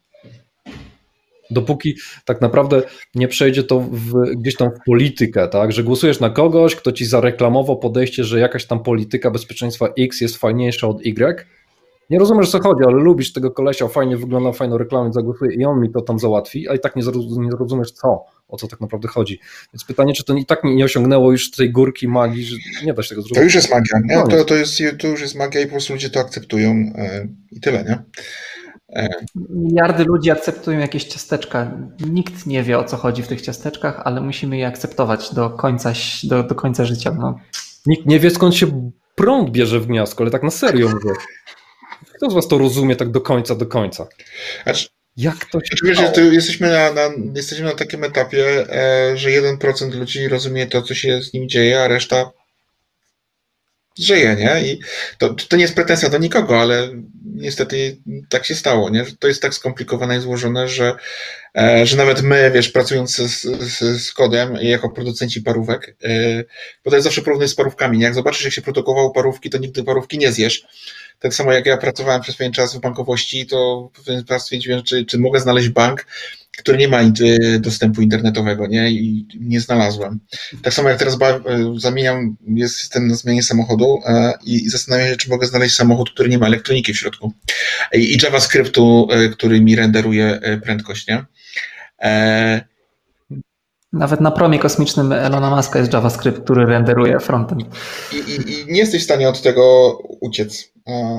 Dopóki tak naprawdę nie przejdzie to w, gdzieś tam w politykę, tak, że głosujesz na kogoś, kto ci zareklamował podejście, że jakaś tam polityka bezpieczeństwa X jest fajniejsza od Y. Nie rozumiesz, co chodzi, ale lubisz tego kolesia, fajnie wygląda, fajną reklamę, zagłosuję i on mi to tam załatwi, a i tak nie, rozumiesz co, o co tak naprawdę chodzi. Więc pytanie, czy to i tak nie osiągnęło już tej górki magii, że nie da się tego zrobić. To już jest magia, nie? To, to, jest, to już jest magia i po prostu ludzie to akceptują e, i tyle, nie? Miliardy ludzi akceptują jakieś ciasteczka. Nikt nie wie o co chodzi w tych ciasteczkach, ale musimy je akceptować do końca, do, do końca życia. No. Nikt nie wie skąd się prąd bierze w gniazdko, ale tak na serio mówię. Kto z was to rozumie tak do końca, do końca? Znaczy, Jak to się wiesz, że jesteśmy, na, na, jesteśmy na takim etapie, e, że 1% ludzi rozumie to, co się z nim dzieje, a reszta żyje, nie? I to, to nie jest pretensja do nikogo, ale niestety tak się stało, nie? To jest tak skomplikowane i złożone, że, e, że nawet my, wiesz, pracując z, z, kodem jako producenci parówek, bo to jest zawsze porównuję z parówkami, nie? Jak zobaczysz, jak się produkowało parówki, to nigdy parówki nie zjesz. Tak samo jak ja pracowałem przez pewien czas w bankowości, to w pewien czas stwierdziłem, czy, czy mogę znaleźć bank, który nie ma dostępu internetowego, nie? I nie znalazłem. Tak samo jak teraz e, zamieniam, jestem na zmianie samochodu e, i zastanawiam się, czy mogę znaleźć samochód, który nie ma elektroniki w środku. I JavaScriptu, e, który mi renderuje prędkość, nie? Nawet na promie kosmicznym Elona Muska jest JavaScript, który renderuje frontend. I, i, I, nie jesteś w stanie od tego uciec,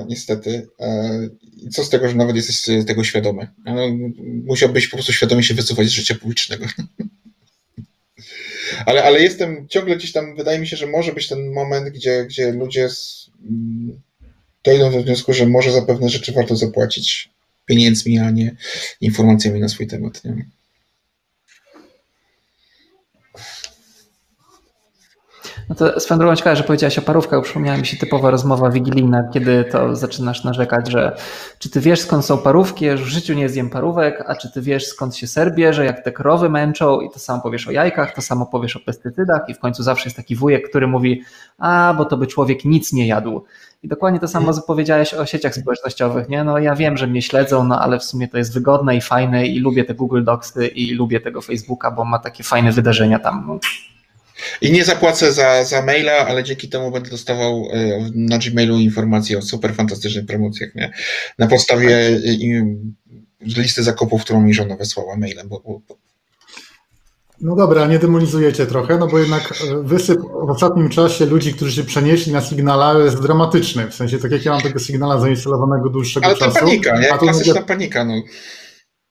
niestety. Co z tego, że nawet jesteś tego świadomy? Musiałbyś po prostu świadomie się wycofać z życia publicznego. (laughs) ale, ale jestem ciągle gdzieś tam, wydaje mi się, że może być ten moment, gdzie, gdzie ludzie z, mm, dojdą do wniosku, że może za pewne rzeczy warto zapłacić pieniędzmi, a nie informacjami na swój temat. Nie? No to swoją drogą ciekawe, że powiedziałaś o parówkach, przypomniała mi się typowa rozmowa wigilijna, kiedy to zaczynasz narzekać, że czy ty wiesz skąd są parówki, już w życiu nie zjem parówek, a czy ty wiesz skąd się ser bierze, jak te krowy męczą i to samo powiesz o jajkach, to samo powiesz o pestycydach i w końcu zawsze jest taki wujek, który mówi, a bo to by człowiek nic nie jadł. I dokładnie to samo powiedziałeś o sieciach społecznościowych, nie? No ja wiem, że mnie śledzą, no ale w sumie to jest wygodne i fajne i lubię te Google Docsy i lubię tego Facebooka, bo ma takie fajne wydarzenia tam. I nie zapłacę za, za maila, ale dzięki temu będę dostawał e, na Gmailu informacje o super fantastycznych promocjach. Nie? Na podstawie listy zakupów, którą mi żona wysłała mailem. Bo, bo... No dobra, nie demonizujecie trochę, no bo jednak e, wysyp w ostatnim czasie ludzi, którzy się przenieśli na Signala jest dramatyczny. W sensie, tak jak ja mam tego Signala zainstalowanego dłuższego ale czasu. Ale to panika, nie? Klasyczna panika. No.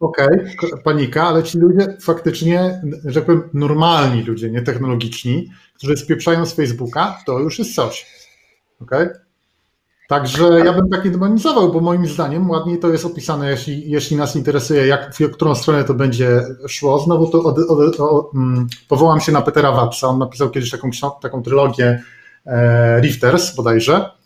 Okej, okay, panika, ale ci ludzie faktycznie, że normalni ludzie, nie technologiczni, którzy spieprzają z Facebooka, to już jest coś. Okay? Także ja bym tak nie demonizował, bo moim zdaniem ładniej to jest opisane, jeśli, jeśli nas interesuje, jak, w którą stronę to będzie szło. Znowu to od, od, od, um, powołam się na Petera Watsa, on napisał kiedyś taką, taką trylogię e, Rifters bodajże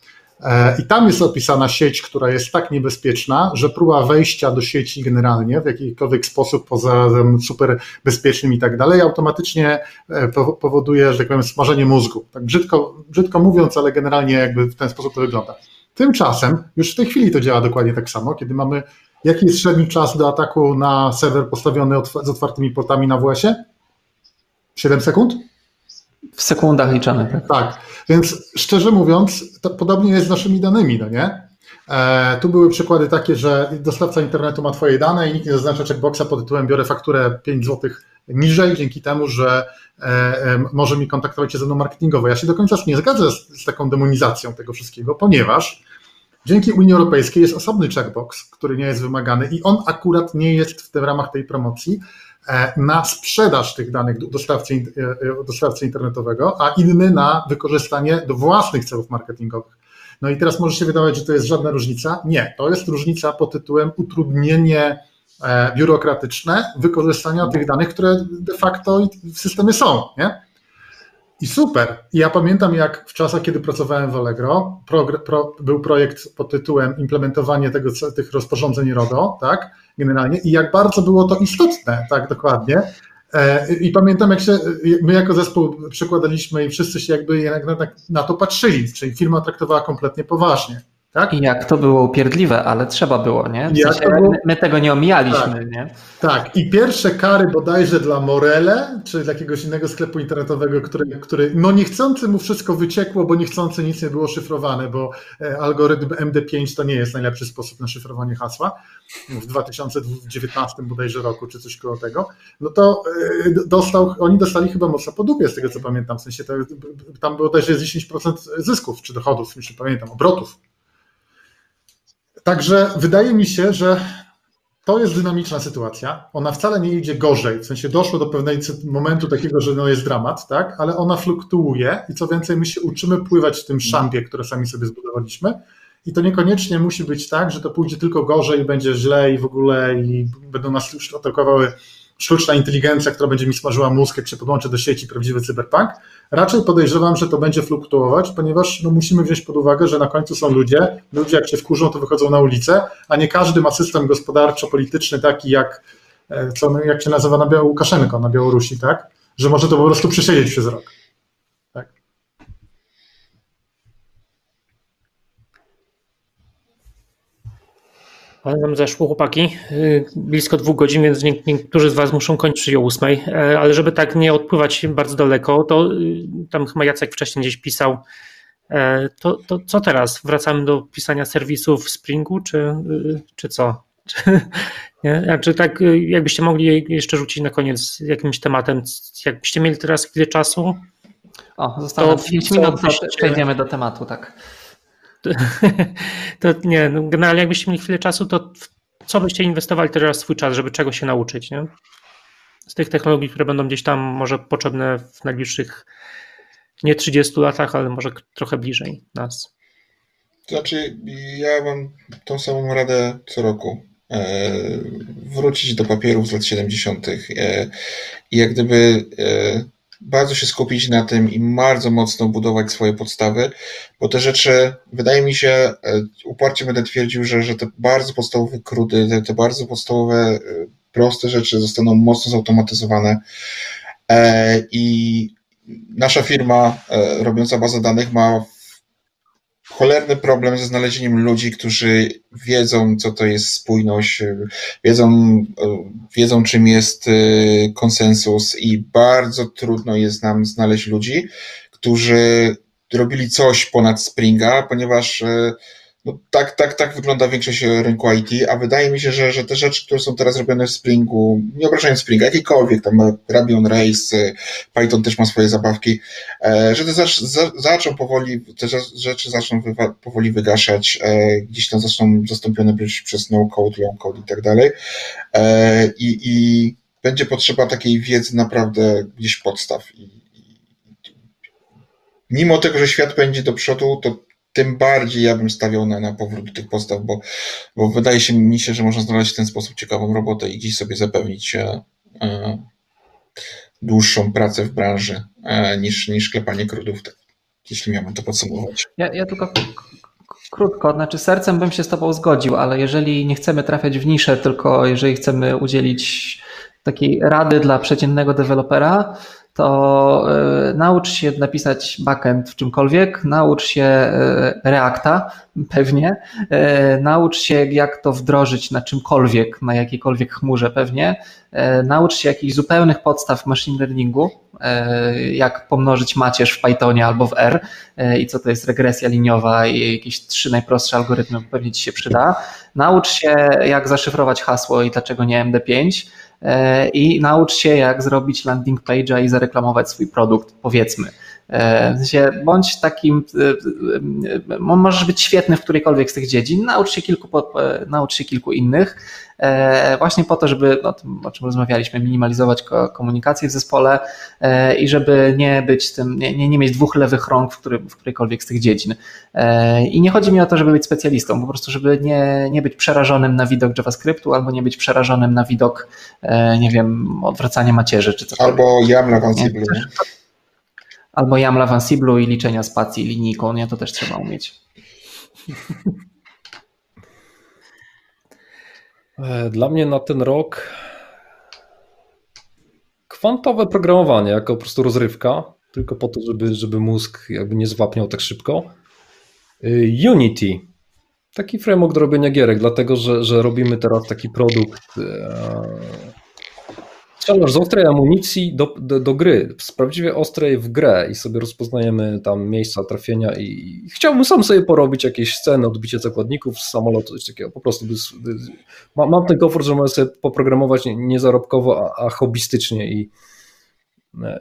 I tam jest opisana sieć, która jest tak niebezpieczna, że próba wejścia do sieci generalnie w jakikolwiek sposób poza super bezpiecznym i tak dalej, automatycznie e, powoduje, że tak powiem, smażenie mózgu. Tak brzydko, brzydko mówiąc, ale generalnie jakby w ten sposób to wygląda. Tymczasem już w tej chwili to działa dokładnie tak samo, kiedy mamy jaki jest średni czas do ataku na serwer postawiony z otwartymi portami na WS-ie? 7 sekund? W sekundach liczone, tak. Tak, więc szczerze mówiąc, podobnie jest z naszymi danymi, no nie? E, tu były przykłady takie, że dostawca internetu ma Twoje dane i nikt nie zaznacza checkboxa pod tytułem biorę fakturę 5 zł niżej, dzięki temu, że e, e, może mi kontaktować się ze mną marketingowo. Ja się do końca nie zgadzam z, z taką demonizacją tego wszystkiego, ponieważ Dzięki Unii Europejskiej jest osobny checkbox, który nie jest wymagany i on akurat nie jest w tym ramach tej promocji na sprzedaż tych danych dostawcy, dostawcy internetowego, a inny na wykorzystanie do własnych celów marketingowych. No i teraz może się wydawać, że to jest żadna różnica. Nie, to jest różnica pod tytułem utrudnienie e, biurokratyczne wykorzystania tych danych, które de facto w systemie są. Nie? I super. Ja pamiętam, jak w czasach, kiedy pracowałem w Allegro, pro, pro, był projekt pod tytułem implementowanie tego, tych rozporządzeń RODO, tak, generalnie, i jak bardzo było to istotne, tak, dokładnie, E, I pamiętam, jak się my jako zespół przykładaliśmy i wszyscy się jakby na, na to patrzyli, czyli firma traktowała kompletnie poważnie. Tak? I jak to było upierdliwe, ale trzeba było, nie? W sensie, było... My tego nie omijaliśmy, tak. nie? Tak, i pierwsze kary bodajże dla Morele, czy dla jakiegoś innego sklepu internetowego, który, który no niechcący mu wszystko wyciekło, bo niechcący nic nie było szyfrowane, bo e, algorytm MD5 to nie jest najlepszy sposób na szyfrowanie hasła w 2019 bodajże roku, czy coś koło tego, no to e, dostał, oni dostali chyba mocno po dupie, z tego co pamiętam, w sensie to, tam było też 10% zysków, czy dochodów, już nie pamiętam, obrotów Także wydaje mi się, że to jest dynamiczna sytuacja. Ona wcale nie idzie gorzej, w sensie doszło do pewnego momentu takiego, że no jest dramat, tak? ale ona fluktuuje i co więcej, my się uczymy pływać w tym szambie, które sami sobie zbudowaliśmy. I to niekoniecznie musi być tak, że to pójdzie tylko gorzej i będzie źle i w ogóle i będą nas już atakowały sztuczna inteligencja, która będzie mi smażyła mózg, jak się podłączy do sieci prawdziwy cyberpunk. Raczej podejrzewam, że to będzie fluktuować, ponieważ no, musimy wziąć pod uwagę, że na końcu są ludzie. Ludzie, jak się wkurzą, to wychodzą na ulicę, a nie każdy ma system gospodarczo-polityczny taki, jak, e, co, jak się nazywa na Łukaszenko na Białorusi, tak? Że może to po prostu przesiedzieć przez rok. Ale nam zeszło, chłopaki, y, blisko dwóch godzin, więc niektórzy z Was muszą kończyć o ósmej. E, ale żeby tak nie odpływać bardzo daleko, to y, tam chyba Jacek wcześniej gdzieś pisał, e, to, to co teraz? Wracamy do pisania serwisów w Springu, czy, y, czy co? Czy, (laughs) nie? Znaczy tak, jakbyście mogli jeszcze rzucić na koniec jakimś tematem, jakbyście mieli teraz chwilę czasu. O, zostało 5 minut, przejdziemy do tematu, tak. (laughs) to nie, no generalnie jakbyście mieli chwilę czasu, to co byście inwestowali teraz swój czas, żeby czego się nauczyć, nie? Z tych technologii, które będą gdzieś tam może potrzebne w najbliższych nie 30 latach, ale może trochę bliżej nas. Znaczy, ja mam tą samą radę co roku. E, wrócić do papierów z lat 70. E, i jak gdyby e, bardzo się skupić na tym i bardzo mocno budować swoje podstawy, bo te rzeczy, wydaje mi się, e, uparcie będę twierdził, że, że te bardzo podstawowe krudy, te, te bardzo podstawowe, e, proste rzeczy zostaną mocno zautomatyzowane e, i nasza firma robiąca bazę danych ma cholerny problem ze znalezieniem ludzi, którzy wiedzą, co to jest spójność, wiedzą, wiedzą czym jest y, konsensus i bardzo trudno jest nam znaleźć ludzi, którzy robili coś ponad Springa, ponieważ y, no tak, tak, tak wygląda większość rynku IT, a wydaje mi się, że, że te rzeczy, które są teraz robione w Springu, nie obrażając Springa, jakikolwiek, tam Ruby on Rails, Python też ma swoje zabawki, e, że te za, za, zaczną powoli, te rzeczy zaczną wywa, powoli wygaszać, e, gdzieś tam zostaną zastąpione być przez no-code, low-code i tak dalej. E, I, I będzie potrzeba takiej wiedzy naprawdę gdzieś podstaw. I, mimo tego, że świat będzie do przodu, to tym bardziej ja bym stawiał na, na powrót do tych podstaw, bo, bo wydaje się mi się, że można znaleźć w ten sposób ciekawą robotę i gdzieś sobie zapewnić e, e, dłuższą pracę w branży e, niż, niż klepanie krudów, tak, jeśli miałbym to podsumować. Ja, ja tylko krótko, znaczy sercem bym się z Tobą zgodził, ale jeżeli nie chcemy trafiać w niszę, tylko jeżeli chcemy udzielić takiej rady dla przeciętnego dewelopera, to y, naucz się napisać backend w czymkolwiek, naucz się y, Reacta pewnie, y, naucz się jak to wdrożyć na czymkolwiek, na jakiejkolwiek chmurze pewnie, naucz się jakichś zupełnych podstaw machine learningu, jak pomnożyć macierz w Pythonie albo w R i co to jest regresja liniowa i jakieś trzy najprostsze algorytmy pewnie Ci się przyda. Naucz się jak zaszyfrować hasło i dlaczego nie MD5 E, i naucz się, jak zrobić landing page'a i zareklamować swój produkt, powiedzmy. W sensie bądź takim, możesz być świetny w którejkolwiek z tych dziedzin, naucz się kilku, naucz się kilku innych, E, właśnie po to, żeby o tym, o czym rozmawialiśmy, minimalizować komunikację w zespole e, i żeby nie być tym, nie, nie mieć dwóch lewych rąk w, który, w którejkolwiek z tych dziedzin. E, I nie chodzi mi o to, żeby być specjalistą, po prostu, żeby nie, nie być przerażonym na widok JavaScriptu albo nie być przerażonym na widok, nie wiem, odwracania macierzy czy cokolwiek. Albo YAML Ansible. Albo YAML Ansible i liczenia spacji linijką, nie? To też trzeba umieć. (laughs) E, dla mnie na ten rok kwantowe programowanie jako po prostu rozrywka, tylko po to, żeby, żeby mózg jakby nie zwapniał tak szybko. E, Unity. Taki framework do robienia gierek, dlatego że, że robimy teraz taki produkt e, strzelasz z ostrej amunicji do, do, do, gry, z prawdziwie ostrej w grę i sobie rozpoznajemy tam miejsca trafienia i, i chciałbym sam sobie porobić jakieś sceny, odbicie zakładników z samolotu, coś takiego, po prostu by, by, mam, mam ten komfort, że mogę sobie poprogramować niezarobkowo, a, a hobbystycznie i,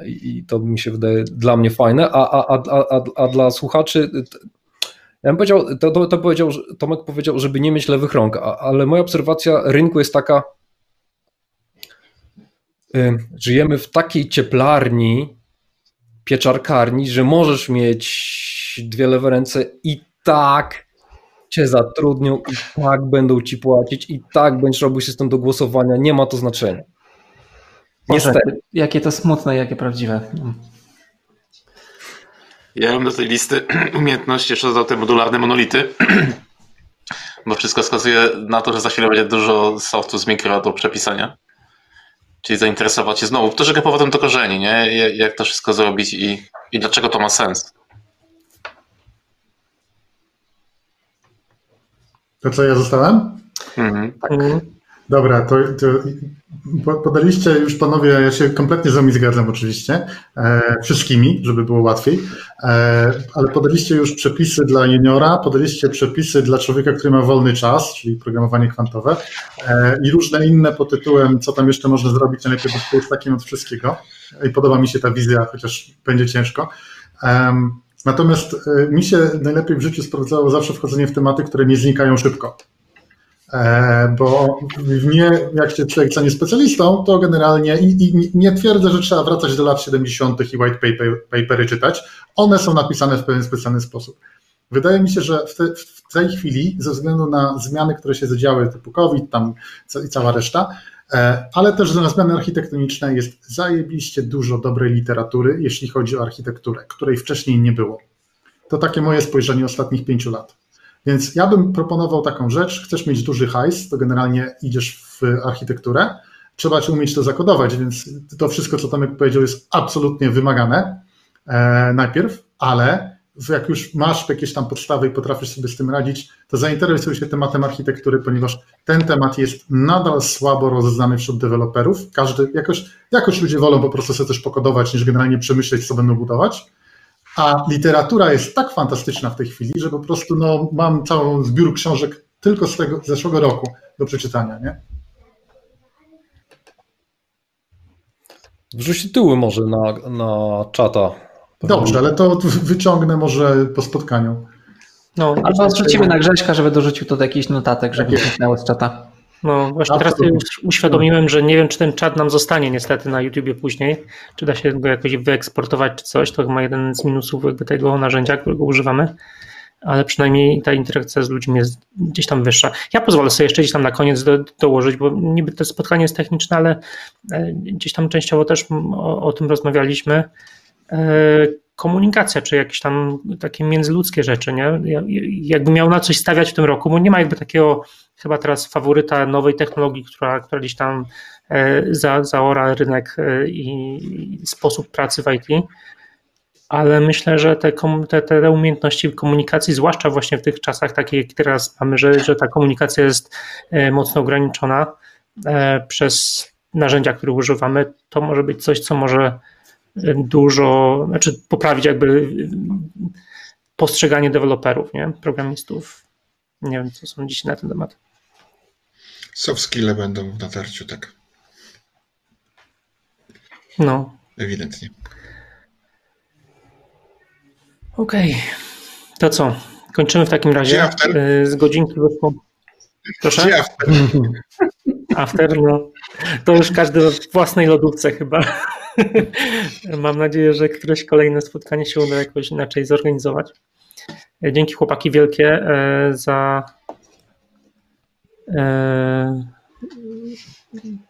i to mi się wydaje dla mnie fajne, a, a, a, a, a dla słuchaczy ja bym powiedział, to, to, to powiedział, Tomek powiedział, żeby nie mieć lewych rąk, ale moja obserwacja rynku jest taka, żyjemy w takiej cieplarni, pieczarkarni, że możesz mieć dwie lewe ręce i tak cię zatrudnią, i tak będą ci płacić, i tak będziesz robił system do głosowania. Nie ma to znaczenia. Niestety. Jakie to smutne, jakie prawdziwe. Ja mam do tej listy (clears throat) umiejętności jeszcze dodał te modularne monolity, (clears throat) bo wszystko wskazuje na to, że za chwilę będzie dużo softu z mikro do przepisania. Czyli zainteresować się znowu troszeczkę powrotem do korzeni, nie? Jak to wszystko zrobić i, i dlaczego to ma sens. To co, ja zostałem? Mhm. Tak. Dobra, to, to, podaliście już panowie, ja się kompletnie z wami zgadzam oczywiście, e, wszystkimi, żeby było łatwiej, e, ale podaliście już przepisy dla juniora, podaliście przepisy dla człowieka, który ma wolny czas, czyli programowanie kwantowe e, i różne inne pod tytułem, co tam jeszcze można zrobić, najpierw jest takim od wszystkiego i podoba mi się ta wizja, chociaż będzie ciężko. Natomiast e, mi się najlepiej w życiu sprawdzało zawsze wchodzenie w tematy, które nie znikają szybko. E, bo nie, jak się człowiek stanie specjalistą, to generalnie i, i, nie twierdzę, że trzeba wracać do lat 70. i white paper, papery czytać. One są napisane w pewien specjalny sposób. Wydaje mi się, że w, te, w tej chwili, ze względu na zmiany, które się zadziały, typu COVID tam i cała reszta, e, ale też na zmiany architektoniczne jest zajebiście dużo dobrej literatury, jeśli chodzi o architekturę, której wcześniej nie było. To takie moje spojrzenie ostatnich pięciu lat. Więc ja bym proponował taką rzecz, chcesz mieć duży hajs, to generalnie idziesz w architekturę, trzeba ci umieć to zakodować, więc to wszystko, co Tomek powiedział, jest absolutnie wymagane e, najpierw, ale jak już masz jakieś tam podstawy i potrafisz sobie z tym radzić, to zainteresuj się tematem architektury, ponieważ ten temat jest nadal słabo rozeznany wśród deweloperów. Każdy, jakoś, jakoś ludzie wolą po prostu sobie coś pokodować, niż generalnie przemyśleć, co będą budować. A literatura jest tak fantastyczna w tej chwili, że po prostu no, mam całą zbiór książek tylko z tego z zeszłego roku do przeczytania, nie? Wrzuć tytuły może na, na czata. Dobrze, ale to wyciągnę może po spotkaniu. No, Albo wrzucimy na Grześka, żeby dorzucił to do jakichś notatek, żeby tak zniknęło z czata. No właśnie teraz sobie uświadomiłem, że nie wiem, czy ten czat nam zostanie niestety na YouTubie później, czy da się go jakoś wyeksportować czy coś, to chyba jeden z minusów jakby tego narzędzia, którego używamy, ale przynajmniej ta interakcja z ludźmi jest gdzieś tam wyższa. Ja pozwolę sobie jeszcze gdzieś tam na koniec do, dołożyć, bo niby to spotkanie jest techniczne, ale e, gdzieś tam częściowo też o, o tym rozmawialiśmy. E, komunikacja, czy jakieś tam takie międzyludzkie rzeczy, nie? Jakby miał na coś stawiać w tym roku, bo nie ma jakby takiego chyba teraz faworyta nowej technologii, która, która gdzieś tam e, za, zaora rynek e, i sposób pracy w IT. Ale myślę, że te, te, te umiejętności komunikacji, zwłaszcza właśnie w tych czasach takich, jak teraz mamy, że, że ta komunikacja jest e, mocno ograniczona przez narzędzia, które używamy, to może być coś, co może dużo, znaczy poprawić jakby postrzeganie deweloperów, nie? programistów. Nie wiem, co są dziś na ten temat. Soft skille będą w natarciu, tak. No. Ewidentnie. Okej, okay. to co? Kończymy w takim razie. Z godzinki wyszło. Proszę? Gdzie after? (laughs) After, no. To już każdy w własnej lodówce chyba. (laughs) Mam nadzieję, że któreś kolejne spotkanie się uda jakoś inaczej zorganizować. Dzięki chłopaki wielkie za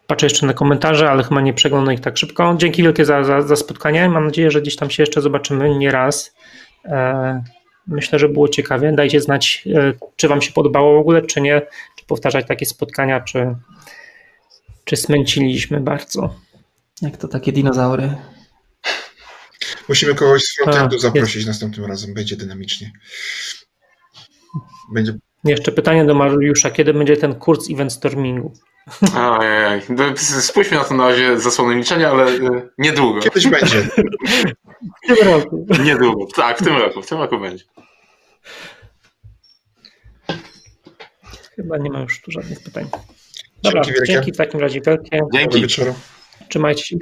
Patrzę jeszcze na komentarze, ale chyba nie przeglądam ich tak szybko. Dzięki wielkie za, za, za spotkanie. Mam nadzieję, że gdzieś tam się jeszcze zobaczymy nie raz. E, myślę, że było ciekawie. Dajcie znać, e, czy Wam się podobało w ogóle, czy nie, czy powtarzać takie spotkania, czy, czy smęciliśmy bardzo. Jak to takie dinozaury? Musimy kogoś z frontendu zaprosić jest. następnym razem, będzie dynamicznie. Będzie... Jeszcze pytanie do Mariusza, kiedy będzie ten kurs event stormingu? Ojej, spójrzmy na to na razie zasłony milczenia, ale y, niedługo. Kiedyś będzie. W tym roku. Niedługo, tak, w tym roku, w tym roku będzie. Chyba nie ma już tu żadnych pytań. Dobra, dzięki, dzięki w takim razie wielkie. Dzięki. Trzymajcie się.